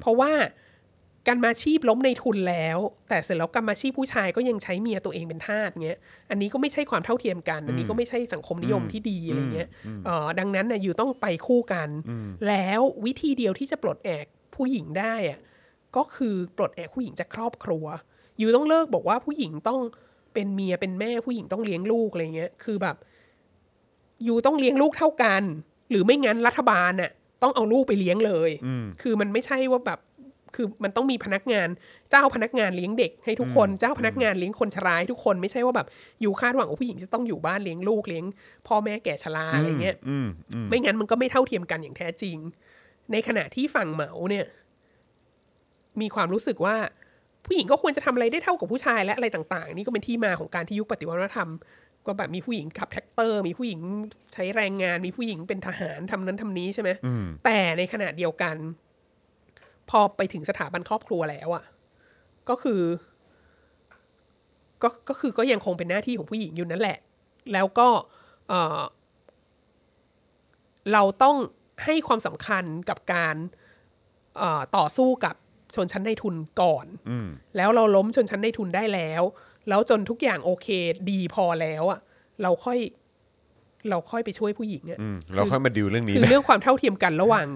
เพราะว่ากรรมาชีพล้มนายทุนแล้ว แต่เสร็จแล้วกรรมาชีพผู้ชายก็ยังใช้เมียตัวเองเป็นทาสเงี้ยอันนี้ก็ไม่ใช่ความเท่าเทียมกัน อันนี้ก็ไม่ใช่สังคมนิยมที่ดีอะไรเงี้ยเอ่อดังนั้นนะอยู่ต้องไปคู่กัน แล้ววิธีเดียวที่จะปลดแอกผู้หญิงได้อะก็คือปลดแอกผู้หญิงจากครอบครัว อยู่ต้องเลิกบอกว่าผู้หญิงต้องเป็นเมียเป็นแม่ผู้หญิงต้องเลี้ยงลูกอะไรเงี้ยคือแบบ อยู่ต้องเลี้ยงลูกเท่ากัน หรือไม่งั้นรัฐบาลน่ะต้องเอาลูกไปเลี้ยงเลย คือมันไม่ใช่ว่าแบบคือมันต้องมีพนักงานจ้างพนักงานเลี้ยงเด็กให้ทุกคนจ้างพนักงานเลี้ยงคนชราให้ทุกคนไม่ใช่ว่าแบบอยู่คาดหวังว่าผู้หญิงจะต้องอยู่บ้านเลี้ยงลูกเลี้ยงพ่อแม่แก่ชราอะไรเงี้ยอืมอืมไม่งั้นมันก็ไม่เท่าเทียมกันอย่างแท้จริง ในขณะที่ฝั่งเหมาเนี่ย มีความรู้สึกว่า ผู้หญิงก็ควรจะทำอะไรได้เท่ากับผู้ชายและอะไรต่าง ๆ นี่ก็เป็นที่มาของการที่ยุคปฏิวัติวัฒนธรรม ก็แบบมีผู้หญิงขับแทรกเตอร์ มีผู้หญิงใช้แรงงาน มีผู้หญิงเป็นทหารทำนั้นทำนี้ใช่ไหมแต่ในขณะเดียวกัน พอไปถึงสถาบันครอบครัวแล้วอะก็คือ ก็ก็คือก็ยังคงเป็นหน้าที่ของผู้หญิงอยู่นั่นแหละ แล้วก็เอ่อเราต้องให้ความสำคัญกับการเอ่อต่อสู้กับชนชั้นในทุนก่อนแล้วเราล้มชนชั้นในทุนได้แล้ว แล้วจนทุกอย่างโอเค ดีพอแล้วอะเราค่อย เราค่อยไปช่วยผู้หญิงอะอืมเราค่อยมาดิวเรื่องนี้คือนะเรื่องความเท่าเทียมกันระหว่าง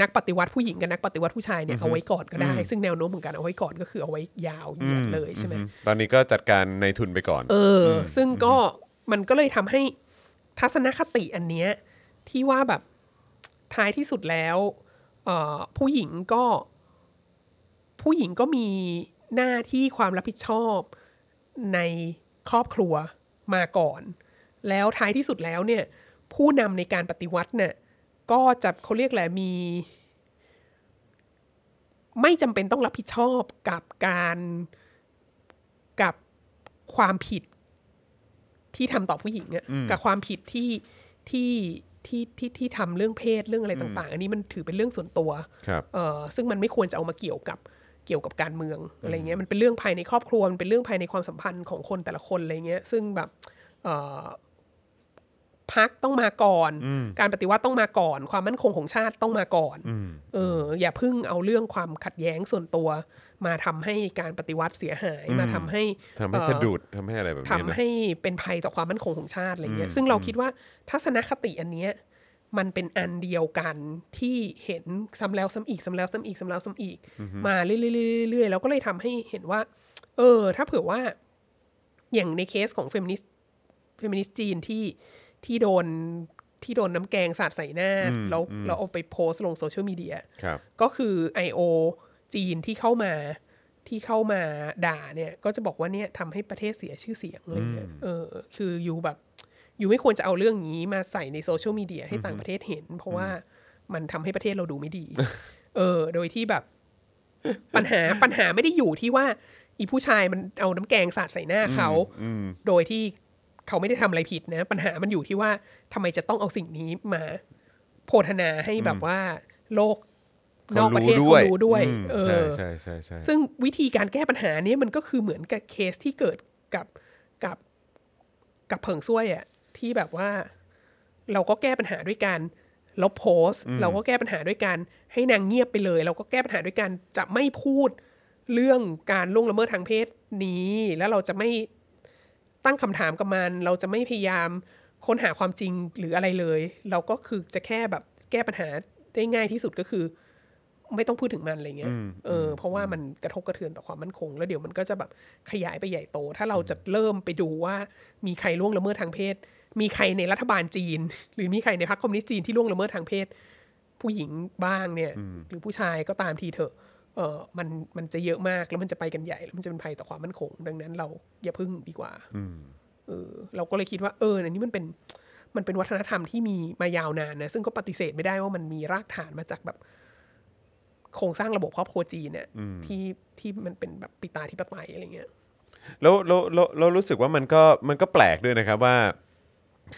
นักปฏิวัติผู้หญิงกับนักปฏิวัติผู้ชายเนี่ยเอาไว้ก่อนก็ได้ ซึ่งแนวโน้มของการเอาไว้ก่อนก็คือเอาไว้ยาวเหยียดเลยใช่ไหม ตอนนี้ก็จัดการในทุนไปก่อน เอออซึ่งก็มันก็เลยทำให้ทัศนคติอันเนี้ยที่ว่าแบบท้ายที่สุดแล้วเอ่อผู้หญิงก็ ผู้หญิงก็มีหน้าที่ความรับผิดชอบ ในครอบครัวมาก่อน แล้วท้ายที่สุดแล้วเนี่ยผู้นำในการปฏิวัติเนี่ยก็จะเขาเรียกแหละไรมี ไม่จำเป็นต้องรับผิดชอบกับการกับความผิดที่ทำต่อผู้หญิงอะกับความผิดที่ที่ที่ที่ที่ทำเรื่องเพศเรื่องอะไรต่าง ๆ อันนี้มันถือเป็นเรื่องส่วนตัวครับเอ่อซึ่งมันไม่ควรจะเอามาเกี่ยวกับ เกี่ยวกับการเมืองอะไรเงี้ยมันเป็นเรื่องภายในครอบครัวมันเป็นเรื่องภายในความสัมพันธ์ของคนแต่ละคนอะไรเงี้ยซึ่งแบบเอ่อพักต้องมาก่อน การปฏิวัติต้องมาก่อน ความมั่นคงของชาติต้องมาก่อนเอออย่าเพิ่งเอาเรื่องความขัดแย้งส่วนตัว มาทำให้การปฏิวัติเสียหายมาทำให้ทำให้เอ่อสะดุดทำให้อะไรแบบนี้ทำนะให้เป็นภัยต่อความมั่นคงของชาติอะไรเงี้ยซึ่งเราคิดว่าทัศนคติอันเนี้ย มันเป็นอันเดียวกันที่เห็นซ้ำแล้วซ้ำอีกซ้ำแล้วซ้ำอีกซ้ำแล้วซ้ำอีก มาเรื่อยๆเรื่อยๆแล้วก็เลยทำให้เห็นว่า เออ ถ้าเผื่อว่า อย่างในเคสของเฟมินิสต์เฟมินิสต์จีนที่ที่โดนที่โดนน้ำแกงสาดใส่หน้า แล้วแล้วเอาไปโพสต์ลงโซเชียลมีเดียครับก็คือ IO จีนที่เข้ามาที่เข้ามาด่าเนี่ย ก็จะบอกว่าเนี่ยทำให้ประเทศเสียชื่อเสียงอะไรเงี้ยเออ คืออยู่แบบ อยู่ไม่ควรจะเอาเรื่องนี้มาใส่ในโซเชียลมีเดียให้ต่างประเทศเห็น เพราะว่ามันทำให้ประเทศเราดูไม่ดี เออ โดยที่แบบ ปัญหาปัญหาไม่ได้อยู่ที่ว่า อีผู้ชายมันเอาน้ำแกงสาดใส่หน้าเขาโดยที่เขาไม่ได้ทำอะไรผิดนะ ปัญหามันอยู่ที่ว่าทำไมจะต้องเอาสิ่งนี้มาโพธนาให้แบบว่าโลกนอกประเทศเขารู้ด้วยอืมเอใช่อใช่ใช่ใช่ซึ่งวิธีการแก้ปัญหาเนี้ยมันก็คือเหมือนกับเคสที่เกิดกับกับกับเผิงซ่วยอะ ที่แบบว่า เราก็แก้ปัญหาด้วยการลบโพสต์เราก็แก้ปัญหาด้วยการให้นางเงียบไปเลย เราก็แก้ปัญหาด้วยการจะไม่พูดเรื่องการล่วงละเมิดทางเพศนี้ แล้วเราจะไม่ตั้งคำถามกับมัน เราจะไม่พยายามค้นหาความจริงหรืออะไรเลย เราก็คือจะแค่แบบแก้ปัญหาได้ง่ายที่สุดก็คือ ไม่ต้องพูดถึงมันอะไรเงี้ยเออเพราะว่ามันกระทบกระเทือนต่อความมั่นคง แล้วเดี๋ยวมันก็จะแบบขยายไปใหญ่โต ถ้าเราจะเริ่มไปดูว่ามีใครล่วงละเมิดทางเพศ มีใครในรัฐบาลจีน หรือมีใครในพรรคคอมมิวนิสต์จีนที่ล่วงละเมิดทางเพศ ผู้หญิงบ้างเนี่ย หรือผู้ชายก็ตามทีเถอะเออมันมันจะเยอะมากแล้วมันจะไปกันใหญ่ แล้วมันจะเป็นภัยต่อความมั่นคง ดังนั้นเราอย่าพึ่งดีกว่าเออ เราก็เลยคิดว่าเอออันนี้มันเป็นมันเป็นวัฒนธรรมที่มีมายาวนานนะซึ่งก็ปฏิเสธไม่ได้ว่ามันมีรากฐานมาจากแบบโครงสร้างระบบครอบครัวจีนเนี่ยที่ที่มันเป็นแบบปิตาธิปไตยอะไรเงี้ยแล้วแล้วแล้วแล้วรู้สึกว่ามันก็มันก็แปลกด้วยนะครับว่า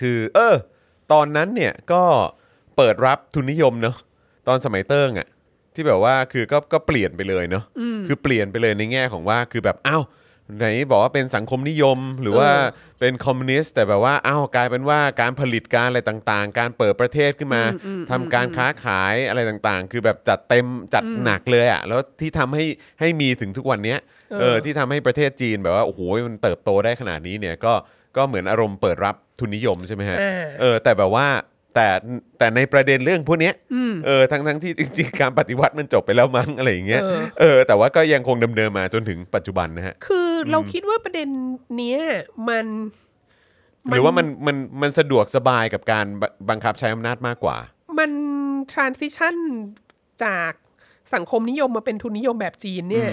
คือเออตอนนั้นเนี่ยก็เปิดรับทุนนิยมเนาะตอนสมัยเติ้งอะ่ะที่แบบว่าคือก็ก็เปลี่ยนไปเลยเนาะคือเปลี่ยนไปเลยในแง่ของว่าคือแบบอ้าวไหนบอกว่าเป็นสังคมนิยมหรือว่าเออเป็นคอมมิวนิสต์แต่แบบว่าอ้าวกลายเป็นว่าการผลิตการอะไรต่างๆ การเปิดประเทศขึ้นมาทำการค้าขายอะไรต่างๆ คือแบบจัดเต็มจัดหนักเลยอะ่ะแล้วที่ทำให้ให้มีถึงทุกวันเนี้ยเออที่ทำให้ประเทศจีนแบบว่าโอ้โหมันเติบโตได้ขนาดนี้เนี่ยก็ก็เหมือนอารมณ์เปิดรับ ทุนนิยมใช่ไหมฮะอ่าเออ แต่แบบว่าแต่แต่ในประเด็นเรื่องพวกเนี้ยเออทั้งทั้งที่จริง ๆ การปฏิวัติมันจบไปแล้วมั้งอะไรอย่างเงี้ยเออ เออ แต่ว่าก็ยังคงดำเนินมาจนถึงปัจจุบันนะฮะ คือเราคิดว่าประเด็นเนี้ยมัน หรือว่ามันมันมันสะดวกสบายกับการบบังคับใช้อำนาจมากกว่า มัน transition จากสังคมนิยมมาเป็นทุนนิยมแบบจีนเนี่ย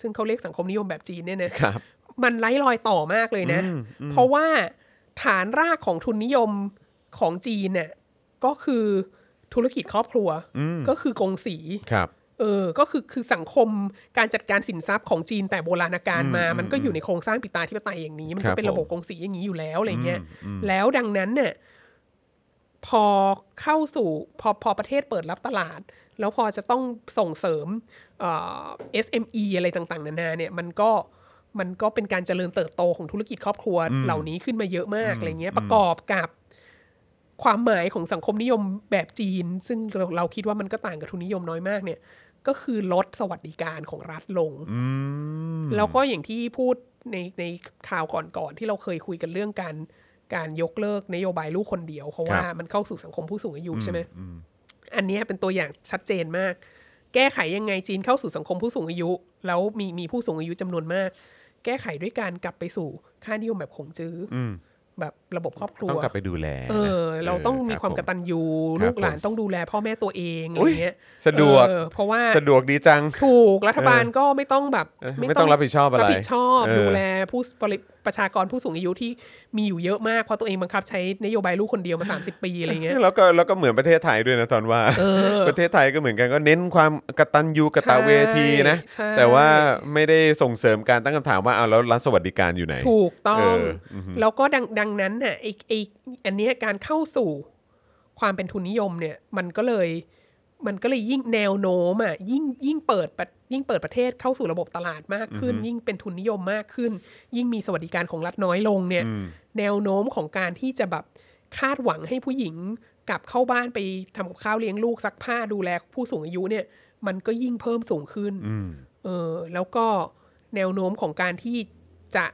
ซึ่งเขาเรียกสังคมนิยมแบบจีนเนี่ยนะครับ มันไร้รอยต่อมากเลยนะ เพราะว่า ฐานรากของทุนนิยมของจีนเนี่ยก็คือธุรกิจครอบครัวก็คือกงสีครับเออ ก็คือคือสังคมการจัดการสินทรัพย์ของจีนแต่โบราณกาลมา มันก็อยู่ในโครงสร้างปิตาธิปไตยอย่างนี้ มันครัก็บเป็นระบบผมกงสีอย่างนี้อยู่แล้วอะไรเงี้ย แล้วดังนั้นเนี่ยพอเข้าสู่พอพอประเทศเปิดรับตลาด แล้วพอจะต้องส่งเสริมเอ่อ SME อะไรต่าง ๆ นานาเนี่ยมันก็ มันก็เป็นการเจริญเติบโตของธุรกิจครอบครัวเหล่านี้ขึ้นมาเยอะมากอะไรเงี้ยประกอบกับความหมายของสังคมนิยมแบบจีน ซึ่งเราเราคิดว่ามันก็ต่างกับทุนนิยมน้อยมากเนี่ย ก็คือลดสวัสดิการของรัฐลง แล้วก็อย่างที่พูดในในข่าวก่อนๆที่เราเคยคุยกันเรื่องการการยกเลิกนโยบายลูกคนเดียว เพราะว่าครับมันเข้าสู่สังคมผู้สูงอายุใช่ไหมอันเนี้ยเป็นตัวอย่างชัดเจนมาก แก้ไขยังไงจีนเข้าสู่สังคมผู้สูงอายุ แล้วมีมีผู้สูงอายุจำนวนมาก แก้ไขด้วยการกลับไปสู่ค่านิยมแบบขงจื้ออแบบระบบครอบครัวต้องกลับไปดูแล เออนะเราต้องมีรับความกผตัญญูครับลูกหลานผมต้องดูแลพ่อแม่ตัวเองอะไรอุ๊ยเงี้ยสะดวกเออเพราะว่าสะดวกดีจังถูกรัฐบาลก็ไม่ต้องแบบเออไม่ต้องรับผิดชอบอะไรรับผิดชอบเออดูแลผู้บริ ประชากรผู้สูงอายุที่มีอยู่เยอะมากเพราะตัวเองบังคับใช้นโยบายลูกคนเดียวมา 30 ปีอะไรเงี้ยแล้วก็แล้วก็เหมือนประเทศไทยด้วยนะตอนว่า ประเทศไทยก็เหมือนกันก็เน้นความกตัญญูกตเวทีนะใช่แต่ว่าไม่ได้ส่งเสริมการตั้งคำถามว่าเอาแล้วรัฐสวัสดิการอยู่ไหน ถูกต้องเอออือฮึแล้วก็ดังดังนั้นน่ะไอไออันเนี้ยการเข้าสู่ความเป็นทุนนิยมเนี่ยมันก็เลยมันก็เลยยิ่งแนวโน้มอะยิ่งยิ่งเปิดประ ยิ่งเปิดประเทศเข้าสู่ระบบตลาดมากขึ้น ยิ่งเป็นทุนนิยมมากขึ้น ยิ่งมีสวัสดิการของรัฐน้อยลงเนี่ย แนวโน้มของการที่จะแบบคาดหวังให้ผู้หญิงกลับเข้าบ้านไปทำกับข้าวเลี้ยงลูกซักผ้าดูแลผู้สูงอายุเนี่ย มันก็ยิ่งเพิ่มสูงขึ้นเออแล้วก็แนวโน้มของการที่จะ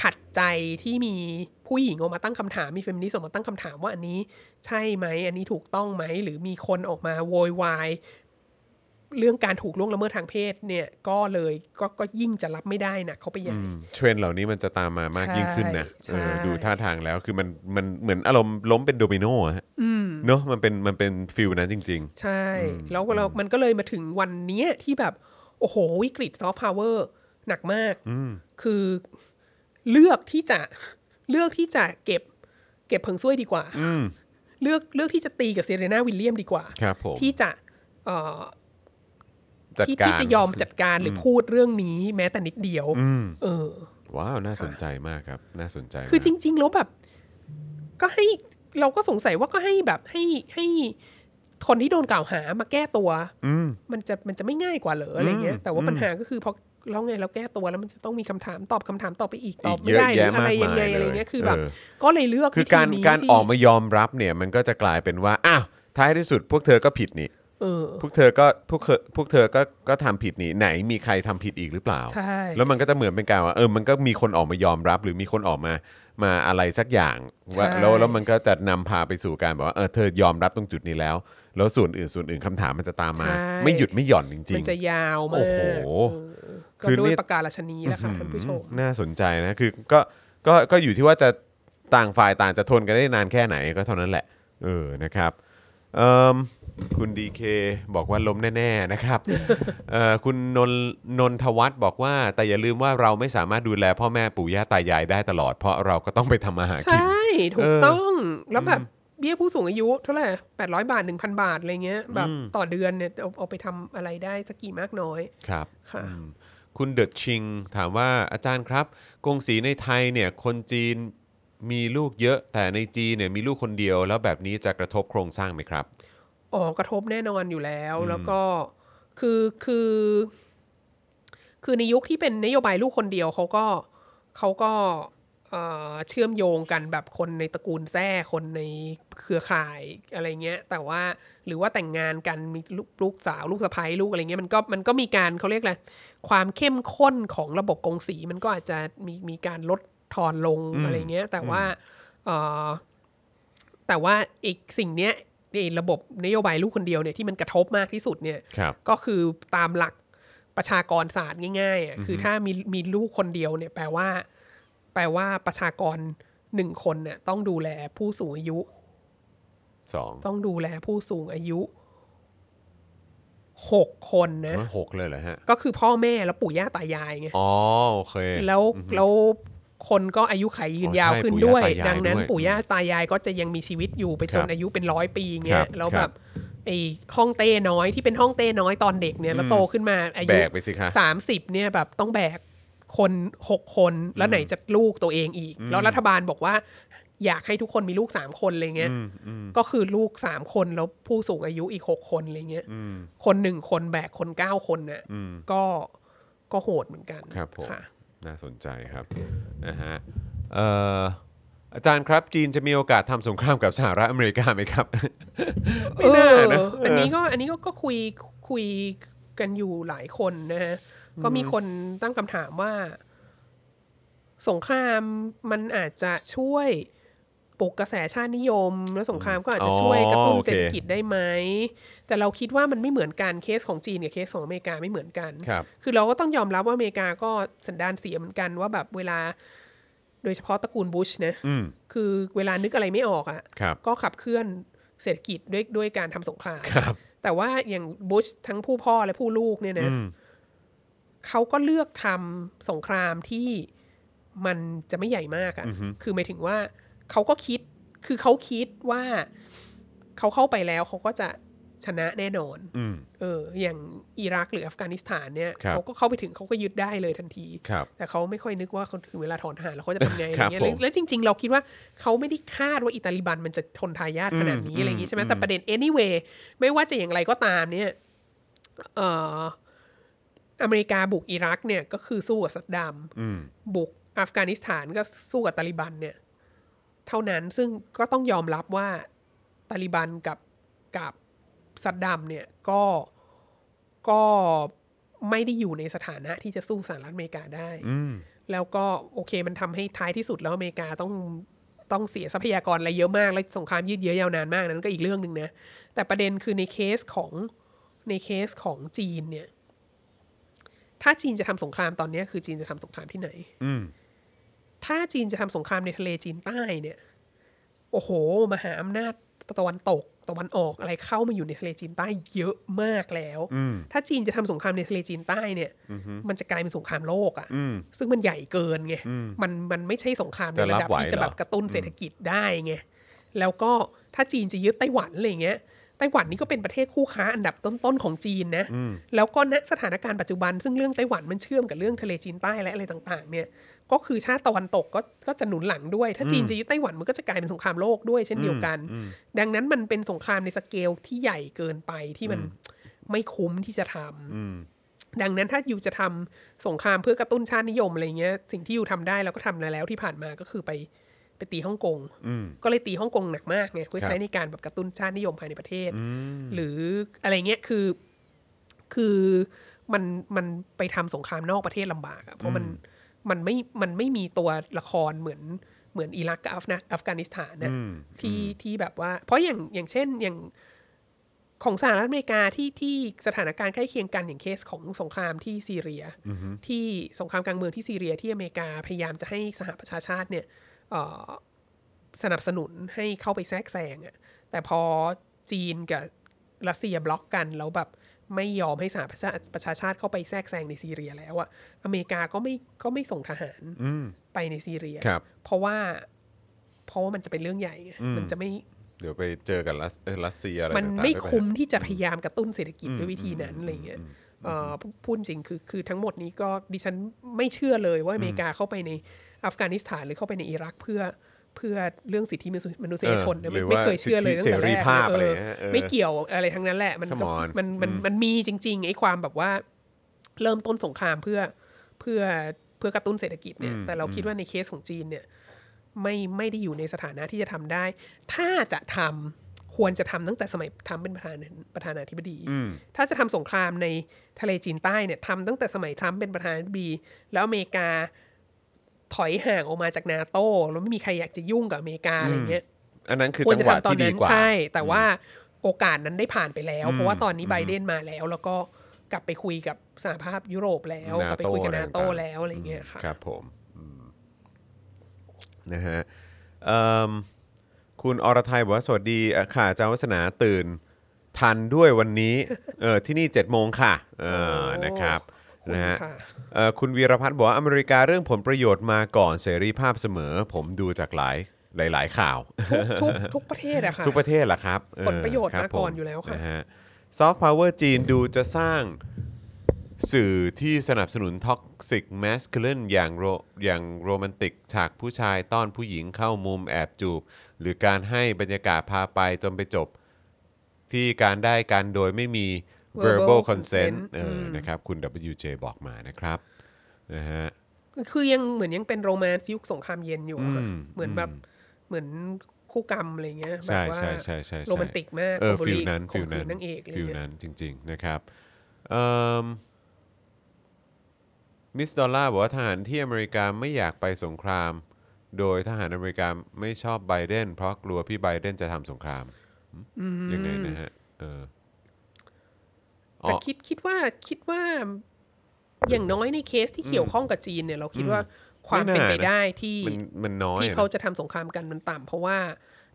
ขัดใจที่มีผู้หญิงออกมาตั้งคำถามมีเฟมินิสต์ออกมาตั้งคำถามว่าอันนี้ใช่ไหม อันนี้ถูกต้องไหม หรือมีคนออกมาโวยวาย เรื่องการถูกล่วงละเมิดทางเพศเนี่ยก็เลยก็ก็ยิ่งจะรับไม่ได้นะเขาไปใหญ่ เทรนด์เหล่านี้มันจะตามมามากใช่ยิ่งขึ้นนะใช่เออดูท่าทางแล้วคือมันมันเหมือนอารมณ์ล้มเป็นโดมิโนอะฮะเนอะมันเป็นมันเป็น feel นั้นจริงใช่ แล้วเรามันก็เลยมาถึงวันเนี้ยที่แบบ โอ้โห วิกฤตซอฟต์พาวเวอร์หนักมากคือเลือกที่จะเลือกที่จะเก็บ เก็บเผิงซ่วยดีกว่าเลือกเลือกที่จะตีกับเซเรนาวิลเลียมดีกว่าครับผมที่จะเอ่อ จัดที่การที่จะยอมจัดการหรือพูดเรื่องนี้แม้แต่นิดเดียว เออ ว้าว น่าสนใจมากครับ น่าสนใจ คือจมากริง ๆ แล้วแบบ ก็ให้เราก็สงสัยว่าก็ให้แบบให้ให้คนที่โดนกล่าวหามาแก้ตัวมันจะมันจะไม่ง่ายกว่าเหรออะไรเงี้ย แต่ว่าปัญหาก็คือพอแล้วไงเราแก้ตัวแล้วมันจะต้องมีคำถามตอบคำถามต่อไปอีกตอบไม่ได้หรืออะไรยังไงอะไรเงี้ยคือแบบก็เลยเลือกคือวิธีการนี้การที่ออกมายอมรับเนี่ย มันก็จะกลายเป็นว่าอ้าวท้ายที่สุดพวกเธอก็ผิดนี่ เออ พวกเธอก็พวกเธอพวกเธอก็ก็ทำผิดนี่ไหนมีใครทำผิดอีกหรือเปล่า ใช่ แล้วมันก็จะเหมือนเป็นการว่าเออมันก็มีคนออกมายอมรับ หรือมีคนออกมามาอะไรสักอย่างว่าใช่ แล้วแล้วมันก็จะนำพาไปสู่การแบบว่าเออเธอยอมรับตรงจุดนี้แล้ว แล้วส่วนอื่นส่วนอื่นคำถามมันจะตามมา ใช่ ไม่หยุดไม่หย่อนจริมัง นจะยาวโอ้มากโหเออคืก็อด้วยนี่ประกาศราชนีแหละค่ะท่านผู้ชมน่าสนใจนะคือก็ก็ก็อยู่ที่ว่าจะต่างฝ่ายต่างจะทนกันได้นานแค่ไหนก็เท่านั้นแหละเออนะครับเอิ่ม คุณดีเคบอกว่าล้มแน่ๆนะครับเอ่อคุณนนนนทวัฒน์บอกว่าแต่อย่าลืมว่าเราไม่สามารถดูแลพ่อแม่ปู่ย่าตายายได้ตลอด เพราะเราก็ต้องไปทำมาหาใชกิน่ถูเอกอต้องแล้วแบบเบี้ยผู้สูงอายุเท่าไหร่แปดร้อยบาทหนึ่งพันบาทอะไรเงี้ยแบบต่อเดือนเนี่ยเอาเอาไปทำอะไรได้สักกี่มากน้อย ครับค่ะ อืมคุณเดอะชิงถามว่าอาจารย์ครับ กงสีในไทยเนี่ยคนจีนมีลูกเยอะ แต่ในจีนเนี่ยมีลูกคนเดียว แล้วแบบนี้จะกระทบโครงสร้างไหมครับ อ๋อกระทบแน่นอนอยู่แล้ว แล้วก็คือคือ คือในยุคที่เป็นนโยบายลูกคนเดียวเขาก็เขาก็เอ่อเชื่อมโยงกันแบบคนในตระกูลแท้คนในเครือข่ายอะไรเงี้ย แต่ว่าหรือว่าแต่งงานกันมีลูกลูกสาวลูกสะใภ้ลูกอะไรเงี้ยมันก็มันก็มีการเขาเรียกอะไรความเข้มข้นของระบบกงสีมันก็อาจจะมีมีการลดทอนลงอะไรเงี้ย แต่ว่าเอ่อแต่ว่าอีกสิ่งเนี้ย ในระบบนโยบายลูกคนเดียวเนี่ยที่มันกระทบมากที่สุดเนี่ยครับก็คือตามหลักประชากรศาสตร์ง่ายๆอะคือถ้ามีมีลูกคนเดียวเนี่ยแปลว่า แปลว่าประชากรหนึ่งคนเนี่ยต้องดูแลผู้สูงอายุสองต้องดูแลผู้สูงอายุหกคนนะอ๋อหกเลยเหรอฮะ ก็คือพ่อแม่แล้วปู่ย่าตายายไงอ๋อโอเค แล้วแล้ว คนก็อายุขัยยืนยาวอ๋อใช่ขึ้นปู่ด้วยย่าตายายดังนั้นด้วยปู่ย่าตายายก็จะยังมีชีวิตอยู่ไปจครันบอายุเป็นร้อยปีคเงี้รัยบแล้วคแบรับบไอ้ห้องเต้น้อยที่เป็นห้องเต้น้อยตอนเด็กเนี่ยแล้วโตขึ้นมาอาแบยุกไปสิคะสามสิบเนี่ยแบบต้องแบกคนหกคนแล้วไหนจะลูกตัวเองอีก แล้วรัฐบาลบอกว่าอยากให้ทุกคนมีลูกสามคนอะไรเงี้ย ก็คือลูกสามคนแล้วผู้สูงอายุอีกหกคนอะไรเงี้ยคนหนึ่งคนแบกคนเก้าคนเนี่ยก็ก็โหดเหมือนกันครับผมค่ะ น่าสนใจครับนะฮะเอ่ออาจารย์ครับจีนจะมีโอกาสทำสงครามกับสหรัฐอเมริกาไหมครับ ไม่น่านะเอออันนี้ก็อันนี้ก็ก็คุยคุยกันอยู่หลายคนนะฮะก็มีคนตั้งคำถามว่า สงครามมันอาจจะช่วย ปลุกกระแสชาตินิยม แล้วสงครามก็อาจจะช่วยกระตุ้นอ๋อโอเคเศรษฐกิจได้ไหม แต่เราคิดว่ามันไม่เหมือนกันเคสของจีนกับเคสของอเมริกาไม่เหมือนกันครับคือเราก็ต้องยอมรับว่าอเมริกาก็สันดานเสียเหมือนกันว่าแบบเวลา โดยเฉพาะตระกูลบุชนะอืมคือเวลานึกอะไรไม่ออกอะ่ะครับก็ขับเคลื่อนเศรษฐกิจด้วยด้วยการทำสงครามครับแต่ว่าอย่างบุชทั้งผู้พ่อและผู้ลูกเนี่ยนะอืมเขาก็เลือกทำสงครามที่มันจะไม่ใหญ่มากอะ่ะ คือหมายถึงว่า เขาก็คิดคือเขาคิดว่าเขาเข้าไปแล้วเขาก็จะชนะแน่นอนอืมเออ อย่างอิรักหรืออัฟกานิสถานเนี่ยครับเขาก็เข้าไปถึงเขาก็ยึดได้เลยทันทีครับแต่เขาไม่ค่อยนึกว่าเขาถึงเวลาถอนทหารแล้วเขาจะทำไงอะไรครับเงี้ยผมแล้วแล้วจริง ๆ เราคิดว่าเขาไม่ได้คาดว่าอิตาลีบันมันจะทนทายาทขนาดนี้อะไรอย่างงี้ใช่ไหมแต่ประเด็น anyway ไม่ว่าจะอย่างไรก็ตามเนี่ยเอ่ออเมริกาบุกอิรักเนี่ยก็คือสู้กับซัดดัมอืมบุกอัฟกานิสถานก็สู้กับตาลิบันเนี่ย เท่านั้นซึ่งก็ต้องยอมรับว่าตาลิบันกับกับซัดดัมเนี่ยก็ก็ไม่ได้อยู่ในสถานะที่จะสู้สหรัฐอเมริกาได้อืมแล้วก็โอเคมันทำให้ท้ายที่สุดแล้วอเมริกาต้องต้องเสียทรัพยากรอะไรเยอะมากและสงครามยืดเยื้อยาวนานมากนั้นก็อีกเรื่องหนึ่งนะ แต่ประเด็นคือในเคสของในเคสของจีนเนี่ย ถ้าจีนจะทำสงครามตอนเนี้ยคือจีนจะทำสงครามที่ไหน อืม ถ้าจีนจะทำสงครามในทะเลจีนใต้เนี่ย โอ้โห มหาอำนาจตะวันตกตะวันออกอะไรเข้ามาอยู่ในทะเลจีนใต้เยอะมากแล้วอืมถ้าจีนจะทำสงครามในทะเลจีนใต้เนี่ย มันจะกลายเป็นสงครามโลกอะ่ะอืมซึ่งมันใหญ่เกินไง มันมันไม่ใช่สงครามในจะรับระดับไหวที่จะเหรอแบบกระตุ้นเศรษฐกิจได้ไง แล้วก็ถ้าจีนจะยึดไต้หวันอะไรอย่างเงี้ย ไต้หวันนี่ก็เป็นประเทศคู่ค้าอันดับต้นๆของจีนนะ แล้วก็ณสถานการณ์ปัจจุบัน ซึ่งเรื่องไต้หวันมันเชื่อมกับเรื่องทะเลจีนใต้และอะไรต่าง ๆ เนี่ย ก็คือชาติตะวันตกก็ก็จะหนุนหลังด้วย ถ้าจีนจะยึดไต้หวันมันก็จะกลายเป็นสงครามโลกด้วยเช่นเดียวกัน ดังนั้นมันเป็นสงครามในสเกลที่ใหญ่เกินไปที่มันไม่คุ้มที่จะทำดังนั้นถ้าอยู่จะทำสงครามเพื่อกระตุ้นชาตินิยมอะไรเงี้ย สิ่งที่อยู่ทำได้แล้วก็ทำมาแล้วที่ผ่านมาก็คือไปไปตีฮ่องกงอืมก็เลยตีฮ่องกงหนักมากไงเพื่อครับใช้ในการแบบกระตุ้นชาตินิยมภายในประเทศ หรืออะไรเงี้ยคือคือมันมันไปทำสงครามนอกประเทศลำบากอะเพราะมัน มันไม่มันไม่มีตัวละครเหมือนเหมือนอิรักกับอัฟนะอัฟกานิสถานนะอืมที่ที่แบบว่า เพราะอย่างอย่างเช่นอย่างของสหรัฐอเมริกาที่ที่สถานการณ์ใกล้เคียงกันอย่างเคสของสงครามที่ซีเรีย ที่สงครามกลางเมืองที่ซีเรียที่อเมริกาพยายามจะให้สหประชาชาติเนี่ยเอ่อสนับสนุนให้เข้าไปแทรกแซงอะแต่พอจีนกับรัสเซียบล็อกกันแล้วแบบ ไม่ยอมให้สหประชาประชาชาติเข้าไปแทรกแซงในซีเรียแล้วอะอเมริกาก็ไม่ก็ไม่ส่งทหารไปในซีเรียครับเพราะว่า เพราะว่ามันจะเป็นเรื่องใหญ่ไงมันจะไม่เดี๋ยวไปเจอกับรัสเอ่อรัสเซียอะไรมันต่างๆไม่ด้วยปะคุ้มที่จะพยายามกระตุ้นเศรษฐกิจด้วยวิธีนั้นอะไรเงี้ยเอ่อพูดจริงคือคือทั้งหมดนี้ก็ดิฉันไม่เชื่อเลยว่าอเมริกาเข้าไปในอัฟกานิสถานหรือเข้าไปในอิรักเพื่อ เพื่อเรื่องสิทธิมนุษยชนเอนะอหรือไม่ว่าเคยเชื่อเลยสิตั้ทงธิแต่แรกเสรีภาพเออะไรอเงี้ยเออไม่เกี่ยวอะไรทั้งนั้นแหละมันก็ Come on มันมันมันมีจริงๆไอ้ความแบบว่า เริ่มต้นสงครามเพื่อเพื่อเพื่อกระตุ้นเศรษฐกิจเนี่ยแต่เราคิดว่าในเคสของจีนเนี่ย ไม่ไม่ได้อยู่ในสถานะที่จะทำได้ ถ้าจะทำควรจะทำตั้งแต่สมัยทำเป็นประธานประธานาธิบดี ถ้าจะทำสงครามในทะเลจีนใต้เนี่ยทำตั้งแต่สมัยทรัมป์เป็นประธานาธิบดี แล้วอเมริกา ถอยห่างออกมาจากนาโต้แล้วไม่มีใครอยากจะยุ่งกับอเมริกาอะไรเงี้ยอันนั้นคือควรจังจะหวะทำตอนที่ดีนั้นกว่าใช่ แต่ว่าโอกาสนั้นได้ผ่านไปแล้ว เพราะว่าตอนนี้ไบเดนมาแล้ว แล้วก็กลับไปคุยกับสหภาพยุโรปแล้ว NATO กลับไปคุยกับอะไรนาโต้ต่างๆแล้วอะไรเงี้ยค่ะครับผมอืมนะฮะเอิ่มคุณอรไทยบอกว่า สวัสดีอะค่ะอาจารย์วัฒนาตื่น ทันด้วยวันนี้เออที่นี่7จ็ดโมงค่ะเออนะครับขอบคุณ นะฮะค่ะเอ่อคุณวีรพัฒน์บอกว่าอเมริกาเรื่องผลประโยชน์มาก่อนเสรีภาพเสมอ ผมดูจากหลายหลาย ๆ ข่าว ทุกทุกประเทศอะค่ะ ทุกประเทศแหละครับเออผลประโยชน์คบมาก่อนผอยู่แล้วค่ะนะฮะซอฟต์พาวเวอร์จีนดูจะสร้างสื่อที่สนับสนุน toxic masculine อย่างโรอย่างโรแมนติก ฉากผู้ชายต้อนผู้หญิงเข้ามุมแอบจูบ หรือการให้บรรยากาศพาไปจนไปจบ ที่การได้กันโดยไม่มี verbal verbal consent consent เอออนะครับคุณ WJ บอกมานะครับนะฮะคือยังเหมือนยังเป็นโรแมนต์ยุคสงครามเย็นอยู่อะค่ะอืมเหมือนแบบเหมือนคู่กรรมอะไรเงี้ยแบใช่บว่าใช่ใช่ใช่ใช่โรแมนติกมากเออคอมฟิลบุรีนั้นข่ฟิมลขืนั้นนนางเอกอะไรฟิลเงี้ยนั้นจริง ๆ นะครับมิสดอลล่าบอกว่าทหารที่อเมริกาไม่อยากไปสงคราม โดยทหารอเมริกาไม่ชอบไบเดนเพราะกลัวพี่ไบเดนจะทำสงครามยังไงนะฮะเอออ๋ แต่อคิดคิดว่าคิดว่าอย่างน้อยในเคสที่เกี่ยวข้องกับจีนเนี่ย เราคิดว่าความเป็นไปได้ที่มันมันน้อยที่อะเขานะจะทำสงครามกันมันต่ำเพราะว่า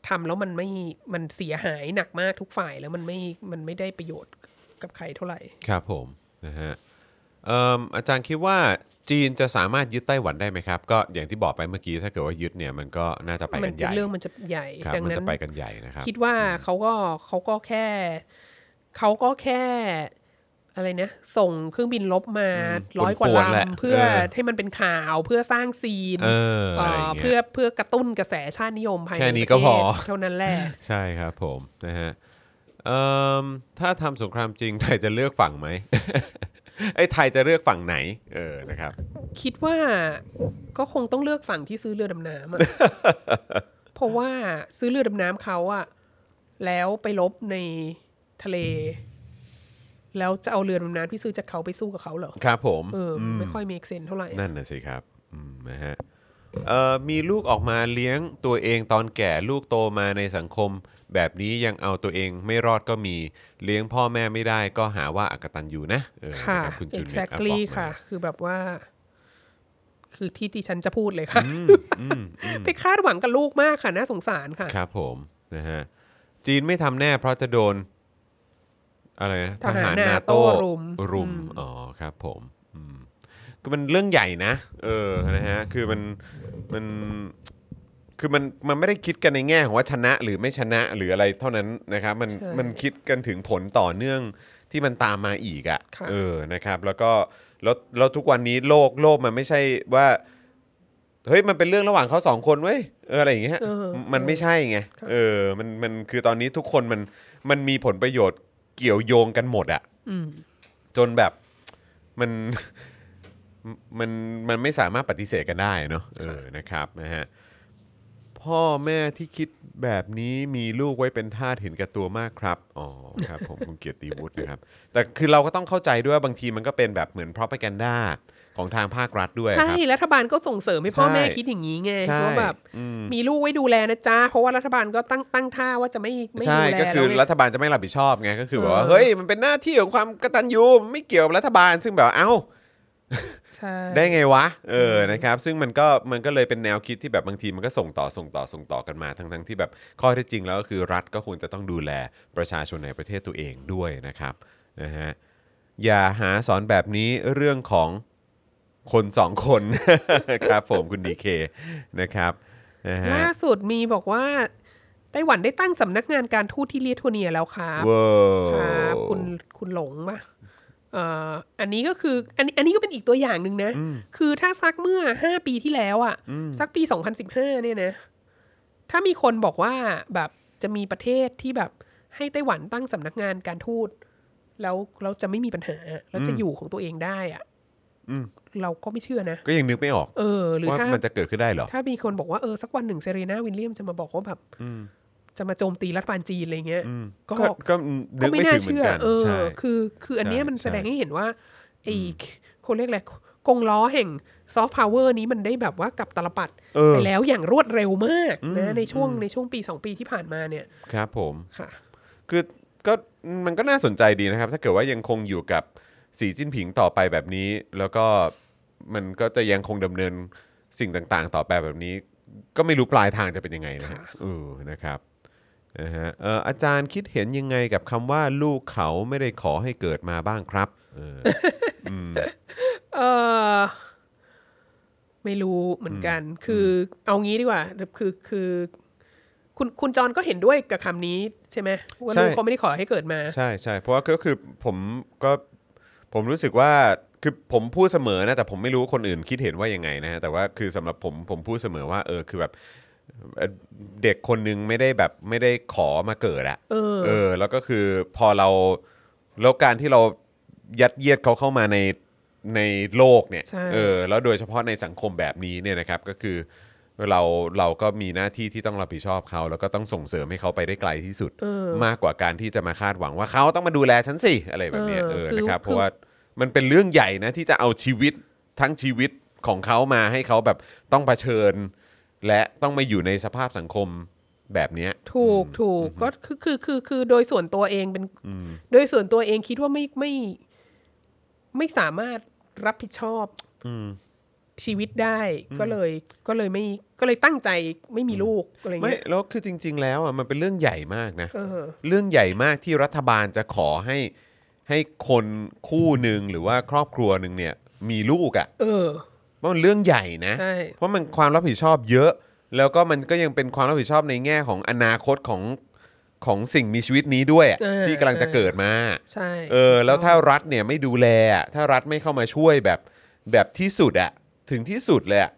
ทำแล้วมันไม่มันเสียหายหนักมากทุกฝ่ายแล้วมันไม่มันไม่ได้ประโยชน์กับใครเท่าไหร่ ครับผมนะฮะเอิ่มอาจารย์คิดว่าจีนจะสามารถยึดไต้หวันได้ไหมครับ ก็อย่างที่บอกไปเมื่อกี้ถ้าเกิดว่ายึดเนี่ยมันก็น่าจะไปมักันใหจะญ่เรื่องมันจะใหญ่ครับดังมันนั้จะนไปกันใหญ่นะครับคิดว่าเขาก็เขาก็แค่ เขาก็แค่อะไรนะส่งเครื่องบินลบมาร้อยกว่าป่วนๆแหละลำเพื่อเออให้มันเป็นข่าวเพื่อสร้างซีนเอออะไรอย่างเพื่เงี้อยเพื่อกระตุ้นกระแสชาตินิยมภายในแค่นี้ปก็ระเทพอศเท่านั้นแหละใช่ครับผมนะฮะเอิ่มถ้าทำสงครามจริงไทยจะเลือกฝั่งไหมไอ้ยไทยจะเลือกฝั่งไหน เออนะครับ คิดว่าก็คงต้องเลือกฝั่งที่ซื้อเรือดำน้ำอะเพราะว่าซื้อเรือดำน้ำเขาอะแล้วไปลบใน ทะเล แล้วจะเอาเรือดำน้ำที่ซื้อจากเขาไปสู้กับเขาเหรอครับผมเอออไม่ค่อย make sense เท่าไหร่นั่นน่ะสิครับอืมนะฮะเอ่อมีลูกออกมาเลี้ยงตัวเองตอนแก่ลูกโตมาในสังคม แบบนี้ยังเอาตัวเองไม่รอดก็มีเลี้ยงพ่อแม่ไม่ได้ก็หาว่าอากตันอยู่นะเออค่ะ นรับคุณจูเนียร์ exactly บอกมา ค่ะ คือแบบว่า คือที่ดิฉันจะพูดเลยค่ะ ไปคาดหวังกับลูกมากค่ะ น่าสงสารค่ะ ครับผมนะฮะจีนไม่ทำแน่เพราะจะโดน อะไรนะทหาร NATO รุมรุมอ๋อครับผมอืมก็มันเรื่องใหญ่นะ เออนะฮะคือมันมันคือมันมันไม่ได้คิดกันในแง่ของว่าชนะหรือไม่ชนะหรืออะไรเท่านั้นนะครับมันใช่มันคิดกันถึงผลต่อเนื่องที่มันตามมาอีกอะค่ะ่ะเออนะครับ แล้วก็แล้วแล้วทุกวันนี้โลกโลกมันไม่ใช่ว่าเฮ้ยมันเป็นเรื่องระหว่างเขาสองคนเว้ยเอออะไรอย่างเงี้ยเออมันไม่ใช่ไงค่ะเออมันมันคือตอนนี้ทุกคนมันมันมีผลประโยชน์ เกี่ยวโยงกันหมดอะอืมจนแบบมันมันมันไม่สามารถปฏิเสธกันได้เนาะเออนะครับนะฮะพพ่อแม่ที่คิดแบบนี้มีลูกไว้เป็นทาสเห็นแก่ตัวมากครับอ๋อครับผมคุณเกียรติวุฒินะครับ แต่คือเราก็ต้องเข้าใจด้วยว่าบางทีมันก็เป็นแบบเหมือน propaganda ของทางภาครัฐด้วยคใช่รับรัฐบาลก็ส่งเสริมให้พ่อใช่แม่คิดอย่างนี้ไงใช่ว่าแบบอืมมีลูกไว้ดูแลนะจ๊ะเพราะว่ารัฐบาลก็ตั้งตั้งท่าว่าจะไม่ไม่ใช่ดูแลก็คือแล้วไงรัฐบาลจะไม่รับผิดชอบไงก็คือแบบว่าเออเฮ้ยมันเป็นหน้าที่ของความกตัญญูมันไม่เกี่ยวกับรัฐบาลซึ่งแบบว่าเอ้าใช่ได้ไงวะ เออ นะครับ ซึ่งมันก็ มันก็เลยเป็นแนวคิดที่แบบบางทีมันก็ส่งต่อ ส่งต่อ ส่งต่อกันมา ทั้งทั้งที่แบบข้อเท็จจริงแล้วก็คือรัฐก็ควรจะต้องดูแลประชาชนในประเทศตัวเองด้วยนะครับ นะฮะ อย่าหาสอนแบบนี้เรื่องของ คนสองคน ครับผมคุณดีเคนะครับนะฮะล่าสุดมีบอกว่าไต้หวันได้ตั้งสำนักงานการทูตที่เลียโทเนียแล้วครับว้าครับวคุณคุณหลงปะเอ่ออันนี้ก็คืออันนี้อันนี้ก็เป็นอีกตัวอย่างหนึ่งนะ คือถ้าซักเมื่อห้าปีที่แล้วอะสักปี2015เนี่ยนะ ถ้ามีคนบอกว่าแบบจะมีประเทศที่แบบให้ไต้หวันตั้งสำนักงานการทูตแล้วเราจะไม่มีปัญหาแล้วจะอยู่ของตัวเองได้อะ เราก็ไม่เชื่อนะ ก็ยังนึกไม่ออก เออ หรือว่าถ้ามันจะเกิดขึ้นได้เหรอ ถ้ามีคนบอกว่าเออสักวันหนึ่งเซรีนาวิลเลียมจะมาบอกว่าแบบจะมาโจมตีรัฐบาลจีนอะไรเงี้ยก็ก็ก็นึก็กไม่ไม่น่าถึงเหมือเชื่นอกันเออใช่คือคืออันเนี้ยใช่มันแสดงใช่ให้เห็นว่าไอ้เขาเรียกอะไรกงล้อแห่งซอฟต์พาวเวอร์นี้มันได้แบบว่ากลับตาลปัตรเออไปแล้วอย่างรวดเร็วมากนะในช่วงในช่วงปีสองปีที่ผ่านมาเนี่ย ครับผมค่ะ คือก็มันก็น่าสนใจดีนะครับ ถ้าเกิดว่ายังคงอยู่กับ สีจิ้นผิงต่อไปแบบนี้ แล้วก็มันก็จะยังคงดำเนินสิ่งต่างๆ ต่อไปแบบนี้ ก็ไม่รู้ปลายทางจะเป็นยังไงนะฮะค่ะเออนะครับนะฮะเอ่ออาจารย์คิดเห็นยังไงกับคำว่าลูกเขาไม่ได้ขอให้เกิดมาบ้างครับเออเออไม่รู้เหมือนกัน คือเอางี้ดีกว่า คือคือ คุณคุณจรก็เห็นด้วยกับคำนี้ใช่ไหมว่าใช่ลูกเขาไม่ได้ขอให้เกิดมา ใช่ใช่เพราะว่าก็คือผมก็ ผมรู้สึกว่าคือผมพูดเสมอนะแต่ผมไม่รู้ว่าคนอื่นคิดเห็นว่ายังไงนะฮะแต่ว่าคือสำหรับผมผมพูดเสมอว่าเออคือแบบเอ่อเด็กคนนึงไม่ได้แบบไม่ได้ขอมาเกิดอะเออเออ แล้วก็คือพอเราแล้วการที่เรายัดเยียดเขาเข้ามาในในโลกเนี่ยใช่เออแล้วโดยเฉพาะในสังคมแบบนี้เนี่ยนะครับก็คือเราเราก็มีหน้าที่ที่ต้องรับผิดชอบเขา แล้วก็ต้องส่งเสริมให้เขาไปได้ไกลที่สุดเออมากกว่าการที่จะมาคาดหวังว่าเขาต้องมาดูแลฉันสิอะไรแบบเนี้ยเออเออคือนะครับคือเพราะว่า มันเป็นเรื่องใหญ่นะที่จะเอาชีวิตทั้งชีวิตของเขามาให้เขาแบบต้องเผชิญ และต้องมาอยู่ในสภาพสังคมแบบเนี้ย ถูกถูกก็คือคือคือคือโดยส่วนตัวเองเป็นโดยส่วนตัวเองคิดว่าไม่ไม่ ไม่สามารถรับผิดชอบชีวิตได้ก็เลยก็เลยไม่ก็เลยตั้งใจไม่มีลูกอะไรไม่เงี้ยแล้วคือจริง ๆ แล้วอะมันเป็นเรื่องใหญ่มากนะเออเรื่องใหญ่มากที่รัฐบาลจะขอให้ ให้คนคู่หนึ่งหรือว่าครอบครัวหนึ่งเนี่ยมีลูกอะเออ เพราะมันเรื่องใหญ่นะ ใช่ เพราะมันความรับผิดชอบเยอะ แล้วก็มันก็ยังเป็นความรับผิดชอบในแง่ของอนาคตของของสิ่งมีชีวิตนี้ด้วยอะเออ ที่กำลังจะเกิดมา ใช่เออแล้วถ้ารัฐเนี่ยไม่ดูแลอะถ้ารัฐไม่เข้ามาช่วยแบบแบบที่สุดอะถึงที่สุดเลยอะ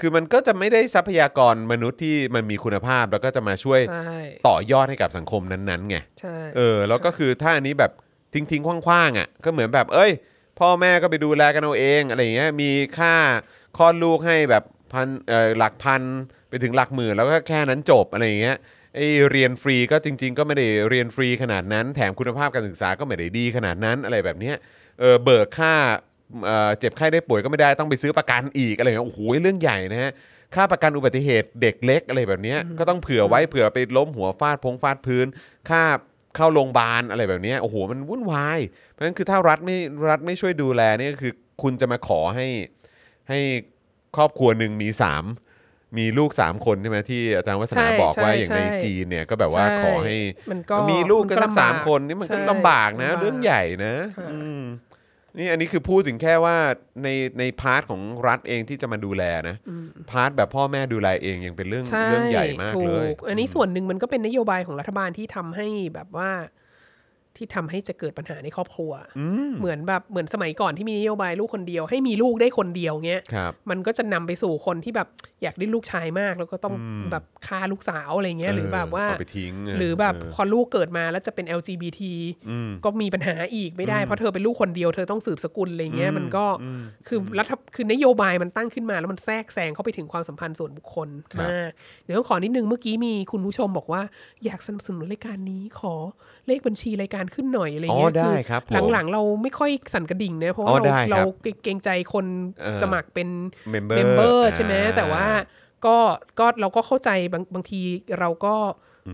คือมันก็จะไม่ได้ทรัพยากรมนุษย์ที่มันมีคุณภาพแล้วก็จะมาช่วยใช่ต่อยอดให้กับสังคมนั้นๆไงใช่ เออแล้วก็คือถ้าอันนี้แบบ ทิ้งทิ้งคว้างๆอะก็เหมือนแบบ เอ้ย พ่อแม่ก็ไปดูแลกันเอาเองอะไรอย่างเงี้ยมีค่าคลอดลูกให้แบบพันเอ่อหลักพันไปถึงหลักหมื่นแล้วก็แค่นั้นจบอะไรอย่างเงี้ยไอเรียนฟรีก็จริง ๆ ก็ไม่ได้เรียนฟรีขนาดนั้น แถมคุณภาพการศึกษาก็ไม่ได้ดีขนาดนั้นอะไรแบบเนี้ยเออเบิกค่าเอ่อเจ็บไข้ได้ป่วยก็ไม่ได้ต้องไปซื้อประกันอีกอะไรอย่างเงี้ยโอ้โหเรื่องใหญ่นะฮะค่าประกันอุบัติเหตุเด็กเล็กอะไรแบบเนี้ยก็ต้องเผื่อไว้เผื่อไปล้มหัวฟาดพงฟาดพื้น ค่า เข้าโรงพยาบาลอะไรแบบเนี้ยโอ้โหมันวุ่นวายเพราะฉะนั้นคือถ้ารัฐไม่รัฐไม่ช่วยดูแลเนี่ยก็คือคุณจะมาขอให้ให้ครอบครัวหนึ่งมีสามมีลูกสามคนใช่ไหมที่อาจารย์วัฒนาใช่บอกว่าใช่อย่างในใช่จีนเนี่ยก็แบบว่าใช่ขอให้มันก็มีลูกกันมันก็สักสามลำบากคนนี่มันก็ใช่ลำบากนะลำบากเรื่องใหญ่นะค่ะอืม นี่อันนี้คือพูดถึงแค่ว่าในใน part ของรัฐเองที่จะมาดูแลนะ part แบบพ่อแม่ดูแลเองยังเป็นเรื่องใช่เรื่องใหญ่มากเลยถูอันนี้ส่วนหนึ่งมันก็เป็นนโยบายของรัฐบาลที่ทำให้แบบว่า ที่ทำให้จะเกิดปัญหาในครอบครัว เหมือนแบบเหมือนสมัยก่อนที่มีนโยบายลูกคนเดียว ให้มีลูกได้คนเดียวเงี้ยครับมันก็จะนำไปสู่คนที่แบบอยากได้ลูกชายมาก แล้วก็ต้องแบบฆ่าลูกสาวอะไรเงี้ยหรือแบบว่าเอาไปทิ้งะหรือแบบเพอลูกเกิดมาแล้วจะเป็น LGBT ก็มีปัญหาอีกไม่ได้เพราะเธอเป็นลูกคนเดียวเธอต้องสืบสกุลอะไรเงี้ยมันก็คือรัฐคือนโยบายมันตั้งขึ้นมา แล้วมันแทรกแซงเข้าไปถึงความสัมพันธ์ส่วนบุคคลมากเดี๋ยวต้องขอนิดนึงเมื่อกี้มีคุณผู้ชมบอกว่าอยากสนับสนุนรายการนี้ขอเลขบัญชีรายการขึ้นหน่อยอะไรอ๋อเงี้ยได้ครับผมหลังๆ เราไม่ค่อยสั่นกระดิ่งนะเพราะอ๋อว่าได้ครับเราเราเกรงใจคนเออสมัครเป็น member เมมเบอร์ใช่ไหมอ่าแต่ว่าก็ก็เราก็เข้าใจบางบางทีเราก็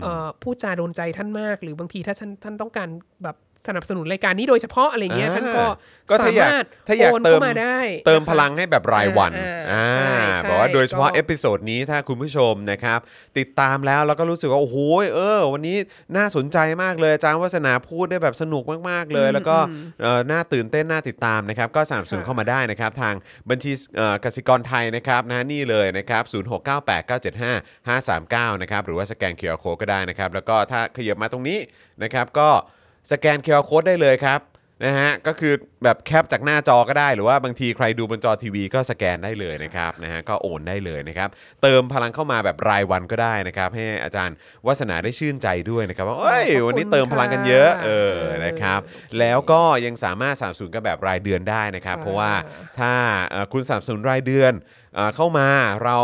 เอ่อพูดจาโดนใจท่านมาก หรือบางทีถ้าท่านท่านต้องการแบบ สนับสนุนรายการนี้โดยเฉพาะอะไรเงี้ยอ่าท่านก็ก็สาถ้าอยากมารถถ้าอยากโอนเติมเข้ามาได้ เติมนะคะพลังให้แบบรายวันอ่าอ่าใช่ใช่บอกว่าโดยเฉพาะก็ episode นี้ถ้าคุณผู้ชมนะครับติดตามแล้วแล้วก็รู้สึกว่าโอ้โหเออ วันนี้น่าสนใจมากเลยอาจารย์วัฒนาพูดได้แบบสนุกมากๆเลย แล้วก็เอ่อน่าตื่นเต้นน่าติดตามนะครับก็สนับสนุนค่ะเข้ามาได้นะครับ ทางบัญชีเอ่อกสิกรไทยนะครับนะนี่เลยนะครับ0698975539นะครับหรือว่าสแกน QR code ก็ได้นะครับ แล้วก็ถ้าขยับมาตรงนี้นะครับก็ สแกน QR code ได้เลยครับนะฮะก็คือแบบ cap จากหน้าจอก็ได้ หรือว่าบางทีใครดูบนจอทีวีก็สแกนได้เลยนะครับนะฮะก็โอนได้เลยนะครับเติมพลังเข้ามาแบบรายวันก็ได้นะครับให้อาจารย์วัฒนาได้ชื่นใจด้วยนะครับว่าเอ้ยขอบคุณวันนี้เติมพลังกันเยอะค่ะเออเออนะครับโอเคแล้วก็ยังสามารถสนับสนุนกันแบบรายเดือนได้นะครับค่ะเพราะว่าถ้าเอ่อคุณสนับสนุนรายเดือน เอ่อเข้ามาเรา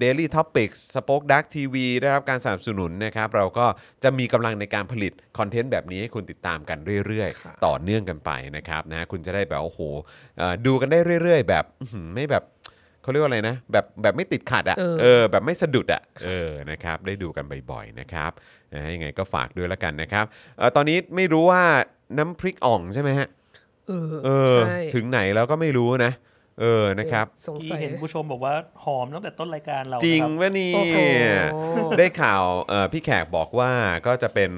Daily Topics Spoke Dark TV ได้รับการสนับสนุนนะครับ เราก็จะมีกำลังในการผลิตคอนเทนต์แบบนี้ให้คุณติดตามกันเรื่อยค่ะๆต่อเนื่องกันไปนะครับนะคุณจะได้แบบโอ้โหเอ่อดูกันได้เรื่อย ๆ แบบอื้อหือไม่แบบเขาเรียกว่าอะไรนะ แบบแบบไม่ติดขัดอะเออเออแบบไม่สะดุดอะเออนะครับได้ดูกันบ่อยๆนะครับนะฮะยังไงก็ฝากด้วยละกันนะครับเอ่อตอนนี้ไม่รู้ว่าน้ำพริกอ่องใช่ไหมฮะเออเออใช่ถึงไหนแล้วก็ไม่รู้นะ เออนะครับ สงที่สัยเห็นผู้ชมบอกว่าหอมตั้งแต่ต้นรายการเราจริงนะคบ วะเนี่โอ้โห ยได้ข่าวเอ่อพี่แขกบอกว่าก็จะเป็น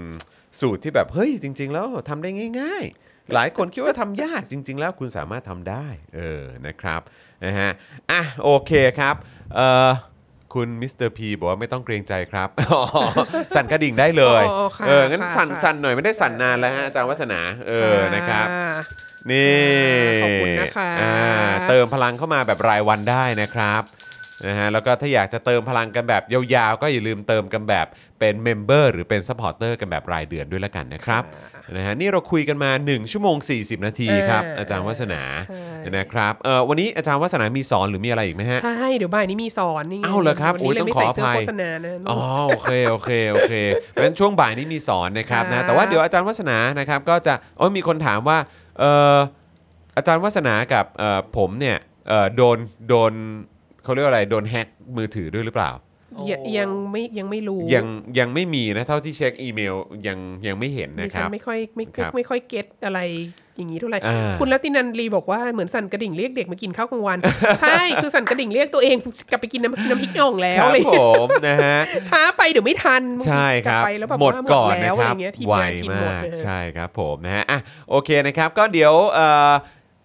สูตรที่แบบ เฮ้ย จริง ๆ แล้วทำได้ง่าย ๆ หลายคนคิดว่าทำยากจริง ๆ แล้วคุณสามารถทำได้ เออนะครับนะฮะอะโอเคครับเอ่อคุณมิสเตอร์พีบอกว่าไม่ต้องเกรงใจครับอ๋อสั่นกระดิ่งได้เลยอ๋อค่ะเอองั้นค่ะสั่นค่ะ สั่นหน่อยไม่ได้สั่นนานแล้วฮะอาจารย์วัฒนาเออนะครับ นี่ขอบคุณนะคะอ่าเติมพลังเข้ามาแบบรายวันได้นะครับนะฮะแล้วก็ถ้าอยากจะเติมพลังกันแบบยาวๆ ก็อย่าลืมเติมกันแบบเป็น member หรือเป็น supporter กันแบบรายเดือนด้วยละกันนะครับนะฮะนี่เราคุยกันมา 1 ชั่วโมง 40 นาทีครับเอออาจารย์วัฒนาใช่นะครับเออวันนี้อาจารย์วัฒนามีสอนหรือมีอะไรอีกไหมฮะใช่เดี๋ยวบ่ายนี้มีสอนนี่ไงเอ้าเหรอครับวันนี้เลยโอ้ยไม่ใส่ต้องขอเสื้ออภัยโฆษณานะอ๋อโอเคโอเคโอเคเพราะฉะนั้นช่วงบ่ายนี้มีสอนนะครับนะค่ะแต่ว่าเดี๋ยวอาจารย์วัฒนานะครับก็จะโอ้ยมีคนถามว่าเอาจารย์วัฒนากับผมเนี่ยโดนโดนเขาเรียกว่าอะไรโดนแฮ็กมือถือด้วยหรือเปล่า ยังยังไม่ยังไม่รู้ยังยังไม่มีนะเท่าที่เช็คอีเมลยังยังไม่เห็นดินะคฉัรันบไม่ค่อยไม่ครับไม่ค่อยเก็ตอะไรอย่างนี้เท่าไหร่อ่าคุณรัตินันลีบอกว่าเหมือนสั่นกระดิ่งเรียกเด็กมากินข้าวกลางวัน ใช่คือสั่นกระดิ่งเรียกตัวเองกลับไปกินน้ำน้ำพริกอ่องแล้ควรับอะไรผมนะฮะช้าไปเดี๋ยวไม่ทันใช่ครับกลัไปแล้วแบบหมดว่าก่อนแล้นะวคอะไรรับเงี้ยทีมไวงานกินหมดมากนะฮะใช่ครับผมนะฮะอะโอเคนะครับ ก็เดี๋ยว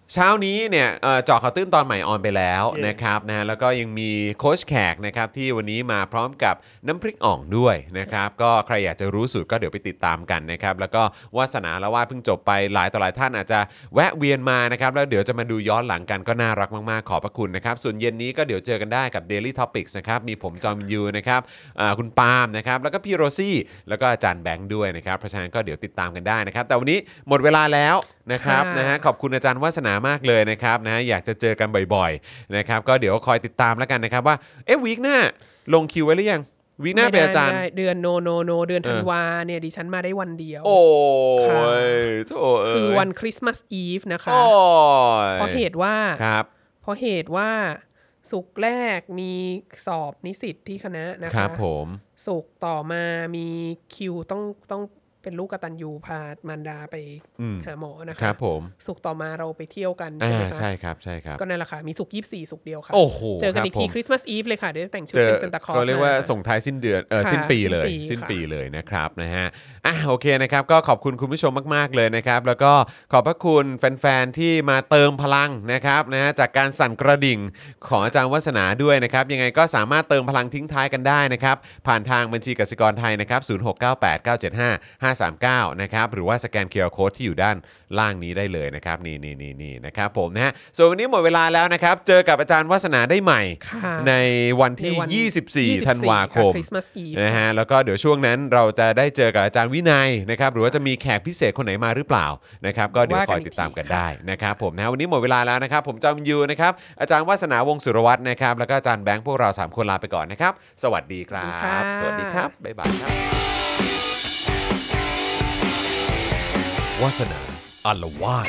เอ่อเช้านี้เนี่ยเอ่อเจาะข่าวตื้นตอนใหม่ออนไปแล้วเย้ นะครับนะฮะแล้วก็ยังมีโค้ชแขกนะครับที่วันนี้มาพร้อมกับน้ำพริกอ่องด้วยนะครับก็ใครอยากจะรู้สูตรก็เดี๋ยวไปติดตามกันนะครับแล้วก็วาสนาละว่าเพิ่งจบไปหลายต่อหลายท่านอาจจะแวะเวียนมานะครับแล้วเดี๋ยวจะมาดูย้อนหลังกันก็น่ารักมากๆขอบพระคุณนะครับส่วนเย็นนี้ก็เดี๋ยวเจอกันได้กับ Daily Topics นะครับมีผมจอมยูนะครับอ่าคุณปาล์มนะครับแล้วก็พี่โรซี่แล้วก็อาจารย์แบงค์ด้วยนะครับเพราะฉะนั้นก็เดี๋ยวติดตามกันได้นะครับแต่วันนี้หมดเวลาแล้ว นะครับค่ะนะฮะขอบคุณอาจารย์วาสนามากเลยนะครับนะฮะอยากจะเจอกันบ่อยๆนะครับก็เดี๋ยวคอยติดตามแล้วกันนะครับว่าเอ๊ะ week หน้าลงคิวไว้หรือยัง week หน้าเป็นอาจารย์ไม่ได้เดือน no no no เดือนเออธันวาเนี่ยดิฉันมาได้วันเดียว โอ้ค่ะยโถเอ้ยคือวัน Christmas Eve นะคะโอ้ยเพราะเหตุว่าครับเพราะเหตุว่าสุกร์แรกมีสอบนิสิตที่คณะนะครัคะบผมสุกร์ต่อมามีคิวต้องต้อง เป็นลูกกตันยูพามารดาไปอืมหาหมอนะคคะรับผมสุกร์ต่อมาเราไปเที่ยวกันอ่าใช่ไหมคะใช่ครับใช่ครับก็นั่นแหละค่ะมีสุกร์ยี่สี่สุกร์เดียวค่ะโอ้โหเจอกันอีกครับทีผมคริสต์มาสอีฟเลยค่ะเดี๋ยวจะแต่งชุดเจอเป็นเซนตาคลอสก็เรียกว่ามาส่งท้ายสิ้นเดือนเออค่ะสิ้นปีเลย สิ้สิ้นนปีปีค่ะเลยนะครับนะฮะอะโอเคนะครับ ก็ขอบคุณคุณผู้ชมมากๆเลยนะครับ แล้วก็ขอบพระคุณแฟนๆที่มาเติมพลังนะครับนะฮะจากการสั่นกระดิ่งของอาจารย์วัฒนาด้วยนะครับยังไงก็สามารถเติมพลังทิ้งท้ายกันได้นะครับผ่านทางบัญชีกสิกรไทยนะครับ539 นะครับ หรือว่าสแกนเคอร์โคที่อยู่ด้านล่างนี้ได้เลยนะครับ นี่นี่นี่นี่นะครับผมนะฮะ ส่วนวันนี้หมดเวลาแล้วนะครับ เจอกับอาจารย์วัฒนาได้ใหม่ ค่ะในวันที่ในวัน24ธันวาคม ค่ะ Christmas Eve นะฮะ แล้วก็เดี๋ยวช่วงนั้นเราจะได้เจอกับอาจารย์วินัยนะครับ หรือว่าจะมีแขกพิเศษคนไหนมาหรือเปล่านะครับ ก็เดี๋ยวคอยติดตามกันได้นะครับผมนะฮะวันนี้หมดเวลาแล้วนะครับ ผมจอมยูนะครับ อาจารย์วัฒนาวงศ์สุรวัตรนะครับ แล้วก็อาจารย์แบงค์พวกเราสามคนลาไปก่อนนะครับ สวัสดีครัสวัสดีค่ะบสวัสดีครับ บ๊ายบายครับ วาสนาอารวาส